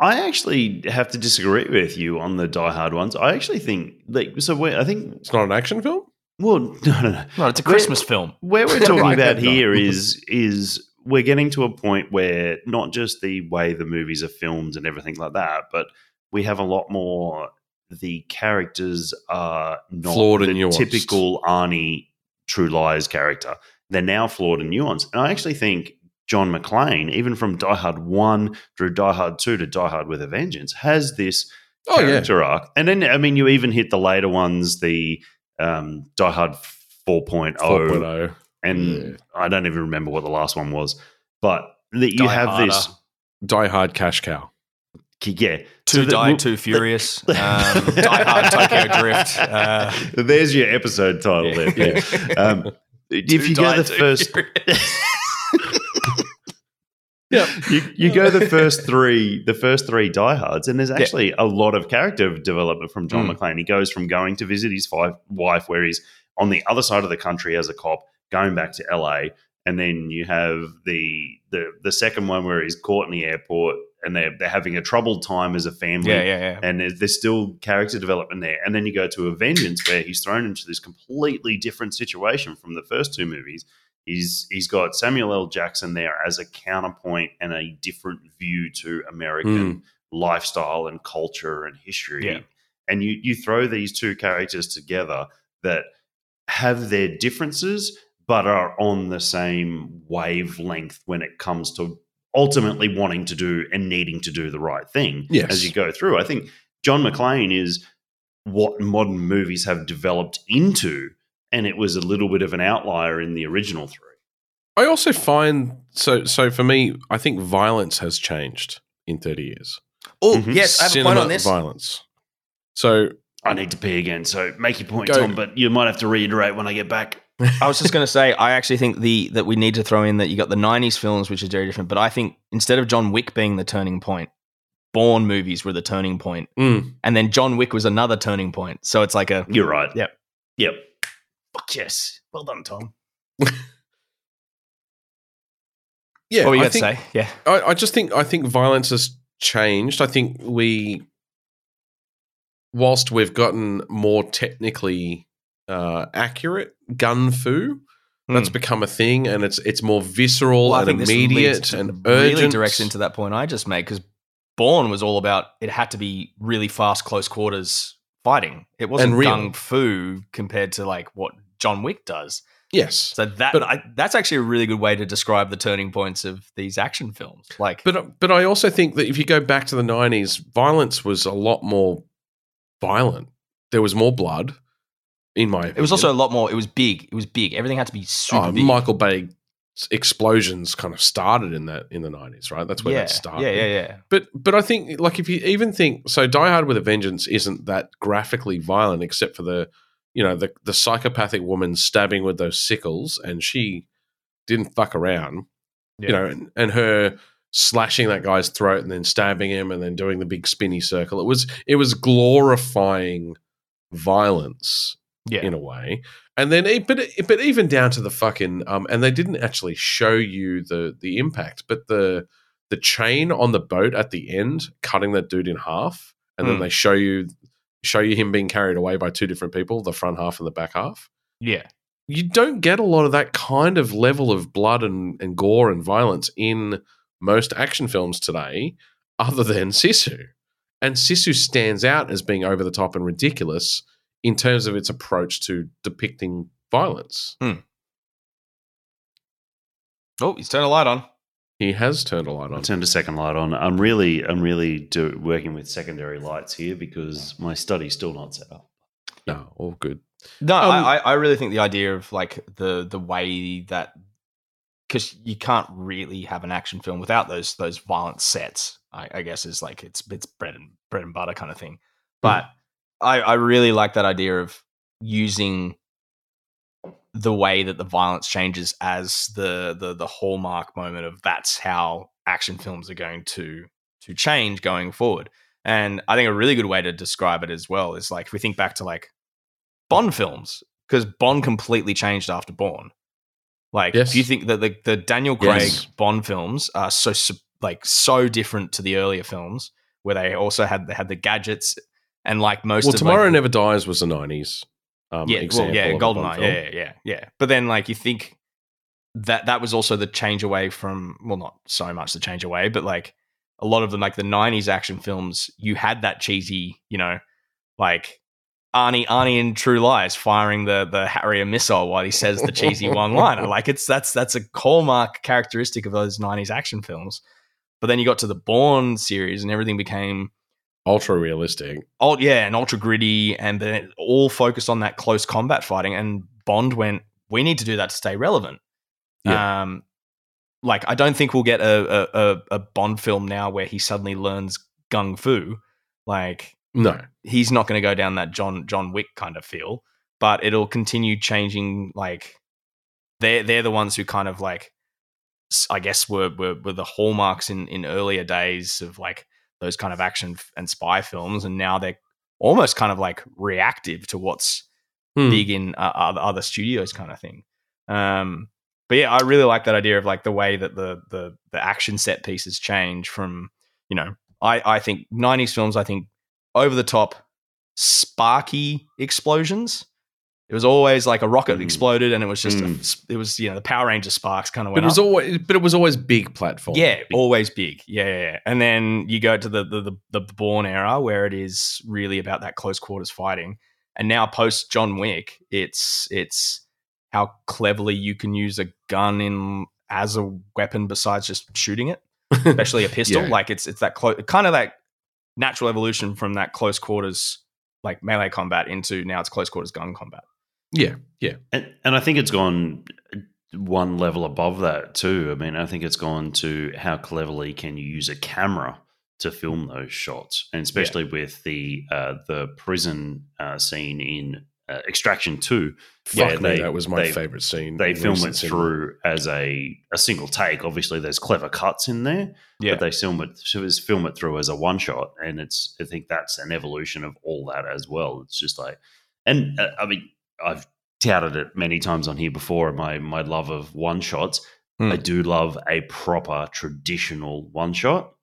I actually have to disagree with you on the Die Hard ones. I actually think like so. Where I think It's not an action film. well, no, no, no. No, it's a Where- Christmas film. Where we're talking Right, about here is is we're getting to a point where not just the way the movies are filmed and everything like that, but we have a lot more. The characters are not Flawed and the nuanced. typical Arnie True Lies character. They're now flawed and nuanced, and I actually think John McClane, even from Die Hard One through Die Hard Two to Die Hard with a Vengeance, has this Oh yeah, character arc. And then, I mean, you even hit the later ones, the um, Die Hard 4.0, 4.0. and Yeah. I don't even remember what the last one was. But that you Die have Harder. this, Die Hard Cash Cow. yeah. Too that Die, we'll- Too Furious. Um, Die Hard, Tokyo Drift. Uh, There's your episode title there. yeah. Pete. Um, if Too you go Die, the first, Furious. Yeah, you, you go the first three, the first three diehards, and there's actually a lot of character development from John Mm. McClane. He goes from going to visit his fi- wife, where he's on the other side of the country as a cop, going back to LA, and then you have the the the second one where he's caught in the airport, and they're they're having a troubled time as a family. yeah, yeah, yeah. And there's, there's still character development there. And then you go to a Vengeance where he's thrown into this completely different situation from the first two movies. He's he's got Samuel L. Jackson there as a counterpoint and a different view to American hmm. lifestyle and culture and history. Yeah. And you you throw these two characters together that have their differences but are on the same wavelength when it comes to ultimately wanting to do and needing to do the right thing Yes. as you go through. I think John McClane is what modern movies have developed into, and it was a little bit of an outlier in the original three. I also find so so for me, I think violence has changed in thirty years. Oh, Mhm. yes, I have a point on this. violence. So I need to pee again, so make your point, Go. Tom. But you might have to reiterate when I get back. I was just going to say, I actually think the that we need to throw in that you got the '90s films, which is very different. But I think instead of John Wick being the turning point, Bourne movies were the turning point, mm, and then John Wick was another turning point. So it's like a You're right. Yep. Yep. Yes, well done, Tom. yeah, what were you I think, say? Yeah, I, I just think I think violence has changed. I think we, whilst we've gotten more technically uh, accurate gun fu, that's Hmm. become a thing, and it's it's more visceral Well, and immediate and really urgent. directs into that point I just made because Bourne was all about it had to be really fast, close quarters fighting. It wasn't gung fu compared to like what John Wick does. yes, So that But- I, that's actually a really good way to describe the turning points of these action films. Like, But but I also think that if you go back to the nineties, violence was a lot more violent. There was more blood, in my. it was also a lot more. It was big. It was big. Everything had to be super oh, big. Michael Bay explosions kind of started in that in the nineties, right? That's where yeah, that started. yeah, yeah, yeah. But but I think like if you even think so, Die Hard with a Vengeance isn't that graphically violent, except for the you know the the psychopathic woman stabbing with those sickles, and she didn't fuck around, you know, and, and her slashing that guy's throat and then stabbing him and then doing the big spinny circle. It was it was glorifying violence Yeah. in a way. And then, but but even down to the fucking um, and they didn't actually show you the the impact, but the the chain on the boat at the end cutting that dude in half, and then Hmm. they show you show you him being carried away by two different people, the front half and the back half. yeah. You don't get a lot of that kind of level of blood and, and gore and violence in most action films today, other than Sisu. And Sisu stands out as being over the top and ridiculous in terms of its approach to depicting violence. Hmm. Oh, he's turned a light on. He has turned a light on. I on. turned a second light on. I'm really, I'm really do, working with secondary lights here because my study's still not set up. No, all good. No, Um, I, I I really think the idea of like the the way that because you can't really have an action film without those those violent sets. I, I guess is like it's it's bread and bread and butter kind of thing. But I I really like that idea of using the way that the violence changes as the the the hallmark moment of that's how action films are going to to change going forward. And I think a really good way to describe it as well is like if we think back to like Bond films, because Bond completely changed after Bourne. Like, Yes. do you think that the, the Daniel Craig Yes. Bond films are so like so different to the earlier films, where they also had they had the gadgets and like most Well, of Tomorrow like, Never Dies was the 90s. Um, yeah, well, yeah, Goldeneye, Bond film. yeah, yeah, yeah, yeah. But then, like, you think that that was also the change away from, well, not so much the change away, but like a lot of them, like the '90s action films, you had that cheesy, you know, like Arnie, Arnie in True Lies firing the the Harrier missile while he says the cheesy one liner. Like, it's that's that's a hallmark characteristic of those '90s action films. But then you got to the Bourne series, and everything became Ultra realistic. oh yeah, and ultra gritty, and then all focused on that close combat fighting. And Bond went, we need to do that to stay relevant. Um, like I don't think we'll get a, a a a Bond film now where he suddenly learns gung fu. Like No. he's not going to go down that John John Wick kind of feel, but it'll continue changing. Like they're they're the ones who kind of like I guess were were, were the hallmarks in in earlier days of like those kind of action and spy films, and now they're almost kind of like reactive to what's Hmm. big in uh, other other studios kind of thing. Um, but yeah, I really like that idea of like the way that the the the action set pieces change from you know I I think '90s films I think over the top sparky explosions. It was always like a rocket Mm. exploded and it was just a- Mm. it was you know the Power Ranger sparks kind of But it was up. always but it was always big platform. Yeah, Big- always big. Yeah, yeah, yeah. And then you go to the the the, the Bourne era where it is really about that close quarters fighting. And now post John Wick, it's it's how cleverly you can use a gun in as a weapon besides just shooting it, especially a pistol. Yeah. Like it's it's that close kind of that natural evolution from that close quarters like melee combat into now it's close quarters gun combat. Yeah, yeah. And, and I think it's gone one level above that too. I mean, I think it's gone to how cleverly can you use a camera to film those shots, and especially with the uh, the prison uh, scene in uh, Extraction Two, where Fuck me, they- that was my they- favorite scene. They film it cinema. through as a a single take. Obviously, there's clever cuts in there, Yeah. but they film it film it through as a one shot, and it's I think that's an evolution of all that as well. It's just like, and uh, I mean, I've touted it many times on here before. My my love of one shots. Hmm. I do love a proper traditional one shot,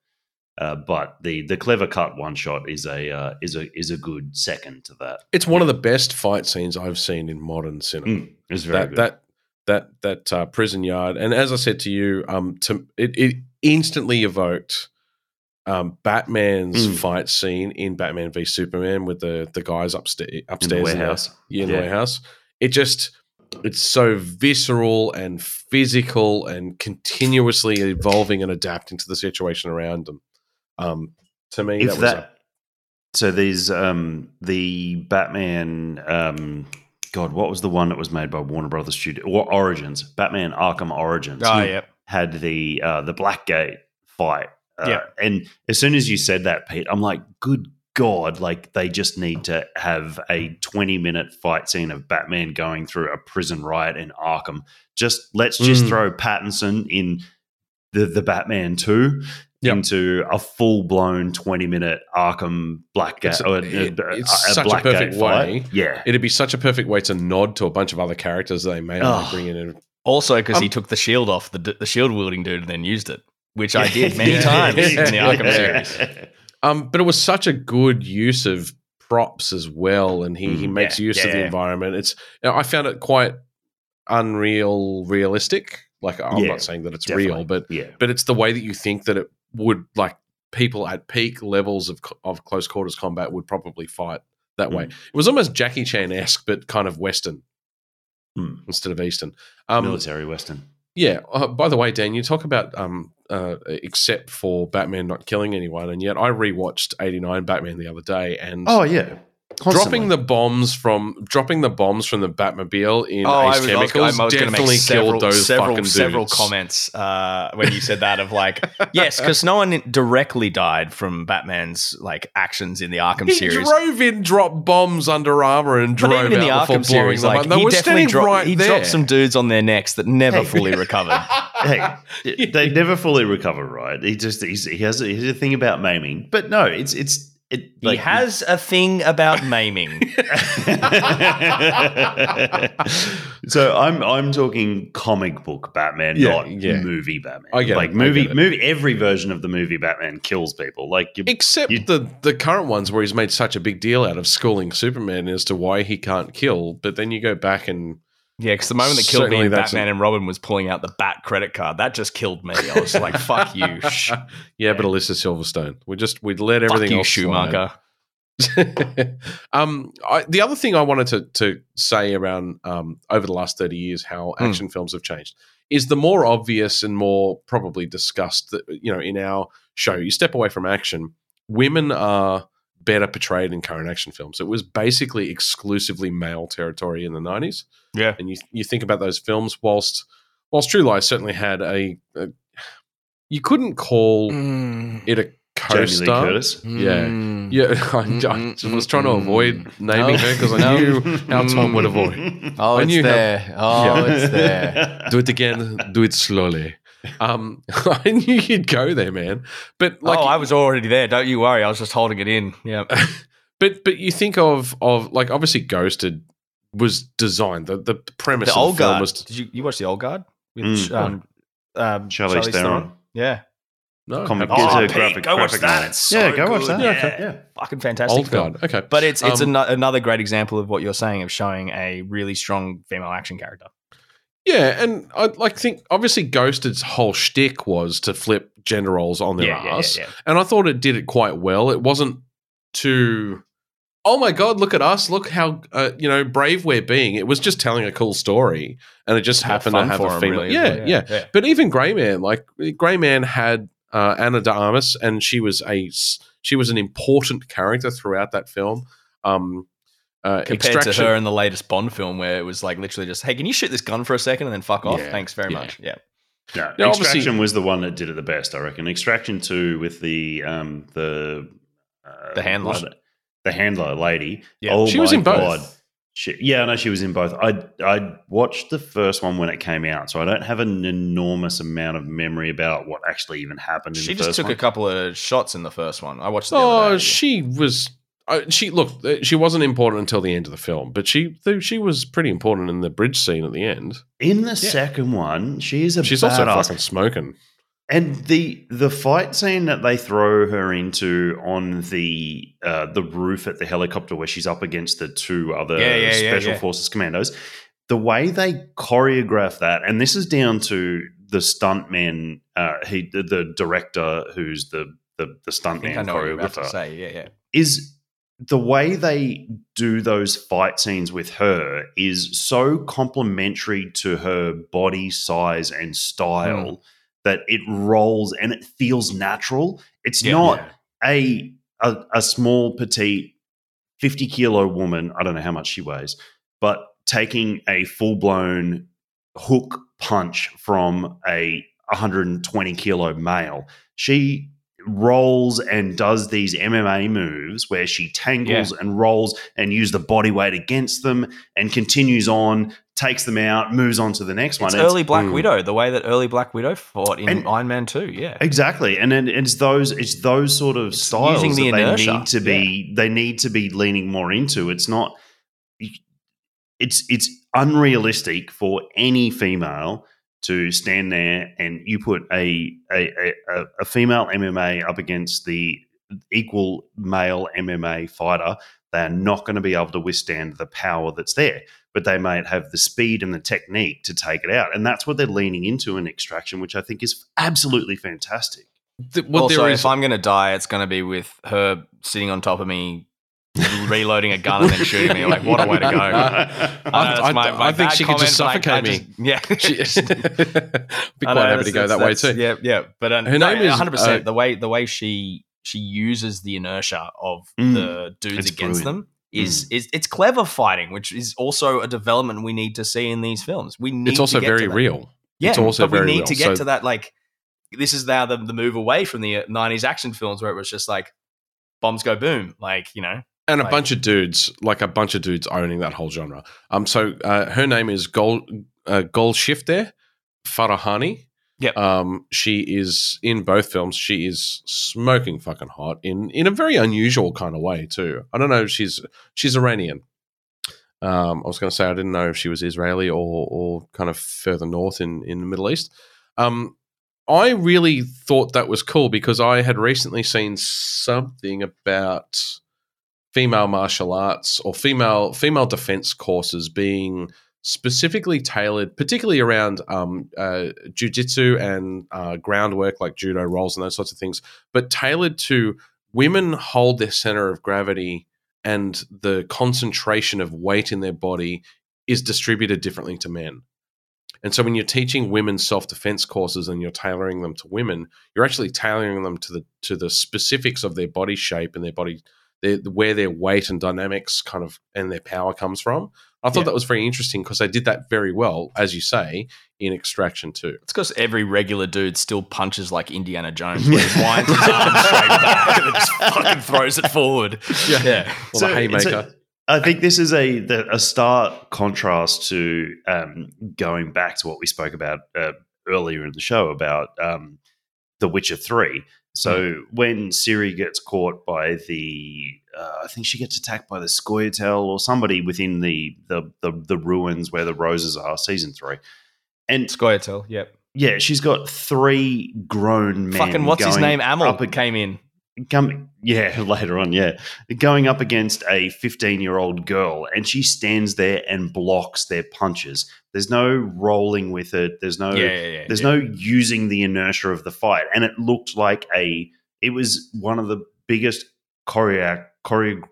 uh, but the the clever cut one shot is a uh, is a is a good second to that. It's one of the best fight scenes I've seen in modern cinema. Mm, it's very that good. that that that uh, prison yard, and as I said to you, um, to it, it instantly evoked um, Batman's Mm. fight scene in Batman v Superman with the the guys upstairs upstairs in the- warehouse. in the Yeah. warehouse. It just it's so visceral and physical and continuously evolving and adapting to the situation around them. Um, to me, if that was that, a- so there's um the batman um god what was the one that was made by warner brothers studio or origins batman arkham origins Oh, yeah. had the uh the blackgate fight uh, Yeah. and as soon as you said that pete i'm like good god like they just need to have a 20 minute fight scene of batman going through a prison riot in arkham just let's just Mm. throw pattinson in the the batman 2 Yep. into a full blown 20 minute Arkham Blackgate. It's- or, it- it's a such a Blackgate perfect fight. way. Yeah. it'd be such a perfect way to nod to a bunch of other characters they may Oh. bring in. Also, because he Um, took the shield off the the shield wielding dude and then used it, which I did many times in the Arkham series. Um, but it was such a good use of props as well, and he, he Mm, makes yeah, use of the yeah. environment. It's you know, I found it quite unreal, realistic. Like I'm Yeah, not saying that it's definitely. real, but Yeah. but it's the way that you think that it would like people at peak levels of of close quarters combat would probably fight that way. Mm. It was almost Jackie Chan esque, but kind of Western Mm. instead of Eastern. Um, Military Western. yeah. Uh, by the way, Dan, you talk about um, uh, except for Batman not killing anyone, and yet I rewatched '89 Batman the other day, and Oh, yeah. Dropping the bombs from dropping the bombs from the Batmobile in Oh, I Ace I was, Chemicals I was going to definitely make several, killed those several, fucking several dudes. comments uh, when you said that of like, yes, because no one directly died from Batman's like actions in the Arkham He series. drove in, dropped bombs under armor, and But drove even in the out Arkham blowing series, them like up. They he were definitely standing dropped, right he there. dropped some dudes on their necks that never Hey. fully recovered. hey, they never fully recover, right? He just he's, he has a, he has a thing about maiming, but no, it's it's it. he has a thing about maiming. so I'm I'm talking comic book Batman, Yeah, not yeah. movie Batman. I get it, like I movie get it. movie every version of the movie Batman kills people. Like you, Except You- the the current ones where he's made such a big deal out of schooling Superman as to why he can't kill. But then you go back and Yeah, because the moment that killed me Certainly in that's Batman a- and Robin was pulling out the Bat credit card. That just killed me. I was like, "Fuck you, sh- yeah, but Alicia Silverstone. We just we'd let everything fuck you, else. Schumacher." um, I, the other thing I wanted to to say around um, over the last thirty years how Hmm. action films have changed is the more obvious and more probably discussed that you know in our show. You step away from action, women are better portrayed in current action films. It was basically exclusively male territory in the nineties, Yeah, and you you think about those films. Whilst whilst True Lies certainly had a, a you couldn't call it a co-star. Curtis. Yeah. Mm. Yeah, I, I was trying to avoid naming her because I No. knew how Tom would avoid. Oh, I it's knew how- there. Oh, Yeah. it's there. Do it again. Do it slowly. Um, I knew you'd go there, man. But like, oh, I was already there. Don't you worry. I was just holding it in. Yeah. but but you think of of like obviously Ghosted was designed. The the premise the of old the film guard. was Did you you watch the old guard with Mm. um, um, Charlize Charlize Theron. Yeah. no Comic- Oh, It's Pete, graphic- go watch graphic that. It's so Yeah, go watch that. Yeah, Okay. Yeah. fucking fantastic old film. guard. Okay, But it's it's Um, ano- another great example of what you're saying of showing a really strong female action character. Yeah, and I like think obviously Ghosted's whole shtick was to flip gender roles on their Yeah, ass, yeah, yeah. and I thought it did it quite well. It wasn't too. Oh my god! Look at us! Look how uh, you know brave we're being. It was just telling a cool story, and it just happened to have a 'em, female. really, yeah, yeah. But even Grey Man, like Grey Man, had uh, Ana de Armas, and she was a she was an important character throughout that film. Um, uh, Compared Extraction, to her in the latest Bond film, where it was like literally just, "Hey, can you shoot this gun for a second and then fuck off? Yeah, Thanks very yeah. much." Yeah, No, Now, Extraction was the one that did it the best, I reckon. Extraction two with the um the uh, The handler. what was it? the handler lady. Yeah. oh She was my in both. God. She, yeah, I know she was in both. I I watched the first one when it came out, so I don't have an enormous amount of memory about what actually even happened. In she the just first took one. a couple of shots in the first one. I watched. It the other Oh, day. she was. Uh, she look. uh, She wasn't important until the end of the film, but she she was pretty important in the bridge scene at the end. in the second one. She is a She's also fucking smoking. And the the fight scene that they throw her into on the uh, the roof at the helicopter where she's up against the two other Yeah, yeah, yeah, special yeah. forces commandos, the way they choreograph that, and this is down to the stuntman, uh, he the, the director who's the the, the I stuntman know what you're to choreographer say. Yeah, yeah. is the way they do those fight scenes with her is so complementary to her body size and style hmm. that it rolls and it feels natural. It's Yeah. not a, a a small petite 50 kilo woman, I don't know how much she weighs, but taking a full blown hook punch from a 120 kilo male. She rolls and does these MMA moves where she tangles and rolls and use the body weight against them and continues on, takes them out, moves on to the next one. It's It's- early Black Mm. Widow, the way that early Black Widow fought in And- Iron Man Two. Yeah, Exactly, and then it's those it's those sort of styles using the that they need to be they need to be leaning more into. It's not it's it's unrealistic for any female to stand there and you put a a, a, a female MMA up against the equal male MMA fighter. They are not going to be able to withstand the power that's there, but they might have the speed and the technique to take it out, and that's what they're leaning into in Extraction, which I think is absolutely fantastic. Th- Well, also, there is. if I'm going to die, it's going to be with her sitting on top of me, reloading a gun and then shooting me. Like, what a way to go! I- know that's I- my- my I think she could just comment, I- I suffocate just- yeah, She- be I quite know, happy to go that way too. Yeah, yeah. But um, Her no, name is, 100. percent uh, the way the way she she uses the inertia of Mm. the dudes It's against brilliant. them is is it's clever fighting, which is also a development we need to see in these films. We need It's also to get to very that. real. Yeah, It's also but we need real. to get So- to that. Like, this is now the, the move away from the uh, '90s action films where it was just like bombs go boom, like you know. And a Like- bunch of dudes, like a bunch of dudes owning that whole genre. Um, so uh, her name is Gol uh, Golshifteh Farahani. Yep. Um, she is in both films. She is smoking fucking hot in in a very unusual kind of way too. I don't know. if She's she's Iranian. Um, I was going to say I didn't know if she was Israeli or or kind of further north in in the Middle East. Um, I really thought that was cool because I had recently seen something about female martial arts or female female defense courses being specifically tailored, particularly around um, uh, jujitsu and uh, groundwork like judo rolls and those sorts of things, but tailored to women hold their center of gravity and the concentration of weight in their body is distributed differently to men. And so when you're teaching women self-defense courses and you're tailoring them to women, you're actually tailoring them to the to the specifics of their body shape and their body their, where their weight and dynamics kind of and their power comes from. I thought Yeah. that was very interesting because they did that very well, as you say, in Extraction 2. It's because every regular dude still punches like Indiana Jones, where he winds his arm straight back and then just fucking throws it forward. Yeah. yeah. Or So the haymaker. I think this is a the, a stark contrast to um, going back to what we spoke about uh, earlier in the show about um, The Witcher Three. So when Ciri gets caught by the, uh, I think she gets attacked by the Scoia'tael or somebody within the, the the the ruins where the roses are. Season three, and Scoia'tael, yep. yeah, she's got three grown men. Fucking what's his name? Amel up came in. Come, yeah, later on, yeah, going up against a 15 year old girl, and she stands there and blocks their punches. There's no rolling with it. There's no, yeah, yeah, yeah. there's no using the inertia of the fight, and it looked like a. It was one of the biggest choreo- choreo-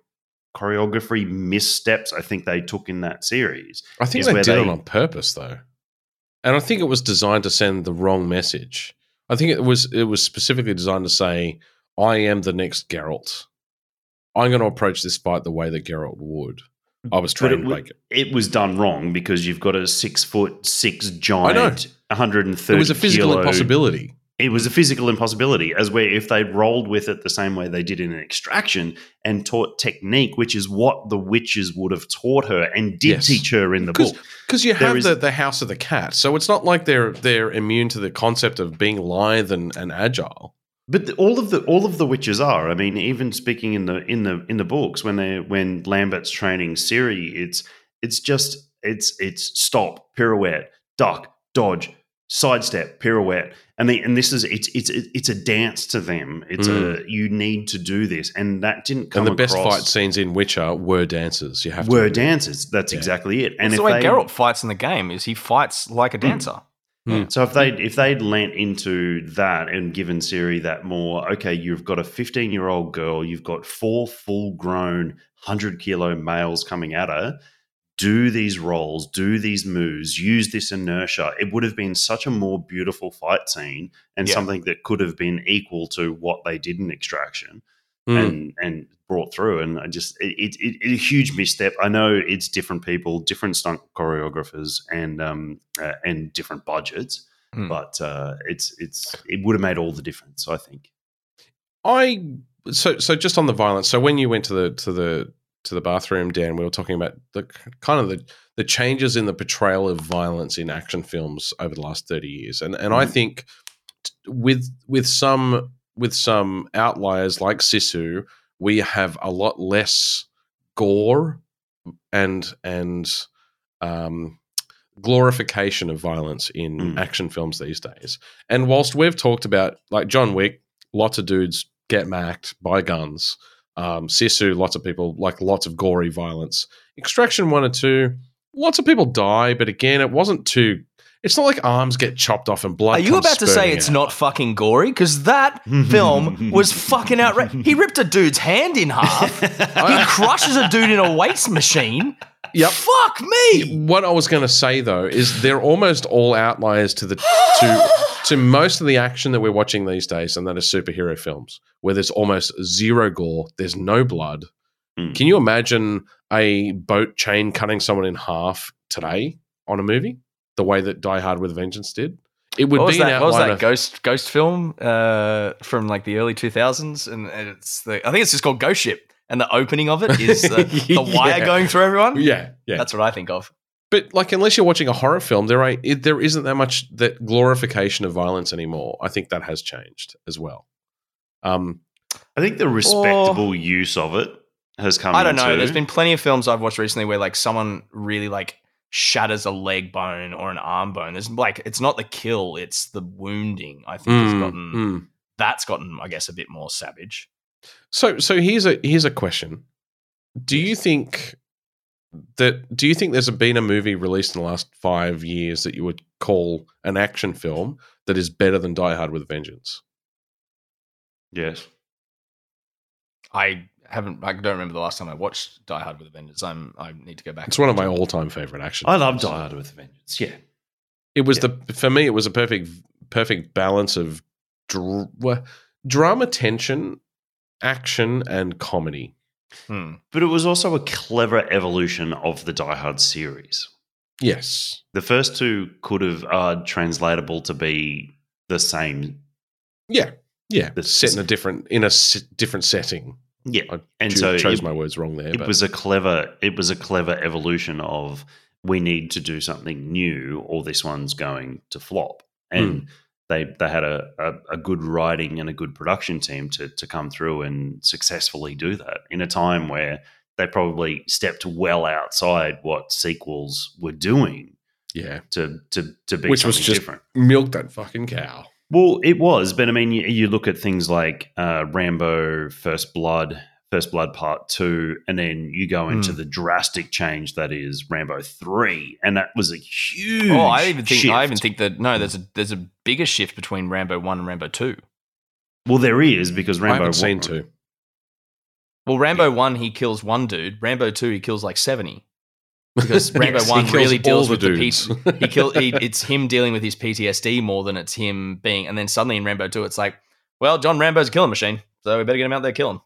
choreography missteps I think they took in that series. I think they did it they- on purpose, though, and I think it was designed to send the wrong message. I think it was it was specifically designed to say, "I am the next Geralt. I'm going to approach this fight the way that Geralt would. I was trained it, to wa- make it. it was done wrong because you've got a six foot six giant, know. 130 It was a physical kilo- impossibility. It was a physical impossibility, as where if they rolled with it the same way they did in an extraction and taught technique, which is what the witchers would have taught her and did Yes. teach her in the book. Because you There have is- the, the House of the Cat, so it's not like they're they're immune to the concept of being lithe and, and agile. But the, all of the all of the witchers are. I mean, even speaking in the in the in the books when they when Lambert's training Ciri, it's it's just it's it's stop, pirouette, duck, dodge, sidestep, pirouette, and they and this is it's it's it's a dance to them. It's a mm. you need to do this, and that didn't come. and the best fight scenes in Witcher were dancers. You have were to dances. That's Yeah. exactly it. And And the way they, Geralt fights in the game is he fights like a hmm. dancer. So if they if they'd lent into that and given Ciri that more, okay, you've got a 15 year old girl, you've got four full grown hundred kilo males coming at her. Do these rolls, do these moves, use this inertia. It would have been such a more beautiful fight scene and Yeah. something that could have been equal to what they did in Extraction Mm. and and brought through. And I just it, it, it, a huge misstep. I know it's different people, different stunt choreographers, and um uh, and different budgets, Hmm. but uh, it's it's it would have made all the difference. I think. I so so just on the violence. So when you went to the to the to the bathroom, Dan, we were talking about the kind of the the changes in the portrayal of violence in action films over the last thirty years, and and I Mhm. think with with some with some outliers like Sisu, we have a lot less gore and and um, glorification of violence in Mm. action films these days. And whilst we've talked about like John Wick, lots of dudes get macked by guns. Um, Sisu, lots of people like lots of gory violence. Extraction one and two, lots of people die, but again, it wasn't too. It's not like arms get chopped off and blood. Are you comes about to say it's out. not fucking gory? Because that film was fucking outrageous. He ripped a dude's hand in half. he crushes a dude in a waste machine. Yep. Fuck me. What I was going to say though is they're almost all outliers to the to to most of the action that we're watching these days, and that is superhero films where there's almost zero gore, there's no blood. Mm. Can you imagine a boat chain cutting someone in half today on a movie, the way that Die Hard with a Vengeance did? It would What be an that? What was that of- ghost ghost film uh, from like the early two thousands? And and it's the I think it's just called Ghost Ship, and the opening of it is the, the wire Yeah. going through everyone. Yeah, yeah. That's what I think of. But like, unless you're watching a horror film, there ain't, it, there isn't that much that glorification of violence anymore. I think that has changed as well. Um, I think the respectable use of it has come. I don't know. into- There's been plenty of films I've watched recently where like someone really like shatters a leg bone or an arm bone. There's like it's not the kill, it's the wounding. I think has mm, gotten mm. that's gotten, I guess, a bit more savage. So, so here's a here's a question: Do you think that do you think there's been a movie released in the last five years that you would call an action film that is better than Die Hard with Vengeance? yes. I haven't. I don't remember the last time I watched Die Hard with a Vengeance. I'm. I need to go back. It's one of my all-time favorite action. I love. Die Hard with a Vengeance. Yeah. It was Yeah. the for me. It was a perfect perfect balance of dr- well, drama, tension, action, and comedy. Hmm. But it was also a clever evolution of the Die Hard series. Yes, The first two could have are translatable to be the same. yeah, yeah. The- set in a different in a s- different setting. Yeah. I And cho- so chose it- my words wrong there. it but was a clever it was a clever evolution of we need to do something new or this one's going to flop and hmm. they they had a, a, a good writing and a good production team to to come through and successfully do that in a time where they probably stepped well outside what sequels were doing yeah, to to to be Which was just- different. milk that fucking cow. Well, it was, but I mean, you, you look at things like uh, Rambo: First Blood, First Blood Part Two, and then you go into Hmm. the drastic change that is Rambo Three, and that was a huge. Oh, I even think. I even think that no. There's a there's a bigger shift between Rambo one and Rambo two. Well, there is because I Rambo. haven't seen one- two. Well, Rambo one he kills one dude. Rambo two he kills like seventy. Because Rambo Yes, one really deals the with the dudes. P- he kill he, it's him dealing with his PTSD more than it's him being. And then suddenly in Rambo two, it's like, well, John Rambo's a killing machine, so we better get him out there killing.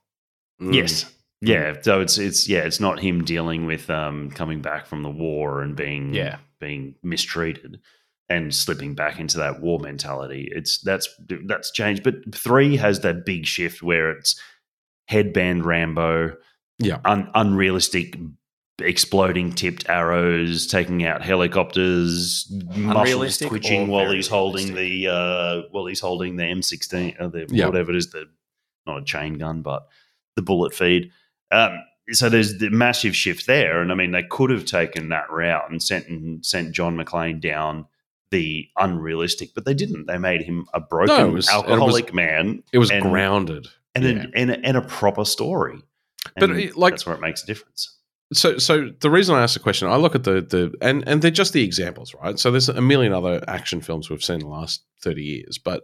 Mm. Yes, Yeah, so it's it's yeah, it's not him dealing with um coming back from the war and being Yeah. being mistreated and slipping back into that war mentality. It's that's that's changed. But three has that big shift where it's headband Rambo, Yeah. un- unrealistic exploding tipped arrows, taking out helicopters, muscles twitching while he's holding the uh while he's holding the M16 uh, the Yeah. whatever it is, the not a chain gun, but the bullet feed. Um, so there's the massive shift there, and I mean they could have taken that route and sent and sent John McClane down the unrealistic, but they didn't. They made him a broken No, it was- and it was- alcoholic man It was And- grounded. and Yeah. a, and, a, and a proper story. But And it- like- that's where it makes a difference. So so the reason I asked the question, I look at the the and and they're just the examples, right? So there's a million other action films we've seen in the last thirty years, but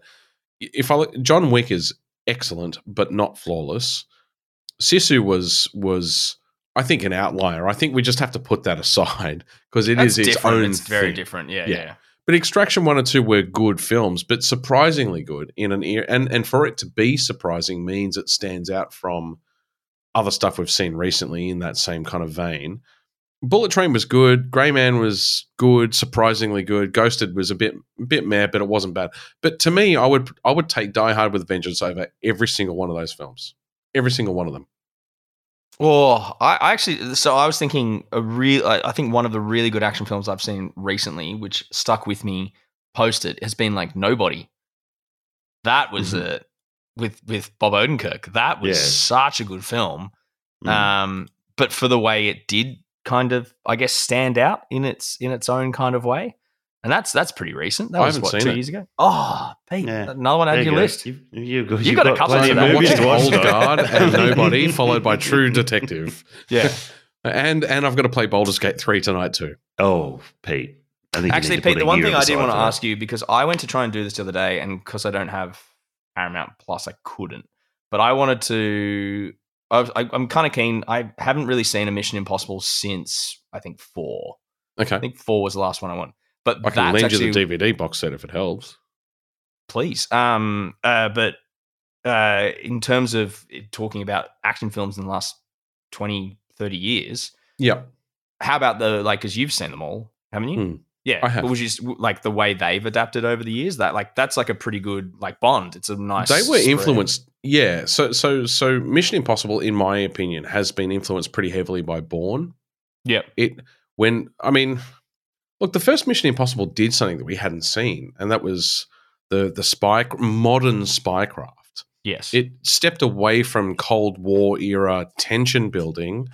if I look, John Wick is excellent but not flawless. Sisu was was I think an outlier. I think we just have to put that aside because it is That's its different. own. It's very thing. different. Yeah, Yeah. yeah. But Extraction one and two were good films, but surprisingly good in an ear. And and for it to be surprising means it stands out from other stuff we've seen recently in that same kind of vein. Bullet Train was good. Grey Man was good, surprisingly good. Ghosted was a bit bit meh, but it wasn't bad. But to me, I would I would take Die Hard with Vengeance over every single one of those films. Every single one of them. Well, I, I actually, so I was thinking a real. I think one of the really good action films I've seen recently, which stuck with me post it, has been like Nobody. That was Mhm. a with with Bob Odenkirk. That was Yeah. such a good film. Mm. Um, but for the way it did kind of, I guess, stand out in its in its own kind of way, and that's that's pretty recent. That I was haven't what seen two it. years ago. Oh, Pete, Yeah. another one There out you your go. list. You've, you've got, You you've got a couple of that. movies to watch. Old. Guard and Nobody, followed by True Detective. Yeah. And and I've got to play Baldur's Gate three tonight too. Oh, Pete. I think you Actually, need to Pete, put the one thing I did want to ask you because I went to try and do this the other day, and because I don't have Paramount Plus, I couldn't. But I wanted to. I I'm kind of keen. I haven't really seen a Mission Impossible since I think four. Okay. I think four was the last one I won. But I can lend actually, you the DVD box set if it helps. please. Um, uh, but uh, in terms of talking about action films in the last 20, 30 years, Yeah. how about the like? Because you've seen them all, haven't you? Hmm. Yeah, I have. But was just like the way they've adapted over the years? That like that's like a pretty good like Bond. It's a nice. they were spread. influenced. Yeah. So so so Mission Impossible, in my opinion, has been influenced pretty heavily by Bourne. Yeah. It when I mean, look, the first Mission Impossible did something that we hadn't seen, and that was the the spy modern spycraft. Yes. It stepped away from Cold War era tension building,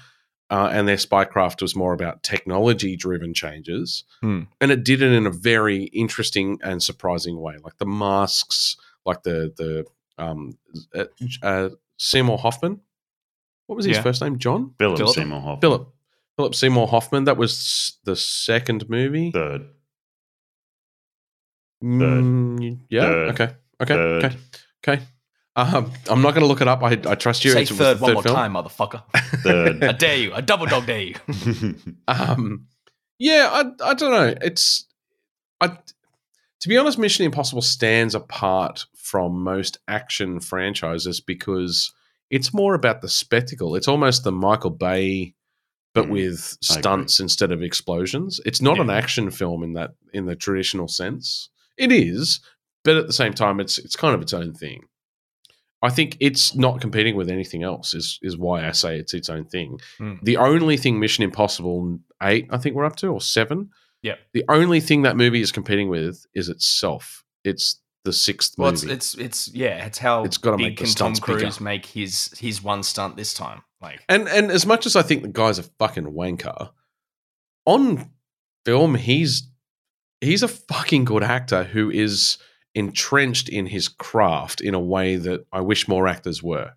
uh, and their spycraft was more about technology driven changes. Hmm. And it did it in a very interesting and surprising way, like the masks, like the the um, uh, uh, Seymour Hoffman. What was his Yeah. first name? John Philip Philip? Seymour Hoffman. Philip Philip Seymour Hoffman. That was the second movie. Third. Mm, yeah. Third. Okay. Okay. Third. Okay. Okay. Um, I'm not going to look it up. I, I trust you. Say It was third the one more film. time, motherfucker. Third. I dare you. I double dog dare you. Um, yeah, I, I don't know. It's I to be honest, Mission Impossible stands apart from most action franchises because it's more about the spectacle. It's almost the Michael Bay, but Mm, with stunts instead of explosions. It's not Yeah. an action film in that in the traditional sense. It is, but at the same time, it's it's kind of its own thing. I think it's not competing with anything else. Is is why I say it's its own thing. Mm. The only thing Mission Impossible eight, I think we're up to, or seven. Yep. The only thing that movie is competing with is itself. It's the sixth Well, it's movie. it's it's yeah. It's how It's gotta big make the can Tom stunts bigger. Cruise make his his one stunt this time? Like and and as much as I think the guy's a fucking wanker, on film he's he's a fucking good actor who is entrenched in his craft in a way that I wish more actors were.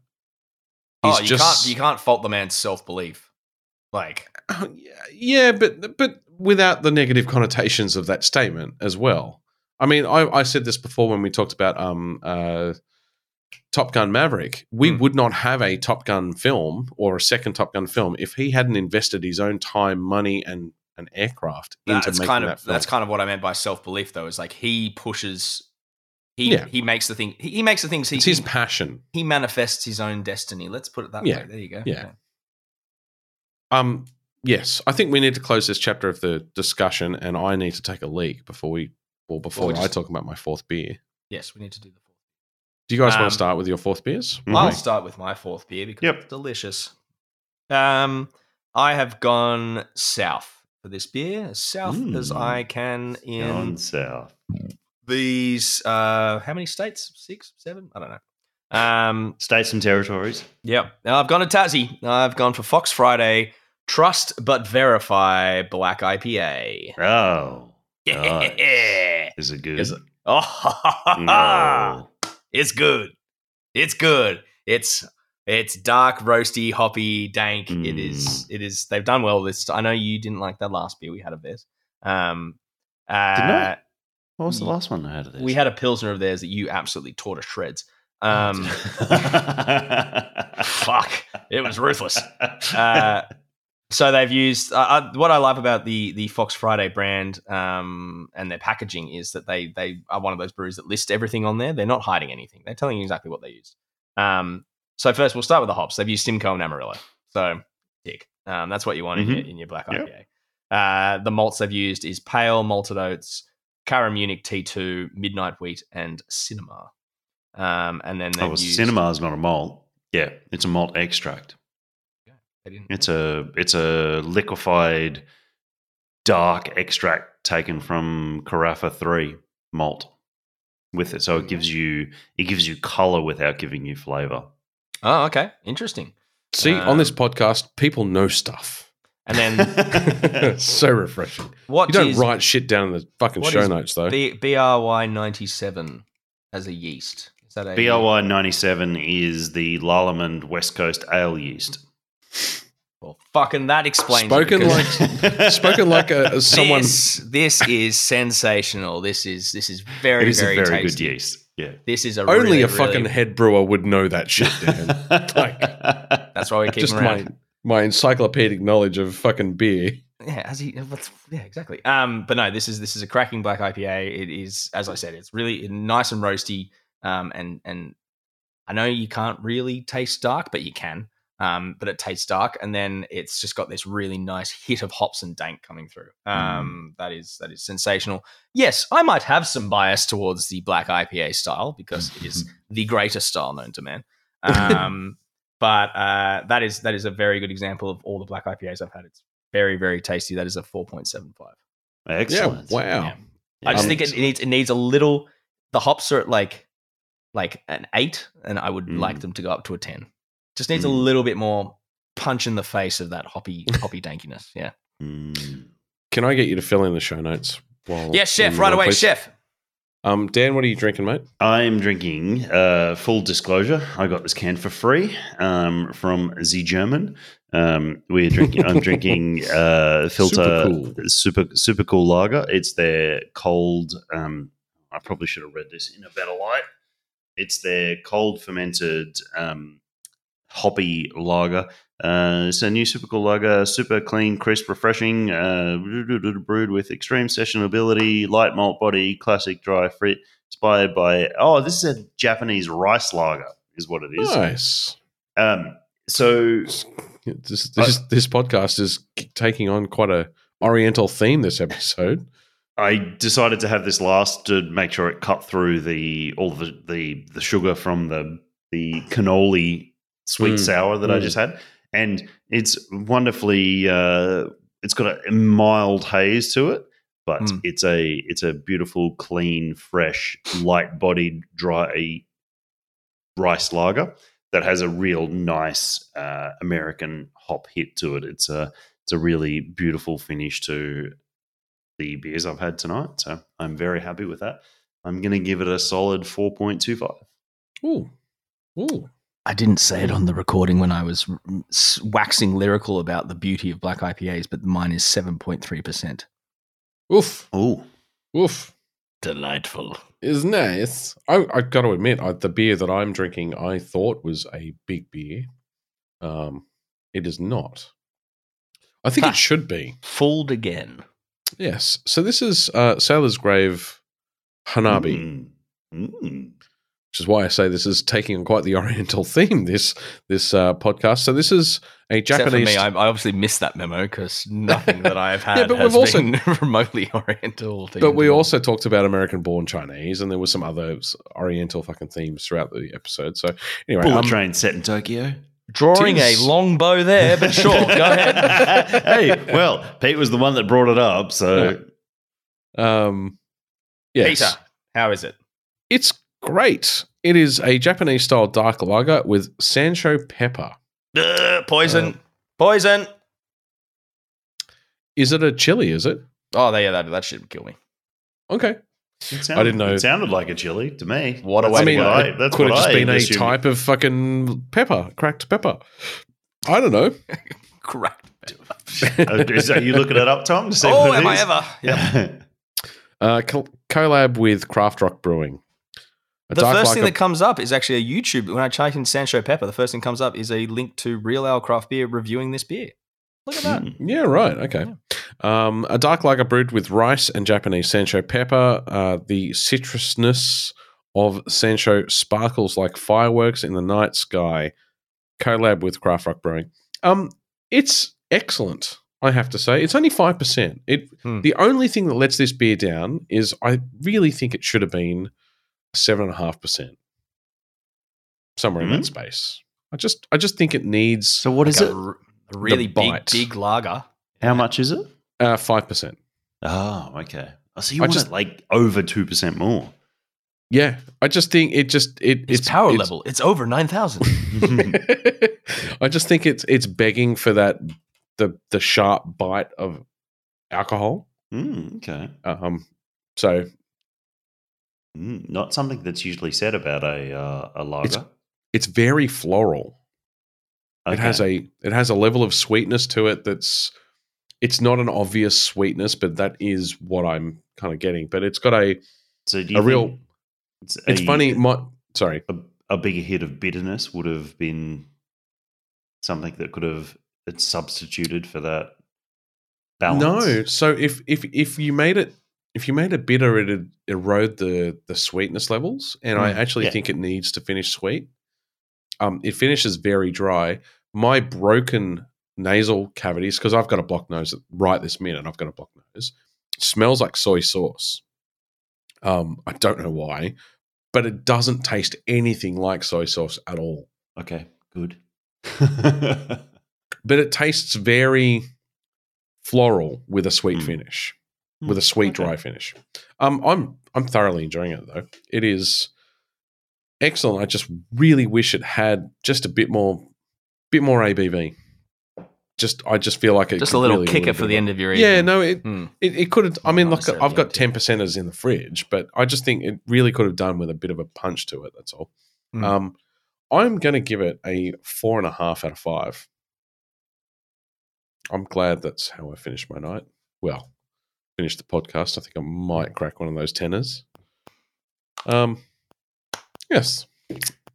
oh, you can't you can't fault the man's self belief. Like Uh, yeah, but but without the negative connotations of that statement as well. I mean, I, I said this before when we talked about um, uh, Top Gun Maverick. We Hmm. would not have a Top Gun film or a second Top Gun film if he hadn't invested his own time, money, and an aircraft into that's making kind that of film. that's kind of what I meant by self belief. Though is like he pushes. He, Yeah. he makes the thing. He, he makes the things. He, it's his passion. he manifests his own destiny. Let's put it that Yeah. way. There you go. Yeah. Um, yes, I think we need to close this chapter of the discussion, and I need to take a leak before we, or before Well, we I talk about my fourth beer. Yes, we need to do the fourth. Do you guys Um, want to start with your fourth beers? Mhm. I'll start with my fourth beer because Yep. it's delicious. Um, I have gone south for this beer, as south as Mm. I can in Gone south. These. Uh, how many states? Six, seven? I don't know. Um, States and territories. Yeah. Now I've gone to Tassie. I've gone for Fox Friday Trust but Verify Black IPA. Oh. Yeah. Is it good? Is it? Oh, No. it's good. It's good. It's it's dark, roasty, hoppy, dank. It is. It is. They've done well. This. I know you didn't like that last beer we had of theirs. Um, uh, Didn't I? What was the last one I had of this? we had a pilsner of theirs that you absolutely tore to shreds. Um, fuck, it was ruthless. Uh, so they've used uh, uh, what I love about the the Fox Friday brand um, and their packaging is that they they are one of those breweries that list everything on there. They're not hiding anything. They're telling you exactly what they used. Um, so first, we'll start with the hops. They've used Simcoe and Amarillo. So tick. Um, that's what you want in, your, in your black Yep. IPA. Uh, the malts they've used is pale malted oats, Cara Munich T2, Midnight Wheat, and Sinamar. Um, and then oh, well, used Sinamar is not a malt. Yeah, it's a malt extract. They didn't- It's a it's a liquefied dark extract taken from Carafa three malt with it. So it gives you it gives you color without giving you flavor. Oh, okay, interesting. See, on this Um, podcast, people know stuff. And then so refreshing. what You don't is write shit down in the fucking show notes, though. B- BRY ninety seven as a yeast? Is that a BRY ninety seven is the Lallemand West Coast Ale yeast. Well, fucking that explains. it, Spoken because like spoken like a, as someone. This, this is sensational. This is this is very it is very, a very tasty. good yeast. Yeah. This is a Only really, a fucking really- head brewer would know that shit, Dan. That's why we keep Just him my around. My encyclopedic knowledge of fucking beer. Yeah, as he, what's, yeah, exactly. Um, but no, this is this is a cracking black IPA. It is, as I said, it's really nice and roasty. Um, and and I know you can't really taste dark, but you can. Um, but it tastes dark, and then it's just got this really nice hit of hops and dank coming through. Um, that is that is sensational. Yes, I might have some bias towards the black IPA style because it is the greatest style known to man. Um, but uh, that is that is a very good example of all the black IPAs I've had. It's very very tasty. That is a four point seven five. Excellent. Yeah, wow. Yeah. I just Um, think it, it needs it needs a little. The hops are at like like an eight, and I would Mm. like them to go up to a ten. Just needs a Mm. little bit more punch in the face of that hoppy hoppy dankiness. Yeah. Mm. Can I get you to fill in the show notes? While Yes, chef. Right away, please? chef. Um, Dan, what are you drinking, mate? I'm drinking, uh, full disclosure, I got this can for free um, from Z German. Um, we're drinking, I'm drinking uh, Philter Super cool. super, super cool lager. It's their cold, um, I probably should have read this in a better light. It's their cold fermented um, hoppy lager. Uh, it's a new super cool lager, super clean, crisp, refreshing, uh, brewed with extreme sessionability, light malt body, classic dry fruit. Inspired by oh, this is a Japanese rice lager, is what it is. Nice. Um, so This this, this podcast is taking on quite a oriental theme this episode. I decided to have this last to make sure it cut through the all the the, the sugar from the the cannoli sweet Mm, sour that I mm. just had, and it's wonderfully. Uh, it's got a mild haze to it, but Mm. it's a it's a beautiful, clean, fresh, light bodied, dry rice lager that has a real nice uh, American hop hit to it. It's a it's a really beautiful finish to the beers I've had tonight. So I'm very happy with that. I'm going to give it a solid 4.25. Ooh, ooh. I didn't say it on the recording when I was waxing lyrical about the beauty of black IPAs, but mine is seven point three percent. Oof, Oh, oof. Delightful. Is nice. I, I got to admit, I, the beer that I'm drinking, I thought was a big beer. Um, it is not. I think Ha. it should be. Fooled again. Yes. So this is uh, Sailor's Grave Hanabi. Mm. Mm. Which is why I say this is taking on quite the Oriental theme. This this uh, podcast. So this is a Except for Japanese. me, I, I obviously missed that memo because nothing that I have had Yeah, but has we've also- been remotely Oriental. but we also talked about American-born Chinese, and there were some other Oriental fucking themes throughout the episode. So anyway, Bullet um, train set in Tokyo. drawing a long bow there, but sure, go ahead. hey, well, Pete was the one that brought it up, so um, yes, Peter, how is it? it's great. It is a Japanese-style dark lager with Sansho pepper. Ugh, poison, Uh, poison. Is it a chili? Is it Oh, yeah, that that should kill me. okay? it sounded, didn't know- It sounded like a chili to me. What a That's way I to mean, go. what it that's could have just I been a assumed. type of fucking pepper, cracked pepper. I don't know. Correct. Uh, is- Are you looking it up, Tom? To see Oh, what it am I ever? Yeah. Uh, col- collab with Craft Rock Brewing. A The first thing lager- that comes up is actually a YouTube. When I type in Sansho Pepper, the first thing comes up is a link to Real Ale Craft Beer reviewing this beer. Look at that. Mm. Yeah, right. Okay. Um, a dark lager brewed with rice and Japanese Sansho pepper. Uh, the citrusness of Sansho sparkles like fireworks in the night sky. Collab with Craft Rock Brewing. Um, it's excellent. I have to say, it's only five percent. It Hmm. the only thing that lets this beer down is I really think it should have been seven and a half percent, somewhere in Hmm. that space. I just I just think it needs So what is Like it? a r- a really big, bite. big lager. How much is it? uh five percent. Oh, okay. I see. You I want just- it like over two percent more. Yeah, I just think it just it Its, power level, it's over 9,000. I just think it's it's begging for that the the sharp bite of alcohol. Mm, okay. Um, so Mm, not something that's usually said about a uh, a lager. it's very floral. It has a it has a level of sweetness to it that's it's not an obvious sweetness, but that is what I'm kind of getting. But it's got a so a real- It's, it's a- funny. My sorry, A, a bigger hit of bitterness would have been something that could have it substituted for that balance. No. So if if if you made it if you made it bitter, it'd erode the the sweetness levels, and I Mm, actually yeah. think it needs to finish sweet. Um, it finishes very dry. My broken nasal cavities, because I've got a blocked nose right this minute. I've got a blocked nose. Smells like soy sauce. Um, I don't know why, but it doesn't taste anything like soy sauce at all. Okay. Good. But it tastes very floral with a sweet Mm. finish. With a sweet Okay. dry finish. Um, I'm I'm thoroughly enjoying it though. It is excellent. I just really wish it had just a bit more, bit more ABV. Just I just feel like it Just a little really, kicker for the end of your evening. Yeah, no, it Hmm. it, it could have. I mean, look, I've got ten percenters in the fridge, but I just think it really could have done with a bit of a punch to it. That's all. Mm. Um, I'm going to give it a four and a half out of five. I'm glad that's how I finished my night. Well, finished the podcast. I think I might crack one of those tenors. Um, yes,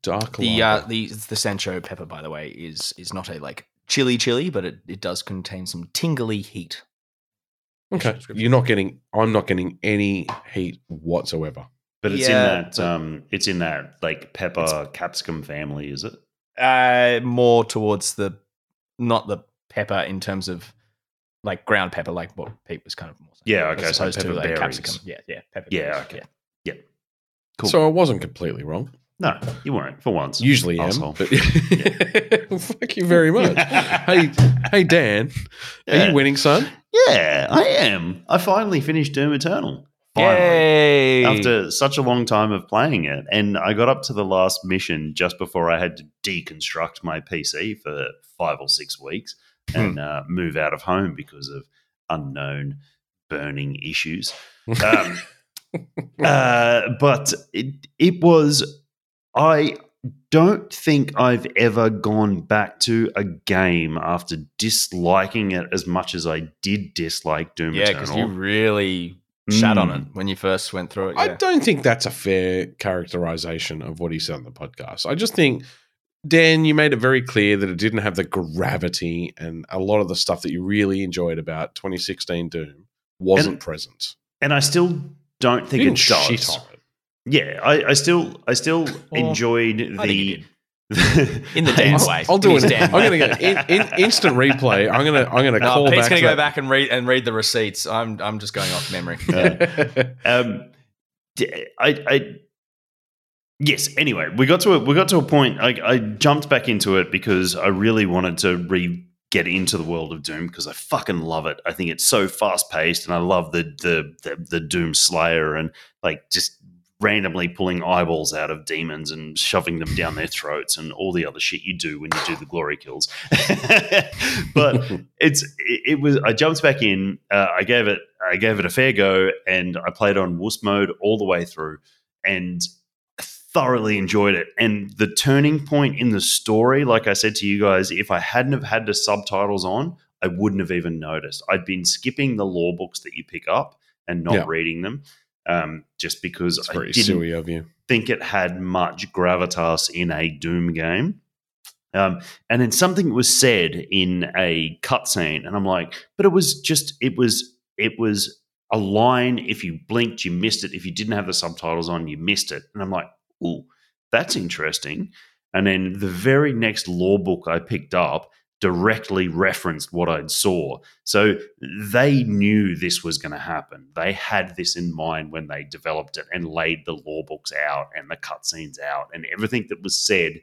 dark. The uh, the the Sansho pepper, by the way, is is not a like chili chili, but it, it does contain some tingly heat. okay. You're not getting. I'm not getting any heat whatsoever. But it's Yeah, in that um it's in that like pepper capsicum family, is it? Uh, more towards the not the pepper in terms of like ground pepper, like what Pete was kind of more. saying, Yeah, as okay, so opposed to pepper like berries. capsicum. Yeah, yeah, pepper. Yeah, berries, okay. yeah. Cool. So I wasn't completely wrong. No, you weren't for once. Usually am, Asshole. but thank you very much. hey, hey, Dan, are you winning, son? Yeah, I am. I finally finished Doom Eternal. Finally. Yay! After such a long time of playing it. And I got up to the last mission just before I had to deconstruct my PC for five or six weeks and uh, move out of home because of unknown burning issues. Um, uh, but it, it was, I don't think I've ever gone back to a game after disliking it as much as I did dislike Doom yeah, because you really shat on it when you first went through it. I don't think that's a fair characterization of what he said on the podcast. I just think, Dan, you made it very clear that it didn't have the gravity and a lot of the stuff that you really enjoyed about 2016 Doom wasn't And- present. and I still don't think You it does. shit on it. yeah, I, I still I still Well, enjoyed I the In the damn I'll, way. I'll do In it. his I'm gonna get in, in, instant replay. I'm gonna I'm gonna No, call Pete's back. going to to go that- back and read and read the receipts. I'm I'm just going off memory. um, d- I, I, yes. Anyway, we got to a, we got to a point. I, I jumped back into it because I really wanted to re get into the world of Doom because I fucking love it. I think it's so fast paced, and I love the, the the the Doom Slayer and like just randomly pulling eyeballs out of demons and shoving them down their throats and all the other shit you do when you do the glory kills. but it's it, it was I jumped back in. Uh, I gave it I gave it a fair go, and I played on Wuss mode all the way through, and thoroughly enjoyed it. And the turning point in the story, like I said to you guys, if I hadn't have had the subtitles on, I wouldn't have even noticed. I'd been skipping the lore books that you pick up and not Yeah. reading them, um, just because It's I didn't of you. think it had much gravitas in a Doom game. Um, and then something was said in a cutscene, and I'm like, but it was just, it was, it was a line. If you blinked, you missed it. If you didn't have the subtitles on, you missed it. And I'm like, ooh, that's interesting. And then the very next lore book I picked up directly referenced what I'd saw. So they knew this was going to happen. They had this in mind when they developed it and laid the lore books out and the cutscenes out and everything that was said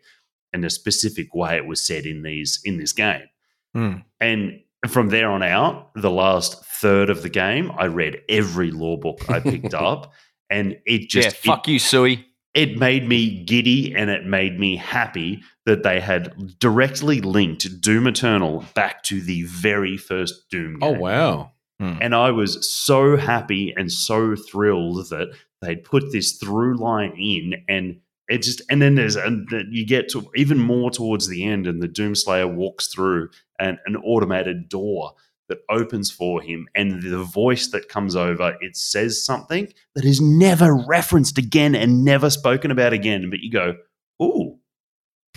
in a specific way it was said in these in this game. Hmm. And from there on out, the last third of the game, I read every lore book I picked up, and it just yeah, fuck you, Suey. It made me giddy and it made me happy that they had directly linked Doom Eternal back to the very first Doom Oh game. wow! Hmm. And I was so happy and so thrilled that they'd put this through line in and it just and then there's and you get to even more towards the end and the Doomslayer walks through and an automated door that opens for him and the voice that comes over it says something that is never referenced again and never spoken about again. But you go ooh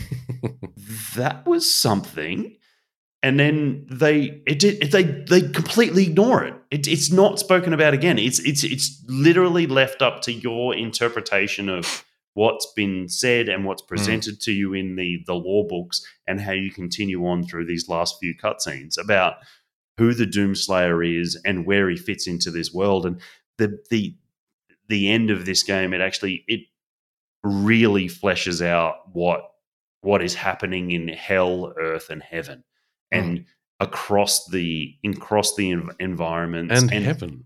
that was something. And then they it did they they completely ignore it. it it's not spoken about again. It's it's it's literally left up to your interpretation of what's been said and what's hmm. presented to you in the the lore books and how you continue on through these last few cutscenes about who the doomslayer is and where he fits into this world and the the the end of this game it actually it really fleshes out what what is happening in hell earth and heaven hmm. and across the across the env- environments And, heaven.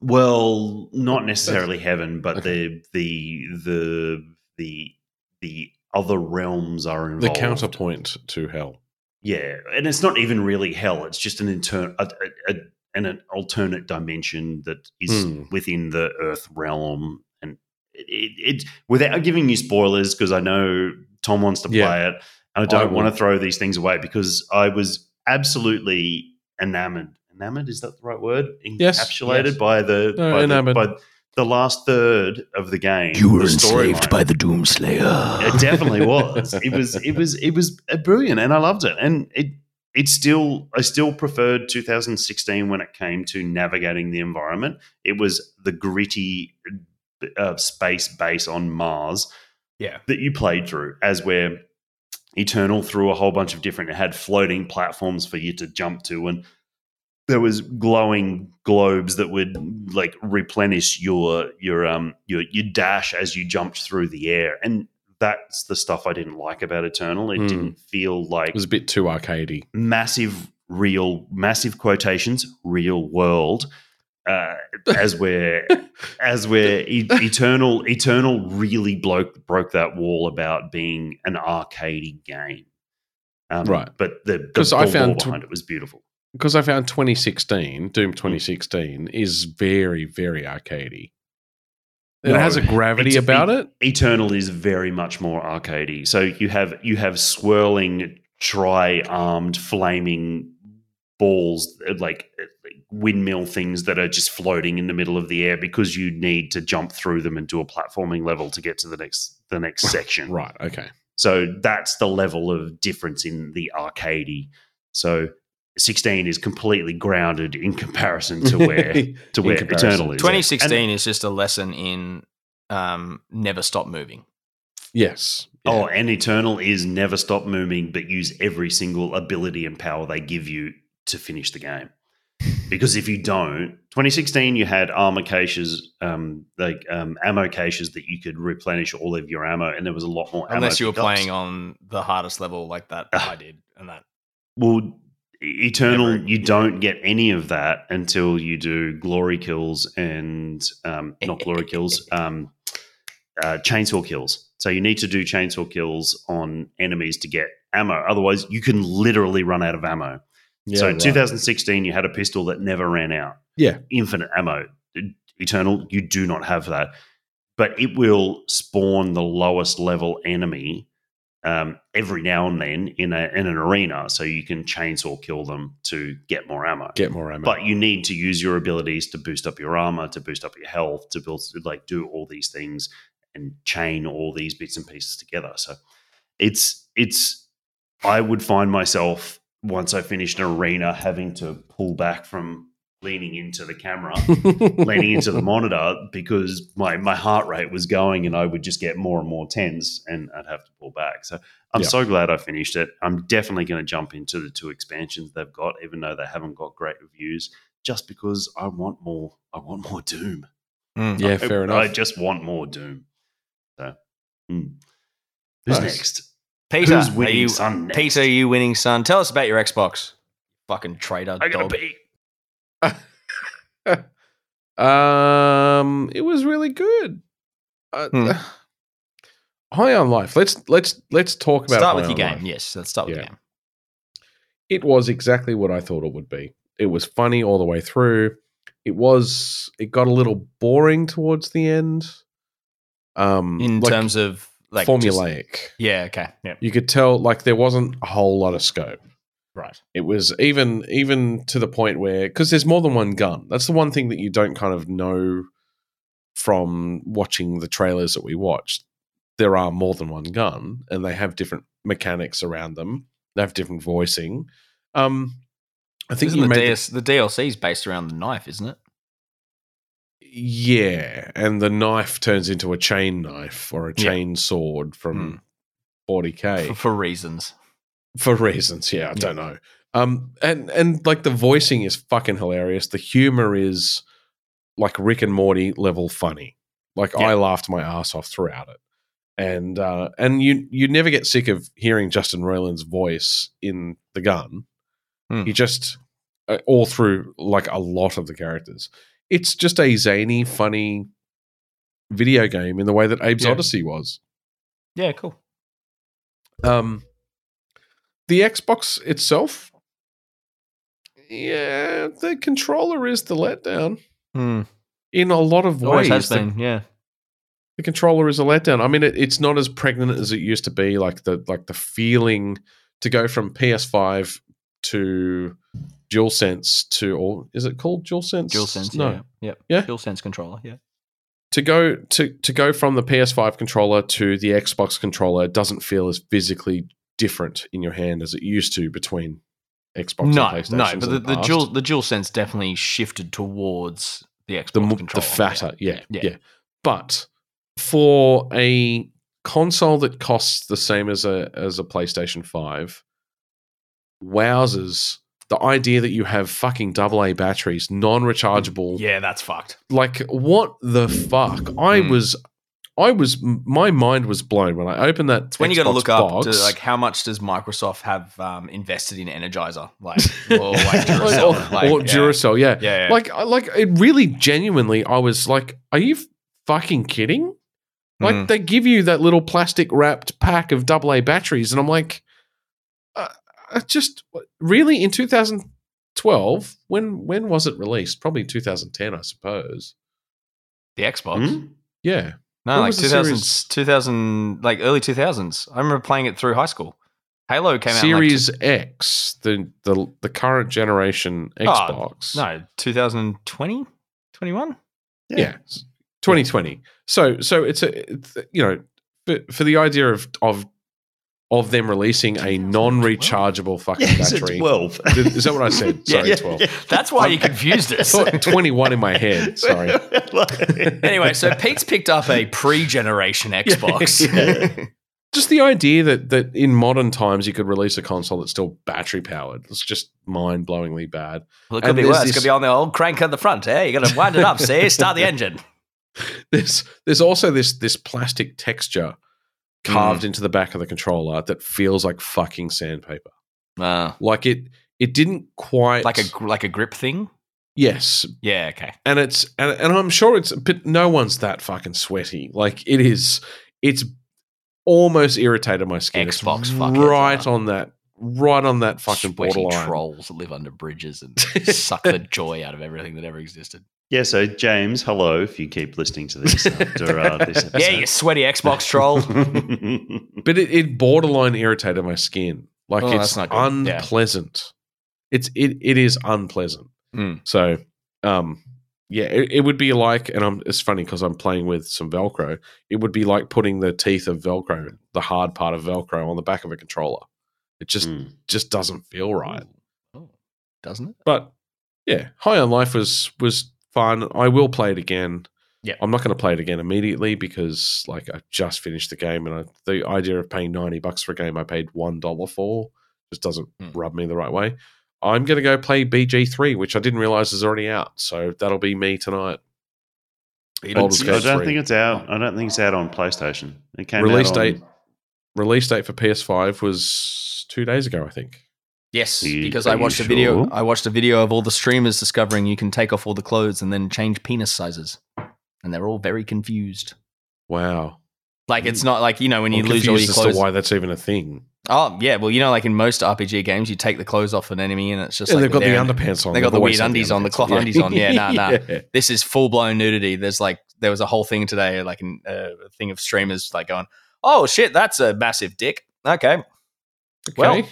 well not necessarily heaven but the the the the the other realms are involved. The counterpoint to hell. Yeah, and it's not even really hell. It's just an intern, a, a, a, an, alternate dimension that is Hmm. within the Earth realm. And it, it, it without giving you spoilers, because I know Tom wants to play Yeah. it, and I don't want to throw these things away because I was absolutely enamored. Enamored is that the right word? Yes. Encapsulated Yes. by the No, by, the enamored. by the last third of the game. You were enslaved storyline. by the Doomslayer. It definitely was. It was. It was. It was brilliant, and I loved it. And it. It still. I still preferred 2016 when it came to navigating the environment. It was the gritty uh, space base on Mars Yeah. that you played through, as where Eternal threw a whole bunch of different. It had floating platforms for you to jump to, and there was glowing globes that would like replenish your your um your your dash as you jumped through the air, and that's the stuff I didn't like about Eternal. It Hmm. didn't feel like It was a bit too arcadey. massive real massive quotations real world uh, as we're as we're e- eternal eternal really broke broke that wall about being an arcadey game um, Right. but the, the, 'Cause the I found behind it was beautiful Because I found 2016, Doom 2016, is very, very arcadey. It No, has a gravity about it. Eternal is very much more arcadey. So you have you have swirling tri-armed flaming balls uh, like uh, like windmill things that are just floating in the middle of the air because you need to jump through them and do a platforming level to get to the next the next section. Right. Okay. So that's the level of difference in the arcadey. So 16 is completely grounded in comparison to where to In where comparison. Eternal is. 2016 is just a lesson in um, never stop moving. Yes. Oh, and Eternal is never stop moving, but use every single ability and power they give you to finish the game. Because if you don't, 2016 you had armor caches, um, like um, ammo caches that you could replenish all of your ammo, and there was a lot more. ammo Unless you were pickups. playing on the hardest level like that Ah. I did, and that Well, Eternal, Never- you don't get any of that until you do glory kills and um, not glory kills, um, uh, chainsaw kills. So you need to do chainsaw kills on enemies to get ammo. Otherwise, you can literally run out of ammo. Yeah, so in right. 2016, you had a pistol that never ran out. Yeah. Infinite ammo. Eternal, you do not have that. But it will spawn the lowest level enemy um, every now and then in, a, in an arena so you can chainsaw kill them to get more ammo. Get more ammo. But you need to use your abilities to boost up your armor, to boost up your health, to build, like do all these things and chain all these bits and pieces together. So it's it's I would find myself once I finished an arena having to pull back from leaning into the camera, leaning into the monitor because my my heart rate was going and I would just get more and more tense and I'd have to pull back. So I'm Yeah. so glad I finished it. I'm definitely going to jump into the two expansions they've got, even though they haven't got great reviews, just because I want more. I want more Doom. Mm. yeah, fair enough. I just want more Doom. So, hmm. who's Nice. next? Peter, Who's are you, son? Next? Peter, are you winning, son? Tell us about your Xbox. Fucking traitor I gotta dog. be. um, it was really good. Uh, Hmm. High on life. Let's let's let's talk about Start with your game. Life. Yes, let's start with Yeah. the game. It was exactly what I thought it would be. It was funny all the way through. It was. It got a little boring towards the end. Um, In like terms of like just- formulaic. yeah. Okay. Yeah. You could tell like there wasn't a whole lot of scope. Right. It was even even to the point where because there's more than one gun. That's the one thing that you don't kind of know from watching the trailers that we watched. There are more than one gun, and they have different mechanics around them. They have different voicing. Um, I think the, made the- DS, the DLC is based around the knife, isn't it? yeah, and the knife turns into a chain knife or a Yeah. chain sword Hmm. from 40k For, for reasons. For reasons yeah i don't know um and and like the voicing is fucking hilarious the humor is like rick and morty level funny like Yeah. i laughed my ass off throughout it and uh and you you never get sick of hearing justin roiland's voice in the gun Hmm. he just uh, all through like a lot of the characters it's just a zany funny video game in the way that abe's Yeah. oddysee was Yeah. Cool. um, the Xbox itself, yeah, the controller is the letdown Hmm. in a lot of Always ways. has The. Yeah. the controller is a letdown. I mean, it, it's not as pregnant as it used to be. Like the like the feeling to go from PS5 to DualSense to, or is it called DualSense? DualSense. No, Yeah. Yep. Yeah? DualSense controller. Yeah. to go to to go from the PS5 controller to the Xbox controller doesn't feel as physically different in your hand as it used to between Xbox no, and PlayStation. no, but the, the dual the dual sense definitely shifted towards the Xbox the, mo- the fatter, yeah, Yeah. yeah, But for a console that costs the same as a as a PlayStation 5, wowzers, the idea that you have fucking AA batteries, non-rechargeable Yeah, that's fucked. like what the fuck i Hmm. was i was my mind was blown when i opened that It's when you got to Xbox look up to like how much does Microsoft have um, invested in Energizer, like or like Duracell, or, like, or yeah. Duracell, yeah. Yeah, yeah. Like, I- like it really genuinely, I was like, "Are you fucking kidding?" Like, Mm. they give you that little plastic wrapped pack of AA batteries, and I'm like, uh, I just really in 2012. When when was it released? Probably 2010, I suppose. the Xbox. Hmm? Yeah, No, When like was the 2000, 2000, like early 2000s. I remember playing it through high school. Halo came out. Series out X, the the the current generation oh, Xbox. in like, no, 2020, 21? yeah, 2020. So so it's a it's, you know for, for the idea of of of them releasing a non-rechargeable fucking Yes, battery. 12. Is that what I said? Sorry, yeah, 12. That's why you confused us. thought 21 in my head. Sorry. Anyway, so Pete's picked up a pre-generation Xbox. Just the idea that that in modern times you could release a console that's still battery powered. It's just mind-blowingly bad. Well, it could And be worse. It could be on the old crank at the front. Hey, you got to wind it up. See, start the engine. There's there's also this this plastic texture carved Mm. into the back of the controller that feels like fucking sandpaper. Uh, Like it it didn't quite like a like a grip thing. yes, Yeah. Okay. and it's and, and I'm sure it's but no one's that fucking sweaty. Like it is it's almost irritated my skin. Xbox right are. on that right on that fucking Sweaty borderline. trolls that live under bridges and suck the joy out of everything that ever existed. Yeah, so James, hello, if you keep listening to this after uh, this episode. Yeah, you sweaty Xbox troll. But it, it borderline irritated my skin. Like Oh, it's that's not good. Yeah. unpleasant. It's it it is unpleasant. Mm. So um yeah, it, it would be like, and I'm, it's funny because I'm playing with some Velcro. It would be like putting the teeth of Velcro, the hard part of Velcro, on the back of a controller. It just Mm. just doesn't feel right. Oh, doesn't it? But yeah, High on Life was was fun. I will play it again. Yeah. I'm not going to play it again immediately because like I just finished the game and I, the idea of paying 90 bucks for a game I paid one dollar for just doesn't Hmm. rub me the right way. I'm going to go play BG3, which I didn't realize is already out. So that'll be me tonight. I don't 3. think it's out. I don't think it's out on PlayStation. It came Release out on- date release date for PS5 was two days ago, I think. Yes, you- because I watched a video. sure? I watched a video of all the streamers discovering you can take off all the clothes and then change penis sizes, and they're all very confused. Wow. Like it's not like you know when you I'm lose all your clothes. why that's even a thing. Oh yeah, well you know like in most RPG games you take the clothes off an enemy and it's just Yeah, like they've got the underpants on. they got the weird undies on, the cloth undies on. Yeah, nah, nah. Yeah. This is full blown nudity. There's like there was a whole thing today, like uh, a thing of streamers like going, "Oh shit, that's a massive dick." Okay, Well, Okay.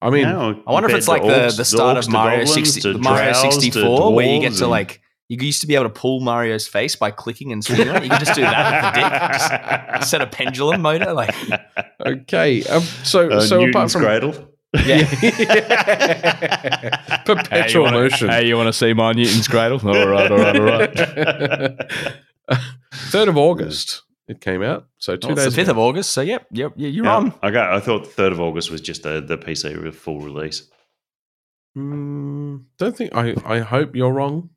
I mean, No, I wonder if it's like the, orcs- the start orcs of Mario goblins sixty, to Mario drows to sixty four, where you get to and- like you used to be able to pull Mario's face by clicking and swinging it. You can just do that with the dick. Just set a pendulum motor, like okay. Um, so, Uh, so apart from cradle. yeah, perpetual motion. Hey, you want to see my Newton's cradle? All right, all right, all right. Third of August, it came out. So two well, days. the fifth of August. So yep, yep, yeah, you're Yeah, on. Okay, I thought third of August was just the, the PC full release. Mm, don't think. I. I hope you're wrong.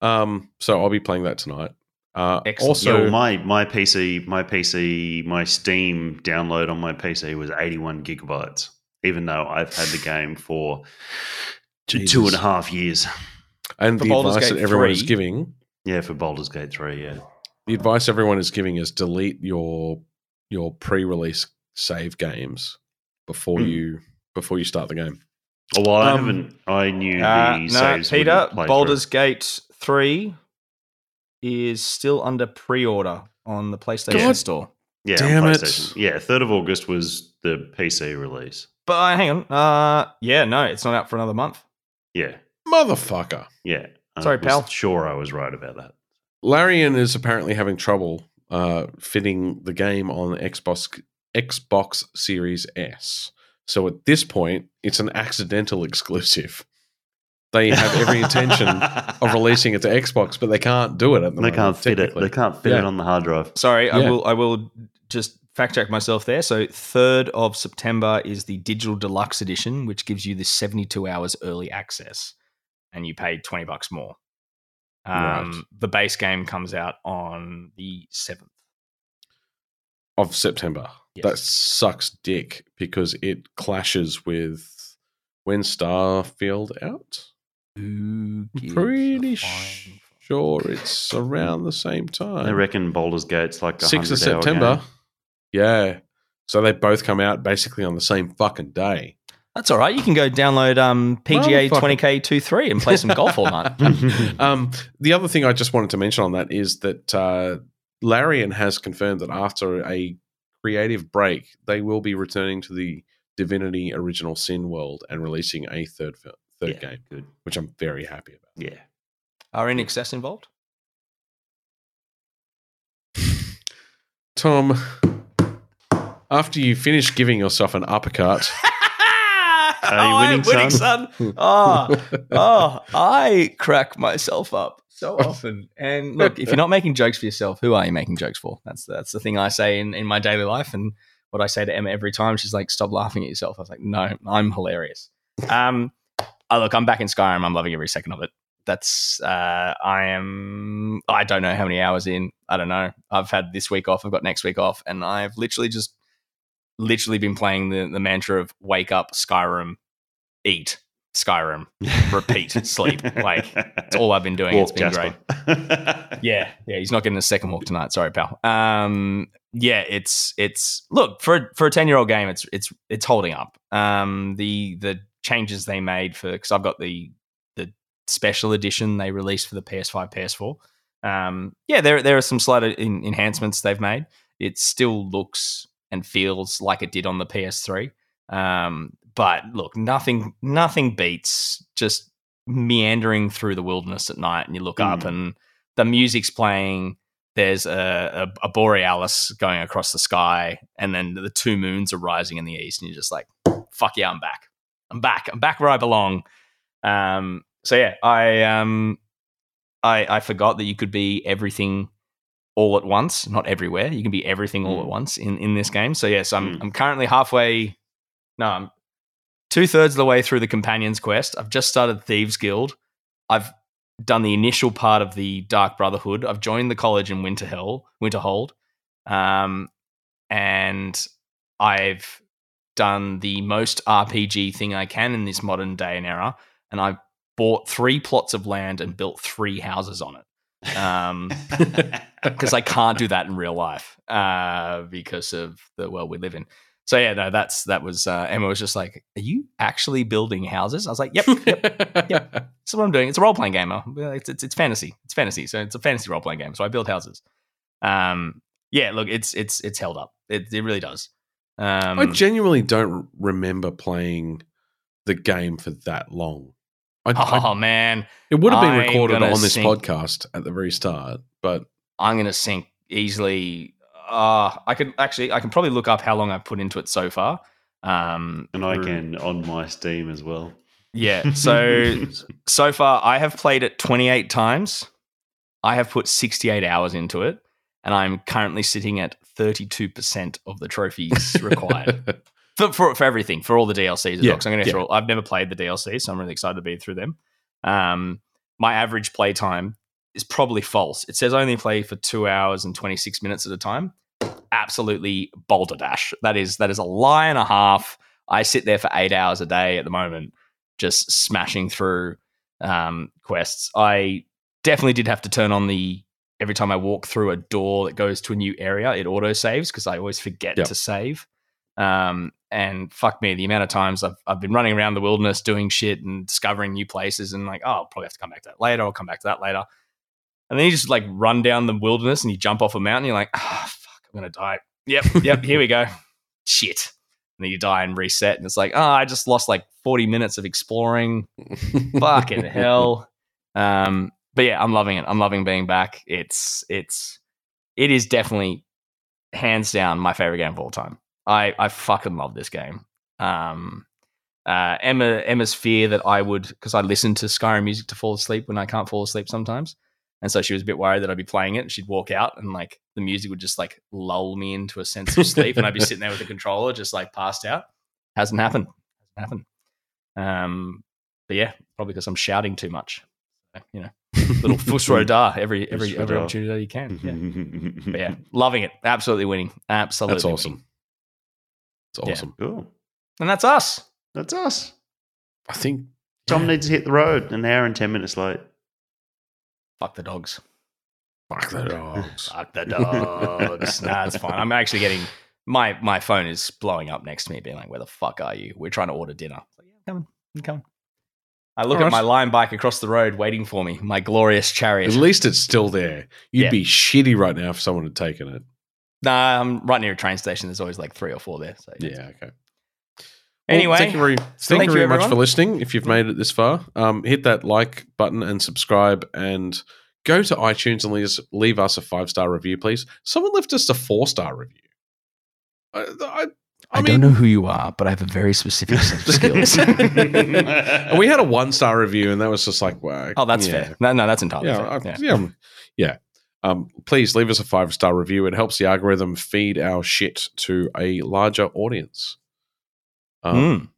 Um. So I'll be playing that tonight. Uh, Excellent. also, So my my PC my PC my Steam download on my PC was 81 gigabytes, even though I've had the game for two, two Jesus. half years. and For the Baldur's advice Gate that everyone is giving, Yeah, for Baldur's Gate 3, yeah. The advice everyone is giving is delete your your pre-release save games before Hmm. you before you start the game. Oh, well, I Um, haven't. I knew Uh, the no, saves Peter, wouldn't Baldur's Gate 3 is still under pre order on the PlayStation God. Store. Yeah, Damn on it. Yeah, third of August was the PC release. But uh, hang on. Uh, yeah, no, it's not out for another month. Yeah, Motherfucker. yeah. I Sorry, was pal. Sure, I was right about that. Larian is apparently having trouble uh, fitting the game on Xbox Xbox Series S. So at this point, it's an accidental exclusive. They have every intention of releasing it to Xbox, but they can't do it at the They moment. can't fit it. They can't fit it on the hard drive. Sorry, I will I will just fact check myself there. So 3rd of September is the digital deluxe edition, which gives you the 72 hours early access. And you pay 20 bucks more. Um, Right. The base game comes out on the 7th. of September. Yes. That sucks dick because it clashes with when Starfield out. Who Pretty sure it's around the same time. I reckon Baldur's Gate's like a 6th of September. game. Yeah. So they both come out basically on the same fucking day. That's all right. You can go download um, PGA Motherfucker. 20K 23 and play some golf all night. um, the other thing I just wanted to mention on that is that uh, Larian has confirmed that after a creative break, they will be returning to the Divinity Original Sin world and releasing a third third Yeah, game, Good. which I'm very happy about. Yeah. Are any excess involved? Tom, after you finish giving yourself an uppercut, oh, you am winning, winning, son? son. Oh, oh, I crack myself up so often. And look, if you're not making jokes for yourself, who are you making jokes for? That's that's the thing I say in, in my daily life, and what I say to Emma every time. She's like, "Stop laughing at yourself." I was like, "No, I'm hilarious." Um, oh, look, I'm back in Skyrim. I'm loving every second of it. That's uh, I am. I don't know how many hours in. I don't know. I've had this week off. I've got next week off, and I've literally just literally been playing the the mantra of wake up, Skyrim, eat, Skyrim, repeat, sleep. Like it's all I've been doing. Walk, it's been great. Yeah, yeah, he's not getting a second walk tonight. Sorry, pal. Um, yeah, it's it's look for for a ten year old game, it's it's it's holding up. Um, the the changes they made for because I've got the the special edition they released for the PS5, PS4. Um, yeah, there there are some slight en- enhancements they've made. It still looks and feels like it did on the PS3. Um, but look, nothing nothing beats just meandering through the wilderness at night, and you look up Mm. and the music's playing. There's a, a, a borealis going across the sky, and then the two moons are rising in the east, and you're just like, "Fuck yeah, I'm back! I'm back! I'm back where I belong." Um, so yeah, I um, I I forgot that you could be everything all at once, not everywhere. You can be everything all Mm. at once in in this game. So yes, I'm Mm. I'm currently halfway. No, I'm two thirds of the way through the companions quest. I've just started Thieves Guild. I've done the initial part of the Dark Brotherhood. I've joined the college in Winterhell, Winterhold, um, and I've done the most RPG thing I can in this modern day and era, and I've bought three plots of land and built three houses on it. Um, because I can't do that in real life uh, because of the world we live in. So yeah, no, that's that was uh, Emma was just like, "Are you actually building houses?" I was like, "Yep, yep, that's what I'm doing. It's a role playing game. It's, it's it's fantasy. It's fantasy. So it's a fantasy role playing game. So I build houses. Um, yeah, look, it's it's it's held up. It it really does. Um, I genuinely don't remember playing the game for that long. I, I- oh man, it would have been I'm recorded on this sink- podcast at the very start, but I'm gonna sink easily. Uh, I could actually, I can probably look up how long I've put into it so far. Um, and I through- can on my Steam as well. Yeah. So so far, I have played it 28 times. I have put 68 hours into it, and I'm currently sitting at 32% of the trophies required for, for for everything for all the DLCs. Yeah, I'm going to yeah. all- I've never played the DLC, so I'm really excited to be through them. Um, my average play time is probably false. It says I only play for two hours and 26 minutes at a time. Absolutely balderdash. That is that is a lie and a half. I sit there for eight hours a day at the moment, just smashing through um, quests. I definitely did have to turn on the every time I walk through a door that goes to a new area, it auto saves because I always forget Yep. to save. Um, and fuck me, the amount of times I've, I've been running around the wilderness doing shit and discovering new places and like, oh, I'll probably have to come back to that later. I'll come back to that later. And then you just like run down the wilderness and you jump off a mountain. You're like, ah, fuck, I'm going to die. Yep, yep, here we go. Shit. And then you die and reset. And it's like, oh, I just lost like 40 minutes of exploring fucking hell. Um, but yeah, I'm loving it. I'm loving being back. It's it's it is definitely hands down my favorite game of all time. I I fucking love this game. Um, uh, Emma Emma's fear that I would because I listen to Skyrim music to fall asleep when I can't fall asleep sometimes, and so she was a bit worried that I'd be playing it. and She'd walk out and like the music would just like lull me into a sense of sleep, and I'd be sitting there with the controller just like passed out. Hasn't happened. Hasn't happened. Um, but yeah, probably because I'm shouting too much. You know, little da every every every opportunity that you can. Yeah. But yeah, loving it. Absolutely winning. Absolutely. That's awesome. winning. It's Yeah. awesome. Cool. And that's us. That's us. I think Tom yeah, needs to hit the road an hour and 10 minutes late. Fuck the dogs. fuck the dogs. Fuck the dogs. nah, it's fine. I'm actually getting my my phone is blowing up next to me, being like, "Where the fuck are you? We're trying to order dinner." It's like, yeah, I'm coming. I'm coming. I look All at right. my line bike across the road, waiting for me. My glorious chariot. At least it's still there. You'd Yeah. be shitty right now if someone had taken it. Nah, I'm right near a train station. There's always like three or four there. So Yeah, okay. Anyway, thank you very, thank thank you you, very much for listening. If you've made it this far, um, hit that like button and subscribe, and go to iTunes and leave us, leave us a five star review, please. Someone left us a four star review. I, I, I, don't know who you are, but I have a very specific set of skills. And we had a one star review, and that was just like, wow. oh, that's yeah. fair. No, no, that's entirely Yeah, fair. I- Yeah. yeah, um. Please leave us a five star review. It helps the algorithm feed our shit to a larger audience. Um, Mm.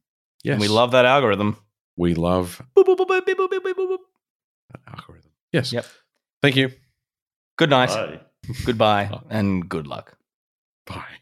yes, And we love that algorithm. we love Boop, boop, boop, algorithm. Yes. Yep. Thank you. Good night, Bye. goodbye, and good luck. Bye.